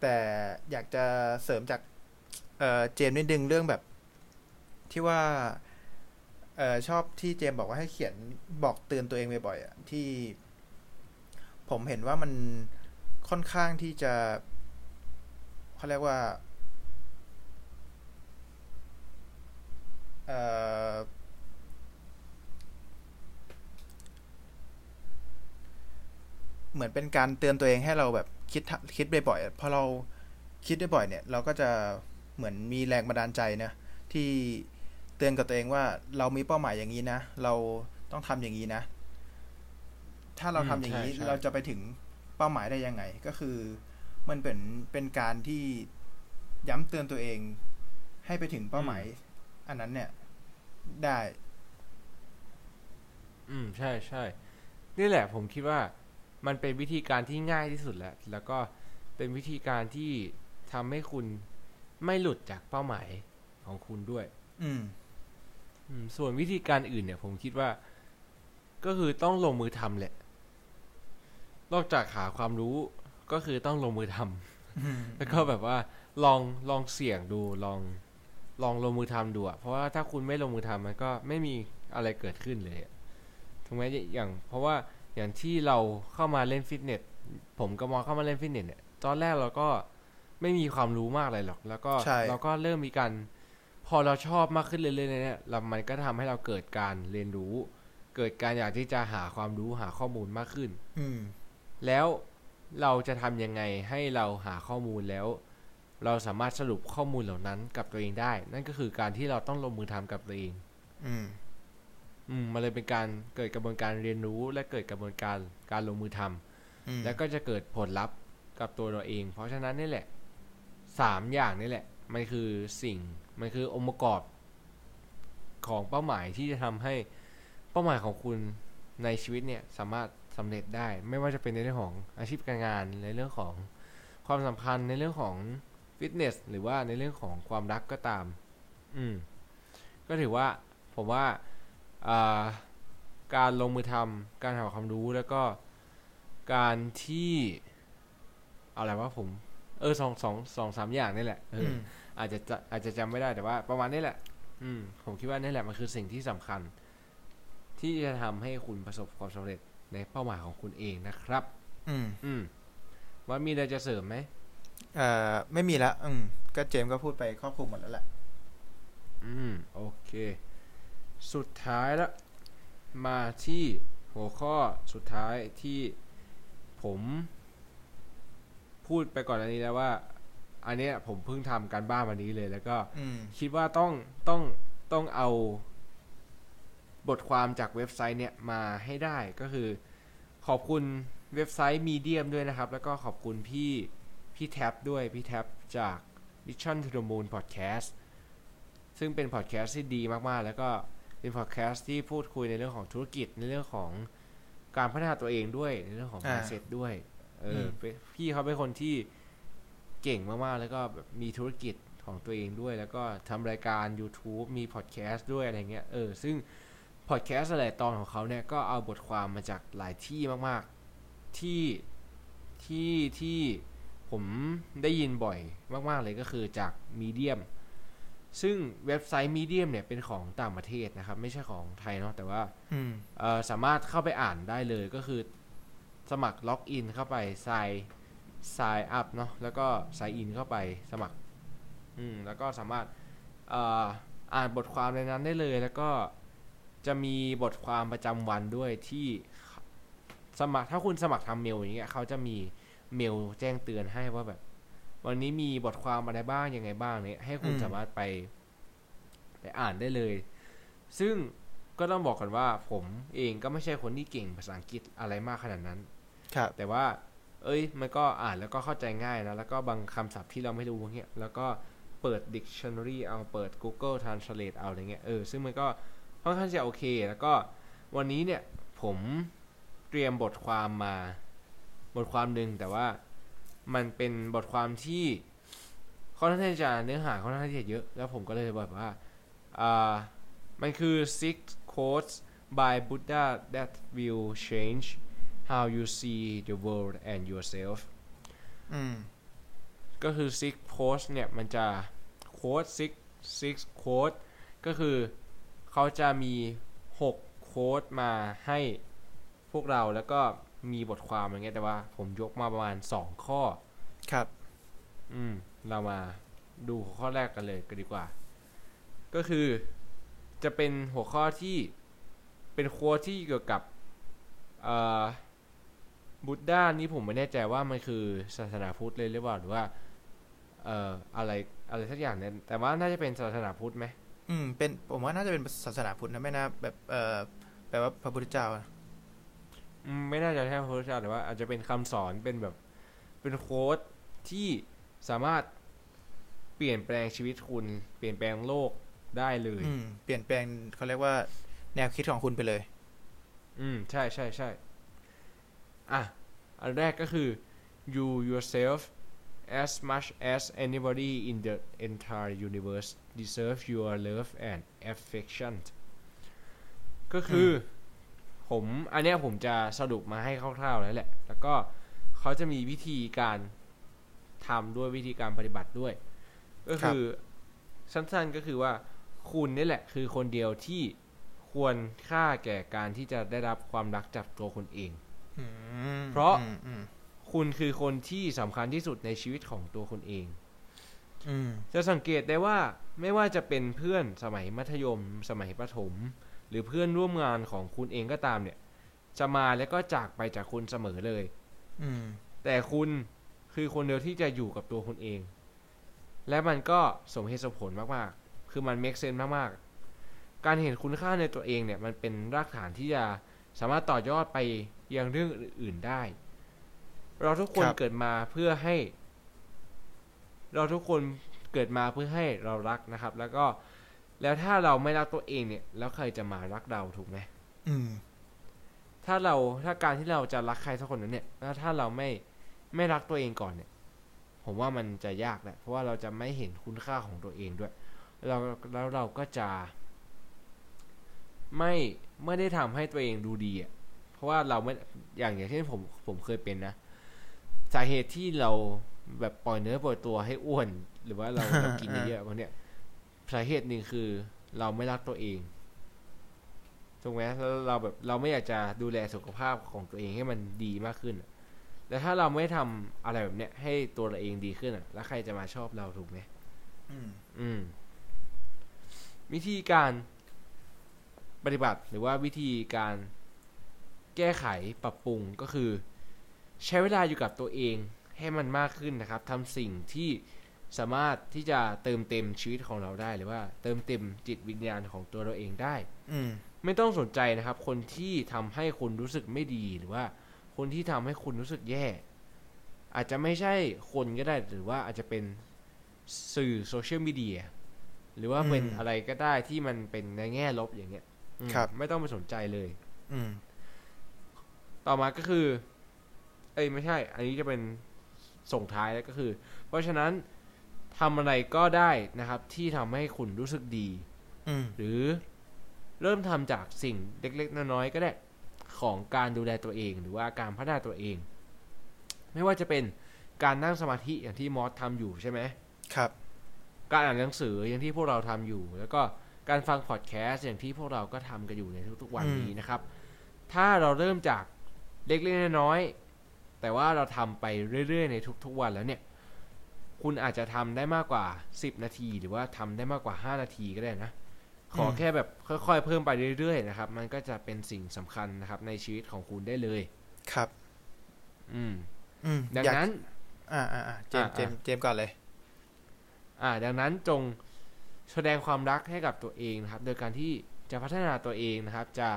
แต่อยากจะเสริมจากเออเจมนิดนึงเรื่องแบบ ที่ว่าเออชอบที่เจมบอกว่าให้เขียนบอกเตือนตัวเองบ่อยๆอะที่ผมเห็นว่ามันค่อนข้างที่จะเขาเรียกว่าเออเหมือนเป็นการเตือนตัวเองให้เราแบบคิดคิดบ่อยๆพอเราคิดบ่อยๆเนี่ย เราก็จะเหมือนมีแรงบันดาลใจนะที่ เตือนกับตัวเองว่า เรามีเป้าหมายอย่างนี้นะ เราต้องทำอย่างนี้นะ ถ้าเราอืมทำอย่างนี้ใช่ใช่เราจะไปถึงเป้าหมายได้ยังไง ก็คือ มันเป็นเป็นการที่ย้ำเตือนตัวเอง ให้ไปถึงเป้าหมาย อันนั้นเนี่ย ได้ อืม ใช่ใช่นี่แหละ ผมคิดว่ามันเป็นวิธีการที่ง่ายที่สุดแล้ว แล้วก็เป็นวิธีการที่ทำให้คุณไม่หลุดจากเป้าหมายของคุณด้วย อืมอืม ส่วนวิธีการอื่นเนี่ย ผมคิดว่า ก็คือต้องลงมือทำแหละ นอกจากหาความรู้ก็คือต้องลงมือทำแล้วก็แบบว่า ลองลองเสี่ยงดูลองลองลงมือทำดูอะเพราะว่าถ้าคุณไม่ลงมือทำมันก็ไม่มีอะไรเกิดขึ้นเลยอะถูกไหมอย่าง เพราะว่าอย่างที่เราเข้ามาเล่นฟิตเนสผมก็มองเข้ามาเล่นฟิตเนสเนี่ยตอนแรกเราก็ไม่มีความรู้มากอะไรหรอก แล้วก็ใช่เราก็เริ่มมีการ พอเราชอบมากขึ้นเรื่อยๆเนี่ยเรามันก็ทำให้เราเกิดการเรียนรู้ เกิดการอยากที่จะหาความรู้หาข้อมูลมากขึ้น อืมแล้วเราจะทำยังไงให้เราหาข้อมูลแล้ว เราสามารถสรุปข้อมูลเหล่านั้นกับตัวเองได้ นั่นก็คือการที่เราต้องลงมือทำกับตัวเอง อืม อืมมันเลยเป็นการเกิดกระบวนการเรียนรู้และเกิดกระบวนการการลงมือทำอืมแล้วก็จะเกิดผลลัพธ์กับตัวเราเอง เพราะฉะนั้นนี่แหละสามอย่างนี่แหละ มันคือสิ่ง มันคือองค์ประกอบของเป้าหมายที่จะทำให้เป้าหมายของคุณในชีวิตเนี่ยสามารถสำเร็จได้ ไม่ว่าจะเป็นในเรื่องของอาชีพการงานในเรื่องของความสัมพันธ์ในเรื่องของฟิตเนสหรือว่าในเรื่องของความรักก็ตาม อืม ก็ถือว่าผมว่าาการลงมือทำการหาความรู้แล้วก็การที่อะไรว่าผม เออสองสองสองสามอย่างนี่แหละ อออือมอาจจะจะอาจจะจำไม่ได้แต่ว่า ประมาณนี้แหละ อืม ผมคิดว่านี่แหละมันคือสิ่งที่สำคัญ ที่จะทำให้คุณประสบความสำเร็จในเป้าหมายของคุณเองนะครับ อืม อืมว่ามีอะไรจะเสริมไหมเอ่อไม่มีละอืม ก็เจมส์ก็พูดไปครอบคลุมหมดแล้วแหละอืม โอเค สุดท้ายละมาที่หัวข้อสุดท้ายที่ผม พูดไปก่อนอันนี้แล้วว่า อันเนี้ยผมเพิ่งทำการบ้านวันนี้เลย แล้วก็อืมคิดว่าต้องต้องต้องเอา บทความจากเว็บไซต์เนี่ยมาให้ได้ก็คือ ขอบคุณเว็บไซต์มีเดียมด้วยนะครับ แล้วก็ขอบคุณพี่พี่แท็บด้วยพี่แท็บจาก Mission to the Moon Podcast ซึ่งเป็นพอดแคสต์ที่ดีมากๆ แล้วก็เป็นพอดแคสต์ที่พูดคุยในเรื่องของธุรกิจในเรื่องของการพัฒนาตัวเองด้วยในเรื่องของอ่า mindset ด้วย เอออมเป็นพี่เขาเป็นคนที่ เก่งมากๆ แล้วก็แบบมีธุรกิจของตัวเองด้วย แล้วก็ทำรายการ YouTube มีพอดแคสต์ด้วยอะไรเงี้ยเออซึ่งพอดแคสต์หลายตอนของเขาเนี่ยก็เอาบทความมาจากหลายที่มากๆที่ที่ที่ผมได้ยินบ่อยมาก ๆ เลยก็คือจากมีเดียมซึ่งเว็บไซต์มีเดียมเนี่ยเป็นของต่างประเทศนะครับ ไม่ใช่ของไทยเนาะแต่ว่าอืมเอ่อสามารถเข้าไปอ่านได้เลยก็คือสมัครล็อกอินเข้าไปไซ ไซอัพเนาะแล้วก็ไซอินเข้าไปสมัครอืมแล้วก็สามารถเอ่ออ่านบทความในนั้นได้เลย แล้วก็จะมีบทความประจำวันด้วยที่สมัครถ้าคุณสมัครทำเมลอย่างเงี้ยเขาจะมีเมลแจ้งเตือนให้ว่าแบบ วันนี้มีบทความอะไรบ้างยังไงบ้างเนี่ยให้คุณอืมสามารถไป ไปอ่านได้เลย ซึ่งก็ต้องบอกกันว่า ผมเองก็ไม่ใช่คนที่เก่งภาษาอังกฤษอะไรมากขนาดนั้น ครับ แต่ว่า เอ้ย มันก็อ่านแล้วก็เข้าใจง่ายนะ แล้วก็บางคำศัพท์ที่เราไม่รู้เงี้ย แล้วก็เปิด dictionary เอา เปิด Google Translate เอาอะไรเงี้ย เออ ซึ่งมันก็ค่อนข้างจะโอเค แล้วก็วันนี้เนี่ยผมเตรียมบทความมา บทความหนึ่งแต่ว่ามันเป็นบทความที่ค่อนข้างที่จะเนื้อหาค่อนข้างที่จะเยอะ แล้วผมก็เลยแบบว่า อ่า มันคือ six quotes by Buddha that will change how you see the world and yourself อืมก็คือ six quotes เนี่ยมันจะ quote six six quote ก็คือเขาจะมีหก quote มาให้พวกเราแล้วก็มีบทความอะไรเงี้ยแต่ว่าผมยกมาประมาณสองข้อ ครับ อืม เรามาดูข้อแรกกันเลยกันดีกว่า ก็คือจะเป็นหัวข้อที่เป็นโค้ดที่เกี่ยวกับ เอ่อ บุตด้านี่ผมไม่แน่ใจว่ามันคือศาสนาพุทธเลยหรือเปล่าหรือว่า เอ่ออะไรอะไรสักอย่างเนี่ยแต่ว่าน่าจะเป็นศาสนาพุทธไหมอืมเป็นผมว่าน่าจะเป็นศาสนาพุทธนะไม่น่าแบบเอ่อแปลว่าพระพุทธเจ้านะอืมไม่น่าจะใช่พระพุทธเจ้าแต่ว่า อาจจะเป็นคำสอนเป็นแบบเป็นโค้ดที่สามารถเปลี่ยนแปลงชีวิตคุณ เปลี่ยนแปลงโลกได้เลยอืมเปลี่ยนแปลงเขาเรียกว่า แนวคิดของคุณไปเลย อืม ใช่ใช่ใช่อะ อันแรกก็คือ you yourself as much as anybody in the entire universe deserve your love and affection ก็คืออผมอันเนี้ยผมจะสรุปมาให้คร่าวๆแล้วแหละ แล้วก็เขาจะมีวิธีการทำด้วยวิธีการปฏิบัติด้วย ก็คือสั้นๆก็คือว่าคุณนี่แหละ คือคนเดียวที่ควรค่าแก่การที่จะได้รับความรักจากตัวคุณเองอืม เพราะอืมอืมคุณคือคนที่สำคัญที่สุดในชีวิตของตัวคุณเองอืมจะสังเกตได้ว่าไม่ว่าจะเป็นเพื่อนสมัยมัธยม สมัยประถม หรือเพื่อนร่วมงานของคุณเองก็ตามเนี่ย จะมาแล้วก็จากไปจากคุณเสมอเลยอืมแต่คุณคือคนเดียวที่จะอยู่กับตัวคุณเอง และมันก็สมเหตุสมผลมากๆ คือมัน make sense มากๆ การเห็นคุณค่าในตัวเองเนี่ย มันเป็นรากฐานที่จะสามารถต่อยอดไป ยังเรื่องอื่นๆได้ เราทุกคนครับเกิดมาเพื่อให้ เราทุกคนเกิดมาเพื่อให้เรารักนะครับ แล้วก็แล้วถ้าเราไม่รักตัวเองเนี่ย แล้วใครจะมารักเราถูกไหมอืม ถ้าเราถ้าการที่เราจะรักใครสักคนนั้นเนี่ยแล้วถ้าเราไม่ไม่รักตัวเองก่อนเนี่ย ผมว่ามันจะยากแหละเพราะว่าเราจะไม่เห็นคุณค่าของตัวเองด้วยเราแล้วเราก็จะ ไม่ไม่ได้ทำให้ตัวเองดูดีอะ เพราะว่าเราไม่อย่างอย่างเช่นผมผมเคยเป็นนะสาเหตุที่เราแบบปล่อยเนื้อปล่อยตัวให้อ้วน หรือว่าเราเรากินเยอะๆพวกเนี้ยสาเหตุหนึ่งคือเราไม่รักตัวเองถูกไหมแล้วเราแบบเราไม่อยากจะดูแลสุขภาพของตัวเองให้มันดีมากขึ้นอะแต่ถ้าเราไม่ทำอะไรแบบเนี้ย ให้ตัวเราเองดีขึ้นอะ แล้วใครจะมาชอบเราถูกไหมอืม อืม วิธีการปฏิบัติหรือว่าวิธีการ แก้ไขปรับปรุงก็คือ ใช้เวลาอยู่กับตัวเองให้มันมากขึ้นนะครับทำสิ่งที่สามารถที่จะเติมเต็มชีวิตของเราได้หรือว่าเติมเต็มจิตวิญญาณของตัวเราเองได้ อืมไม่ต้องสนใจนะครับ คนที่ทำให้คุณรู้สึกไม่ดีหรือว่า คนที่ทำให้คุณรู้สึกแย่ อาจจะไม่ใช่คนก็ได้ หรือว่าอาจจะเป็นสื่อโซเชียลมีเดียหรือว่าเป็นอืมอะไรก็ได้ที่มันเป็นในแง่ลบอย่างเงี้ยอืมครับ ไม่ต้องไปสนใจเลย อืม ต่อมาก็คือ เอ้ยไม่ใช่ อันนี้จะเป็นส่งท้ายแล้วก็คือ เพราะฉะนั้นทำอะไรก็ได้นะครับ ที่ทำให้คุณรู้สึกดีอืมหรือเริ่มทำจากสิ่งเล็ก ๆ น้อยๆก็ได้ของการดูแลตัวเอง หรือว่าการพัฒนาตัวเอง ไม่ว่าจะเป็นการนั่งสมาธิอย่างที่มอสทำอยู่ใช่ไหมครับ การอ่านหนังสืออย่างที่พวกเราทำอยู่ แล้วก็การฟังพอดแคสต์อย่างที่พวกเราก็ทำกันอยู่ในทุกๆวันอืมนี้นะครับ ถ้าเราเริ่มจาก เล็กๆน้อยๆแต่ว่าเราทำไปเรื่อยๆ ในทุกๆวันแล้วเนี่ย คุณอาจจะทำได้มากกว่า 10 นาที หรือว่าทำได้มากกว่า 5 นาทีก็ได้นะ ขอแค่แบบค่อยๆ เพิ่มไปเรื่อยๆนะครับ มันก็จะเป็นสิ่งสำคัญนะครับ ในชีวิตของคุณได้เลย ครับ อืม อืม ดังอยากนั้น อ่าอ่าอ่าเจมส์อ่าเจมส์เจมส์ก่อนเลย อ่า ดังนั้นจงแสดงความรักให้กับตัวเองนะครับ โดยการที่จะพัฒนาตัวเองนะครับ จะ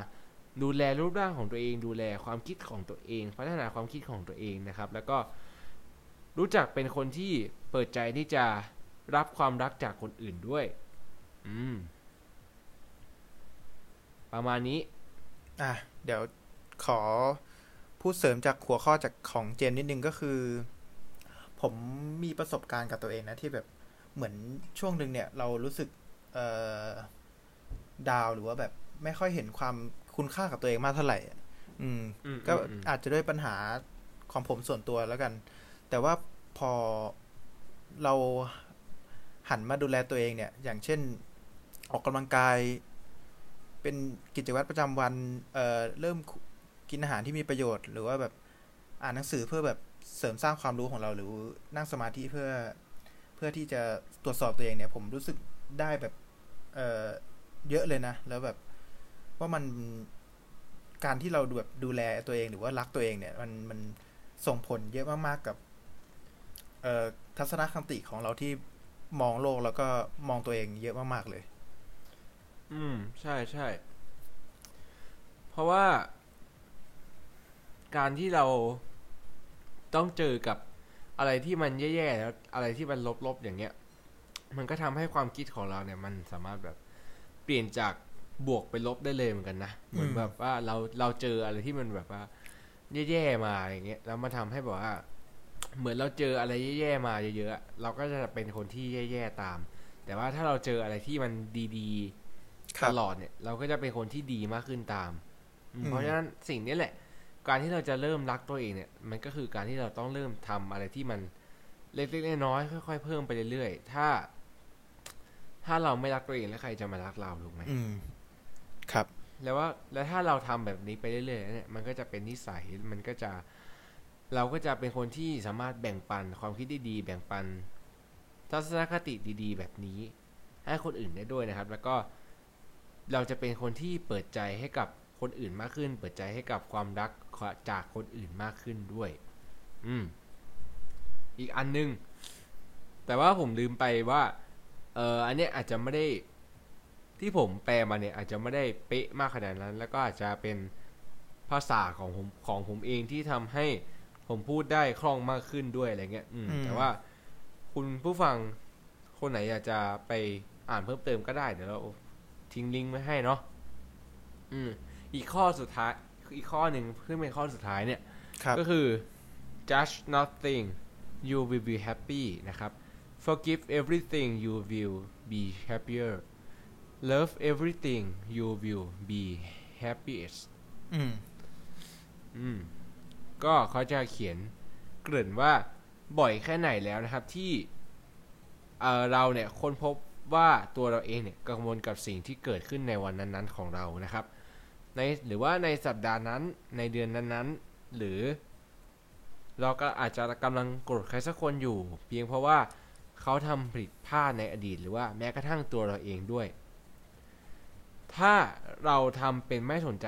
ดูแลรูปร่างของตัวเอง ดูแลความคิดของตัวเอง พัฒนาความคิดของตัวเองนะครับ แล้วก็รู้จักเป็นคนที่เปิดใจที่จะรับความรักจากคนอื่นด้วย อืม ประมาณนี้ อะ เดี๋ยวขอพูดเสริมจากหัวข้อจากของเจมนิดนึงก็คือ ผมมีประสบการณ์กับตัวเองนะที่แบบเหมือนช่วงหนึ่งเนี่ย เรารู้สึก เอ่อดาวหรือว่าแบบไม่ค่อยเห็นความ คุณค่ากับตัวเองมากเท่าไหร่อะอืมอืม ก็อืมอืมอาจจะด้วยปัญหาของผมส่วนตัวแล้วกัน แต่ว่าพอเราหันมาดูแลตัวเองเนี่ย อย่างเช่น ออกกำลังกาย เป็นกิจวัตรประจำวันเอ่อเริ่มกินอาหารที่มีประโยชน์ หรือว่าแบบอ่านหนังสือเพื่อแบบเสริมสร้างความรู้ของเราหรือนั่งสมาธิเพื่อเพื่อที่จะตรวจสอบตัวเองเนี่ย ผมรู้สึกได้แบบเอ่อเยอะเลยนะ แล้วแบบ ว่ามันการที่เราแบบดูแลตัวเองหรือว่ารักตัวเองเนี่ย มันมันส่งผลเยอะมาก ๆ กับ เอ่อทัศนคติของเราที่มองโลกแล้วก็มองตัวเองเยอะมาก ๆ เลย อืม ใช่ใช่ เพราะว่า การที่เราต้องเจอกับอะไรที่มันแย่ๆแล้วอะไรที่มันลบๆอย่างเงี้ย มันก็ทำให้ความคิดของเราเนี่ย มันสามารถแบบเปลี่ยนจาก บวกไปลบได้เลยเหมือนกันนะเหมือนแบบว่าเราเราเจออะไรที่มันแบบว่าแย่ๆมาอย่างเงี้ยแล้วมาทำให้แบบว่า เหมือนเราเจออะไรแย่ๆมาเยอะๆเราก็จะเป็นคนที่แย่ๆตาม แต่ว่าถ้าเราเจออะไรที่มันดีๆครัตบลอดเนี่ย เราก็จะเป็นคนที่ดีมากขึ้นตามอืมอืมเพราะฉะนั้นสิ่งนี้แหละ การที่เราจะเริ่มรักตัวเองเนี่ย มันก็คือการที่เราต้องเริ่มทำอะไรที่มันเล็กๆน้อยๆค่อยๆเพิ่มไปเรื่อยๆถ้า ถ้าเราไม่รักตัวเองแล้วใครจะมารักเราถูกไหมอืม ครับ แล้วว่าแล้วถ้าเราทำแบบนี้ไปเรื่อยๆเนี่ยมันก็จะเป็นนิสัยมันก็จะเราก็จะเป็นคนที่สามารถแบ่งปันความคิดดีๆแบ่งปัน ทัศนคติดีๆ แบบนี้ให้คนอื่นได้ด้วยนะครับ แล้วก็เราจะเป็นคนที่เปิดใจให้กับคนอื่นมากขึ้น เปิดใจให้กับความรักจากคนอื่นมากขึ้นด้วย อืม อีกอันนึง แต่ว่าผมลืมไปว่า เอออันเนี้ยอาจจะไม่ได้ ที่ผมแปลมาเนี่ยอาจจะไม่ได้เป๊ะมากขนาดนั้น แล้วก็อาจจะเป็นภาษาของผมของผมเองที่ทำให้ผมพูดได้คล่องมากขึ้นด้วยอะไรเงี้ยอืมอืม แต่ว่าคุณผู้ฟังคนไหนอยากจะไปอ่านเพิ่มเติมก็ได้เดี๋ยวเราทิ้งลิงก์ไว้ให้เนาะอืม อีกข้อสุดท้ายอีกข้อหนึ่งซึ่งเป็นข้อสุดท้ายเนี่ยครับก็คือ judge nothing you will be happy นะครับ forgive everything you will be happier love everything you will be happiest อืม อืม ก็เขาจะเขียนเกริ่นว่าบ่อยแค่ไหนแล้วนะครับที่เอ่อเราเนี่ยค้นพบว่าตัวเราเองเนี่ยกังวลกับสิ่งที่เกิดขึ้นในวันนั้นๆของเรานะครับ ในหรือว่าในสัปดาห์นั้นในเดือนนั้นๆ หรือ เราก็อาจจะกำลังโกรธใครสักคนอยู่ เพียงเพราะว่าเขาทำผิดพลาดในอดีต หรือว่าแม้กระทั่งตัวเราเองด้วย ถ้าเราทำเป็นไม่สนใจ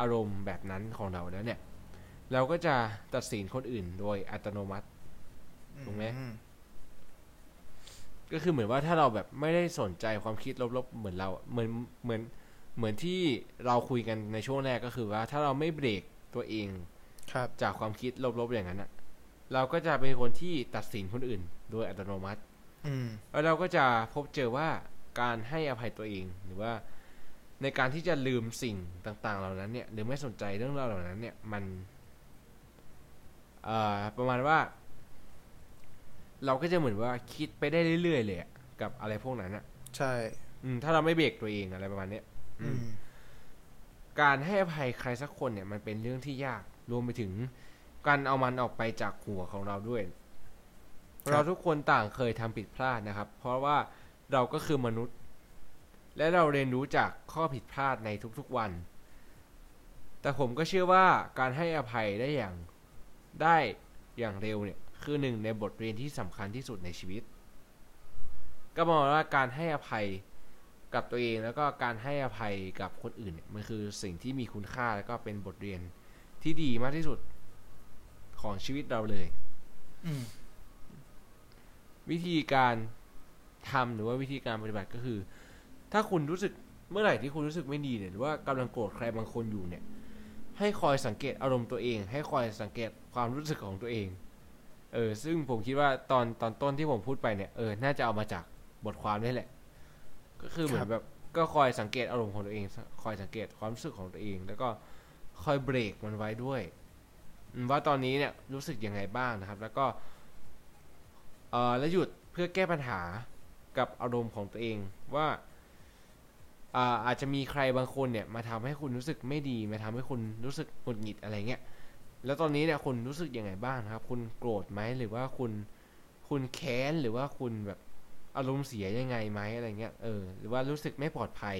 อารมณ์แบบนั้นของเราแล้วเนี่ย เราก็จะตัดสินคนอื่นโดยอัตโนมัติถูกไหมอืก็คือเหมือนว่าถ้าเราแบบไม่ได้สนใจความคิดลบๆเหมือนเราเหมือนเหมือนเหมือนที่เราคุยกันในช่วงแรกก็คือว่า ถ้าเราไม่เบรกตัวเองครับจากความคิดลบๆอย่างนั้นอะเราก็จะเป็นคนที่ตัดสินคนอื่น โดยอัตโนมัติ อืมแล้วเราก็จะพบเจอว่าการให้อภัยตัวเองหรือว่า ในการที่จะลืมสิ่งต่าง ๆ เหล่านั้นเนี่ยหรือไม่สนใจเรื่องราวเหล่านั้นเนี่ยมันเอ่อประมาณว่า เราก็จะเหมือนว่าคิดไปได้เรื่อยๆเลยอะกับอะไรพวกนั้นอะใช่ อืม ถ้าเราไม่เบรกตัวเองอะไรประมาณเนี้ยอืม การให้อภัยใครสักคนเนี่ย มันเป็นเรื่องที่ยากรวมไปถึง การเอามันออกไปจากหัวของเราด้วย เราทุกคนต่างเคยทำผิดพลาดนะครับ เพราะว่าเราก็คือมนุษย์ และเราเรียนรู้จากข้อผิดพลาดในทุกๆวัน แต่ผมก็เชื่อว่าการให้อภัยได้อย่างได้อย่างเร็วเนี่ยคือหนึ่งในบทเรียนที่สำคัญที่สุดในชีวิต ก็มองว่าการให้อภัยกับตัวเองแล้วก็การให้อภัยกับคนอื่นเนี่ยมันคือสิ่งที่มีคุณค่าแล้วก็เป็นบทเรียนที่ดีมากที่สุดของชีวิตเราเลยอืมวิธีการทำหรือว่าวิธีการปฏิบัติก็คือ ถ้าคุณรู้สึกเมื่อไหร่ที่คุณรู้สึกไม่ดีเนี่ยหรือว่ากำลังโกรธใครบางคนอยู่เนี่ย ให้คอยสังเกตอารมณ์ตัวเอง ให้คอยสังเกตความรู้สึกของตัวเอง เออ ซึ่งผมคิดว่าตอนตอนต้นที่ผมพูดไปเนี่ย เออ น่าจะเอามาจากบทความนี่แหละ ก็คือเหมือครันบแบบก็คอยสังเกตอารมณ์ของตัวเอง คอยสังเกตความรู้สึกของตัวเอง แล้วก็คอยเบรกมันไว้ด้วยอืมว่าตอนนี้เนี่ยรู้สึกยังไงบ้างนะครับ แล้วก็เอ่อแล้วหยุดเพื่อแก้ปัญหากับอารมณ์ของตัวเองว่า อาอาจจะมีใครบางคนเนี่ยมาทำให้คุณรู้สึกไม่ดี มาทำให้คุณรู้สึกหงุดหงิดอะไรเงี้ย แล้วตอนนี้เนี่ยคุณรู้สึกยังไงบ้างครับ คุณโกรธไหมหรือว่าคุณคุณแค้นหรือว่าคุณแบบอารมณ์เสียยังไงไหมอะไรเงี้ย เออ หรือว่ารู้สึกไม่ปลอดภัย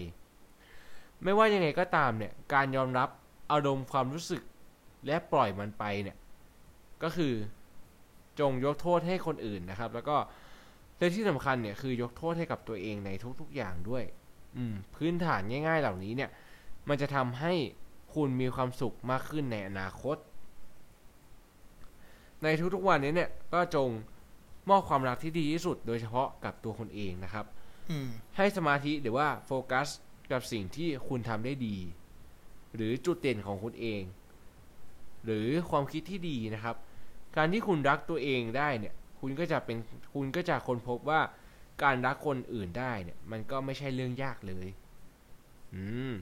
ไม่ว่ายังไงก็ตามเนี่ย การยอมรับอารมณ์ความรู้สึกและปล่อยมันไปเนี่ย ก็คือจงยกโทษให้คนอื่นนะครับ แล้วก็และที่สำคัญเนี่ยคือยกโทษให้กับตัวเองในทุกๆอย่างด้วย พื้นฐานง่าย ๆ เหล่านี้เนี่ย มันจะทำให้คุณมีความสุขมากขึ้นในอนาคต ในทุกๆวันนี้เนี่ย ก็จงมอบความรักที่ดีที่สุด โดยเฉพาะกับตัวคนเองนะครับอืมให้สมาธิหรือว่าโฟกัสกับสิ่งที่คุณทำได้ดี หรือจุดเด่นของคุณเอง หรือความคิดที่ดีนะครับ การที่คุณรักตัวเองได้เนี่ย คุณก็จะเป็นคุณก็จะค้นพบว่า การรักคนอื่นได้เนี่ย มันก็ไม่ใช่เรื่องยากเลย อืม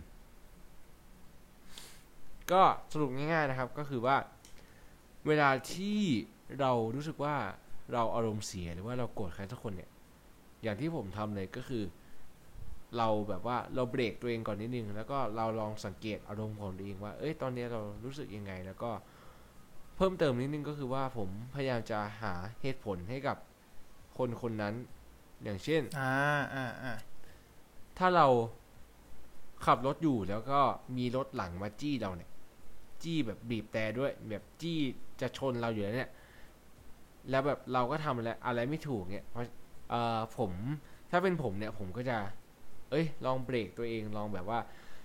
ก็สรุปง่ายๆนะครับ ก็คือว่า เวลาที่เรารู้สึกว่าเราอารมณ์เสียหรือว่าเราโกรธใครสักคนเนี่ย อย่างที่ผมทำเลยก็คือ เราแบบว่าเราเบรกตัวเองก่อนนิดนึง แล้วก็เราลองสังเกตอารมณ์ของตัวเองว่า เอ้ย ตอนนี้เรารู้สึกยังไง แล้วก็เพิ่มเติมนิดนึงก็คือว่าผมพยายามจะหาเหตุผลให้กับคนคนนั้น อย่างเช่น อ่าอ่าอ่าถ้าเราขับรถอยู่แล้วก็มีรถหลังมาจี้เราเนี่ย จี้แบบบีบแต่ด้วย แบบจี้จะชนเราอยู่แล้วเนี่ย แล้วแบบเราก็ทำอะไรอะไรไม่ถูกเนี่ยเพราะเอ่อผมถ้าเป็นผมเนี่ย ผมก็จะ เอ้ย ลองเบรกตัวเองลองแบบว่า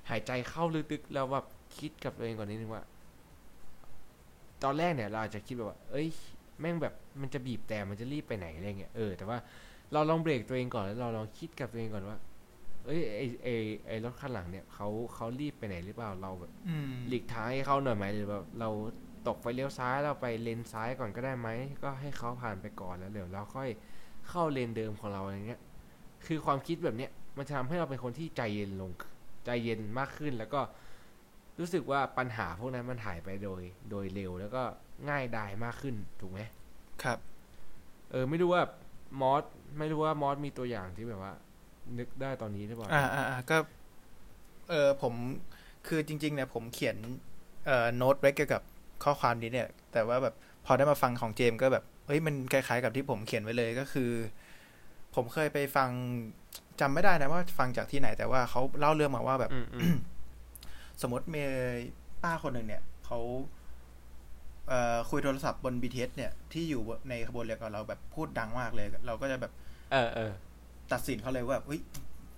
หายใจเข้าลึกๆแล้วแบบคิดกับตัวเองก่อนนิดนึงว่า ตอนแรกเนี่ย เราอาจจะคิดแบบว่า เอ้ย แม่งแบบมันจะบีบแต่มันจะรีบไปไหนอะไรเงี้ยเออแต่ว่า เราลองเบรกตัวเองก่อนแล้วเราลองคิดกับตัวเองก่อนว่า เอ้ยไอไอไอรถคันหลังเนี่ยเขาเขารีบไปไหนหรือเปล่าเราแบบอืมหลีกทางให้เขาหน่อยไหมหรือแบบเราตกไฟเลี้ยวซ้ายเราไปเลนซ้ายก่อนก็ได้ไหมก็ให้เขาผ่านไปก่อนแล้วเดี๋ยวเราค่อยเข้าเลนเดิมของเราอะไรเงี้ย คือความคิดแบบเนี้ยมันจะทำให้เราเป็นคนที่ใจเย็นลง ใจเย็นมากขึ้นแล้วก็รู้สึกว่าปัญหาพวกนั้นมันหายไปโดย โดยเร็วแล้วก็ง่ายดายมากขึ้นถูกไหมครับ เออไม่รู้ว่ามอส ไม่รู้ว่ามอสมีตัวอย่างที่แบบว่า นึกได้ตอนนี้หรือเปล่าอ่าอ่าอ่าก็ เออผมคือจริง ๆ เนี่ย ผมเขียนเอ่อโน้ตไว้เกี่ยวกับข้อความนี้เนี่ย แต่ว่าแบบพอได้มาฟังของเจมส์ก็แบบเฮ้ยมันคล้ายๆกับที่ผมเขียนไว้เลยก็คือ ผมเคยไปฟังจำไม่ได้นะว่าฟังจากที่ไหนแต่ว่าเขาเล่าเรื่องมาว่าแบบอืมอืมสมมติมีป้าคนหนึ่งเนี่ยเขาเอ่อ คุยโทรศัพท์บน BTS เนี่ย ที่อยู่ในขบวนเรือกับเราแบบพูดดังมากเลย เราก็จะแบบ เออเออตัดสินเขาเลยว่าเฮ้ย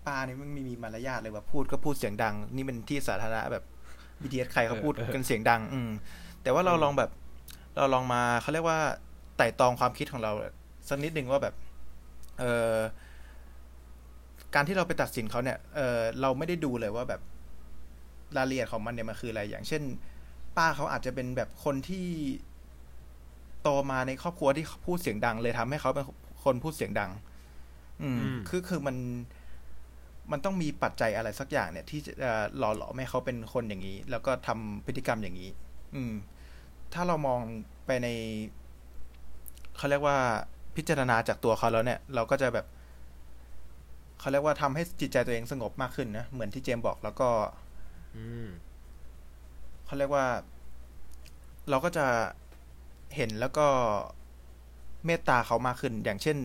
ป้านี่มันไม่มีมารยาทเลยว่าพูดก็พูดเสียงดัง นี่เป็นที่สาธารณะแบบ BTS ใครเขาพูดเออเออกันเสียงดัง อืม แต่ว่าเราอืมลองแบบ เราลองมาเขาเรียกว่าไต่ตองความคิดของเราสักนิดหนึ่งว่าแบบ เออการที่เราไปตัดสินเขาเนี่ย เออเราไม่ได้ดูเลยว่าแบบรายละเอียดของมันเนี่ยมันคืออะไร อย่างเช่น ป้าเขาอาจจะเป็นแบบคนที่โตมาในครอบครัวที่พูดเสียงดัง เลยทำให้เขาเป็นคนพูดเสียงดังอืมอืม คือคือมัน มันต้องมีปัจจัยอะไรสักอย่างเนี่ย ที่จะเอ่อหล่อหลอมให้เขาเป็นคนอย่างนี้ แล้วก็ทำพฤติกรรมอย่างนี้ อืม ถ้าเรามองไปในเขาเรียกว่าพิจารณาจากตัวเขาแล้วเนี่ย เราก็จะแบบเขาเรียกว่าทำให้จิตใจตัวเองสงบมากขึ้นนะ เหมือนที่เจมส์บอกแล้วก็ อืม เขาเรียกว่า เราก็จะเห็นแล้วก็เมตตาเขามากขึ้น อย่างเช่น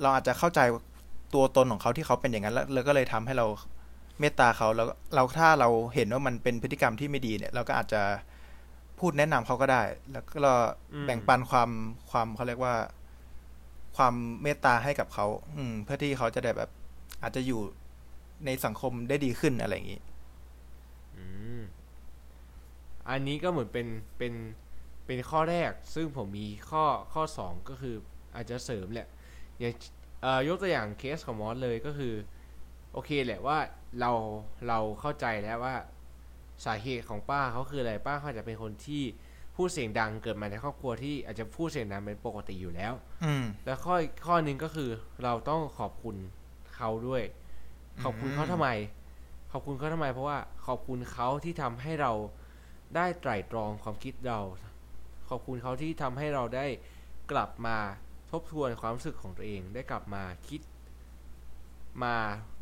เราอาจจะเข้าใจตัวตนของเขาที่เขาเป็นอย่างนั้นแล้วแล้วก็เลยทำให้เราเมตตาเขาแล้วเราถ้าเราเห็นว่ามันเป็นพฤติกรรมที่ไม่ดีเนี่ย เราก็อาจจะพูดแนะนำเขาก็ได้ แล้วก็แบ่งปันความความเขาเรียกว่า ความเมตตาให้กับเขา อืม เพื่อที่เขาจะได้แบบ อาจจะอยู่ในสังคมได้ดีขึ้นอะไรอย่างนี้ อันนี้ก็เหมือนเป็นเป็นเป็นข้อแรก ซึ่งผมมีข้อข้อสองก็คืออาจจะเสริมแหละอย่างเอ่อยกตัวอย่างเคสของมอสเลยก็คือ โอเคแหละว่าเราเราเข้าใจแล้วว่าสาเหตุของป้าเขาคืออะไรป้าเขาอาจจะเป็นคนที่พูดเสียงดังเกิดมาในครอบครัวที่อาจจะพูดเสียงดังเป็นปกติอยู่แล้ว อืมแล้วข้ออีกข้อหนึ่งก็คือเราต้องขอบคุณเขาด้วย ขอบคุณเขาทำไม ขอบคุณเขาทำไม เพราะว่าขอบคุณเขาที่ทำให้เรา ได้ไตร่ตรองความคิดเรา ขอบคุณเขาที่ทำให้เราได้กลับมาทบทวนความรู้สึกของตัวเอง ได้กลับมาคิด มา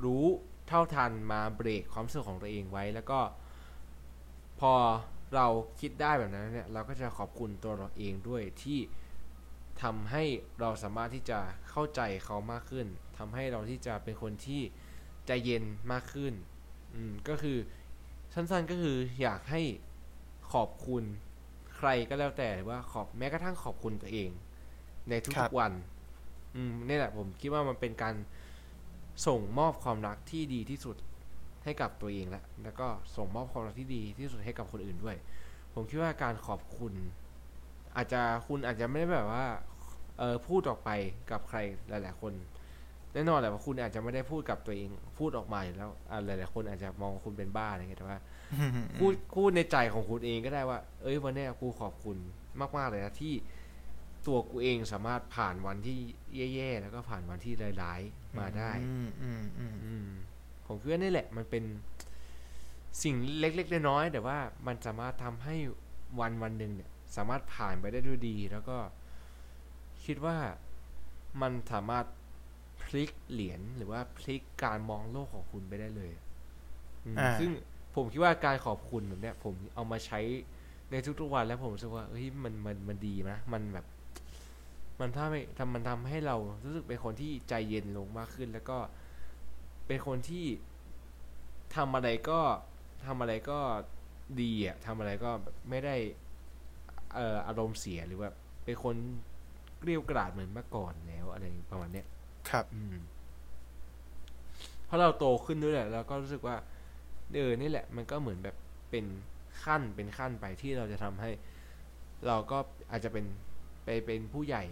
รู้เท่าทันมาเบรกความรู้สึกของตัวเองไว้ แล้วก็ พอเราคิดได้แบบนั้นเนี่ยเราก็จะขอบคุณตัวเราเองด้วยที่ทำให้เราสามารถที่จะเข้าใจเขามากขึ้นทำให้เราที่จะเป็นคนที่ใจเย็นมากขึ้น อืมก็คือสั้นๆก็คืออยากให้ ขอบคุณใครก็แล้วแต่หรือว่าขอบแม้กระทั่งขอบคุณตัวเอง ในครัทุบกๆวัน อืมนี่แหละผมคิดว่ามันเป็นการส่งมอบความรักที่ดีที่สุดให้กับตัวเองและแล้วก็ส่งมอบความรักที่ดีที่สุดให้กับคนอื่นด้วย ผมคิดว่าการขอบคุณ อาจจะคุณอาจจะไม่ได้แบบว่า เออพูดออกไปกับใครหลาย ๆ คนแน่นอนแหละว่าคุณอาจจะไม่ได้พูดกับตัวเอง พูดออกมาอยู่แล้วอะหลายๆคนอาจจะมองคุณเป็นบ้าอะไรเงี้ยแต่ว่า พูดพูดในใจของคุณเองก็ได้ว่า เอ้ยวันเนี้ยกูขอบคุณมากๆเลยนะที่ตัวกูเองสามารถผ่านวันที่แย่ๆแล้วก็ผ่านวันที่ร้ายๆมาได้อืมอืมอืมอืมผมคิดว่านี่แหละ มันเป็นสิ่งเล็กๆน้อยๆแต่ว่ามันสามารถทำให้วันวันหนึ่งเนี่ย สามารถผ่านไปได้ด้วยดี แล้วก็คิดว่ามันสามารถพลิกเหรียญหรือว่าพลิกการมองโลกของคุณไปได้เลยอืมอ่าซึ่ง ผมคิดว่าการขอบคุณแบบเนี้ยผมเอามาใช้ในทุกๆวันแล้วผมรู้สึกว่าเฮ้ยมันมันมันดีนะมันแบบ มันทำให้ทำมันทำให้เรารู้สึกเป็นคนที่ใจเย็นลงมากขึ้น แล้วก็เป็นคนที่ทำอะไรก็ทำอะไรก็ดีอะทำอะไรก็แบบไม่ได้เอ่ออารมณ์เสียหรือว่าเป็นคนเกลียวกราดเหมือนเมื่อก่อนแล้วอะไรประมาณเนี้ยครับ อืมเพราะเราโตขึ้นด้วยแหละแล้วก็รู้สึกว่า เออนี่แหละมันก็เหมือนแบบเป็นขั้นเป็นขั้นไปที่เราจะทำให้ เราก็อาจจะเป็นไปเป็นผู้ใหญ่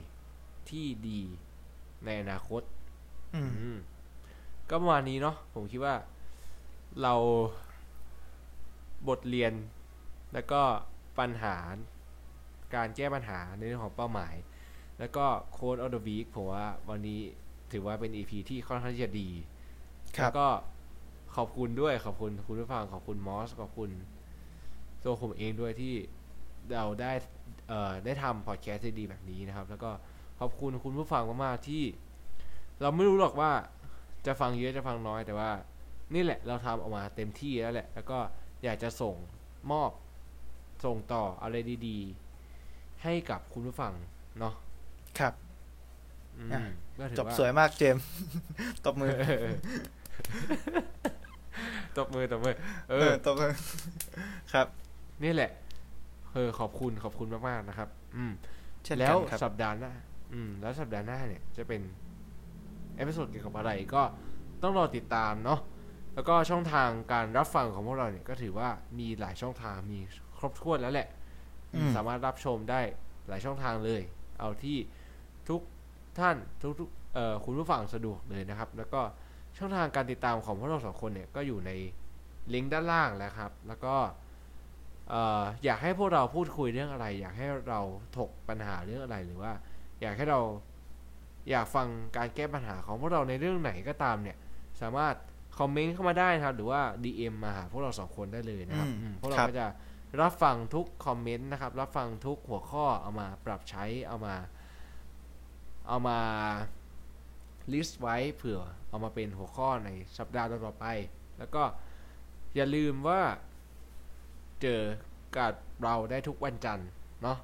ที่ดีในอนาคตอืมอืมก็ประมาณนี้เนาะผมคิดว่าเราบทเรียนแล้วก็ปัญหาการแก้ปัญหาในเรื่องของเป้าหมาย แล้วก็โค้ดออ f ด e วีคผมว่าวันนี้ถือว่าเป็น EP ที่ค่อนข้างที่จะดีครัแล้บวก็ ขอบคุณด้วยขอบคุณคุณผู้ฟังขอบคุณมอสขอบคุณตัวผมเองด้วยที่เราได้เอ่อได้ทำพอดแคสต์ดีๆแบบนี้นะครับ แล้วก็ขอบคุณคุณผู้ฟังมากๆที่ เราไม่รู้หรอกว่าจะฟังเยอะจะฟังน้อยแต่ว่า นี่แหละเราทำออกมาเต็มที่แล้วแหละ แล้วก็อยากจะส่งมอบส่งต่ออะไรดีๆ ให้กับคุณผู้ฟังเนาะครับอืมอะก็ถือจบว่าสวยมากเจมส์ตบมือเออ ตบมือตบมือเอเอออตบมือครับ นี่แหละ เออขอบคุณขอบคุณมากๆนะครับ อืมเช่นเดียวกันครับสัปดาห์หน้า อืม แล้วสัปดาห์หน้าเนี่ย จะเป็น episode เกี่ยวกับอะไรก็ต้องรอติดตามเนาะแล้วก็ช่องทางการรับฟังของพวกเราเนี่ยก็ถือว่ามีหลายช่องทางมีครบถ้วนแล้วแหละอืมสามารถรับชมได้หลายช่องทางเลย เอาที่ทุกท่านทุกทุกเอ่อคุณผู้ฟังสะดวกเลยนะครับ แล้วก็ ช่องทางการติดตามของพวกเราสองคนเนี่ยก็อยู่ในลิงก์ด้านล่างแล้วครับ แล้วก็เอ่อยากให้พวกเราพูดคุยเรื่องอะไร อยากให้เราถกปัญหาเรื่องอะไรหรือว่า อยากให้เราอยากฟังการแก้ปัญหาของพวกเราในเรื่องไหนก็ตามเนี่ย สามารถคอมเมนต์เข้ามาได้นะครับ หรือว่า DM มาหาพวกเราสองคนได้เลยนะครับพวกเราก็จะรับฟังทุกคอมเมนต์นะครับ รับฟังทุกหัวข้อเอามาปรับใช้เอามา เอามา list ไว้เผื่อ เอามาเป็นหัวข้อในสัปดาห์ต่อๆไป แล้วก็อย่าลืมว่าเจอกับเราได้ทุกวันจันทร์เนาะ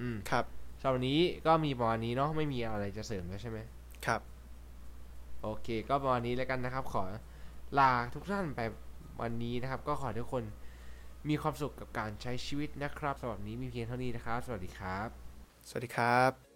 อืมครับสำหรับวันนี้ก็มีประมาณนี้เนาะไม่มีอะไรจะเสริมแล้วใช่ไหมครับ โอเค ก็ประมาณนี้แล้วกันนะครับ ขอลาทุกท่านไปวันนี้นะครับ ก็ขอให้ทุกคนมีความสุขกับการใช้ชีวิตนะครับสำหรับวันนี้มีเพียงเท่านี้นะครับ สวัสดีครับ สวัสดีครับ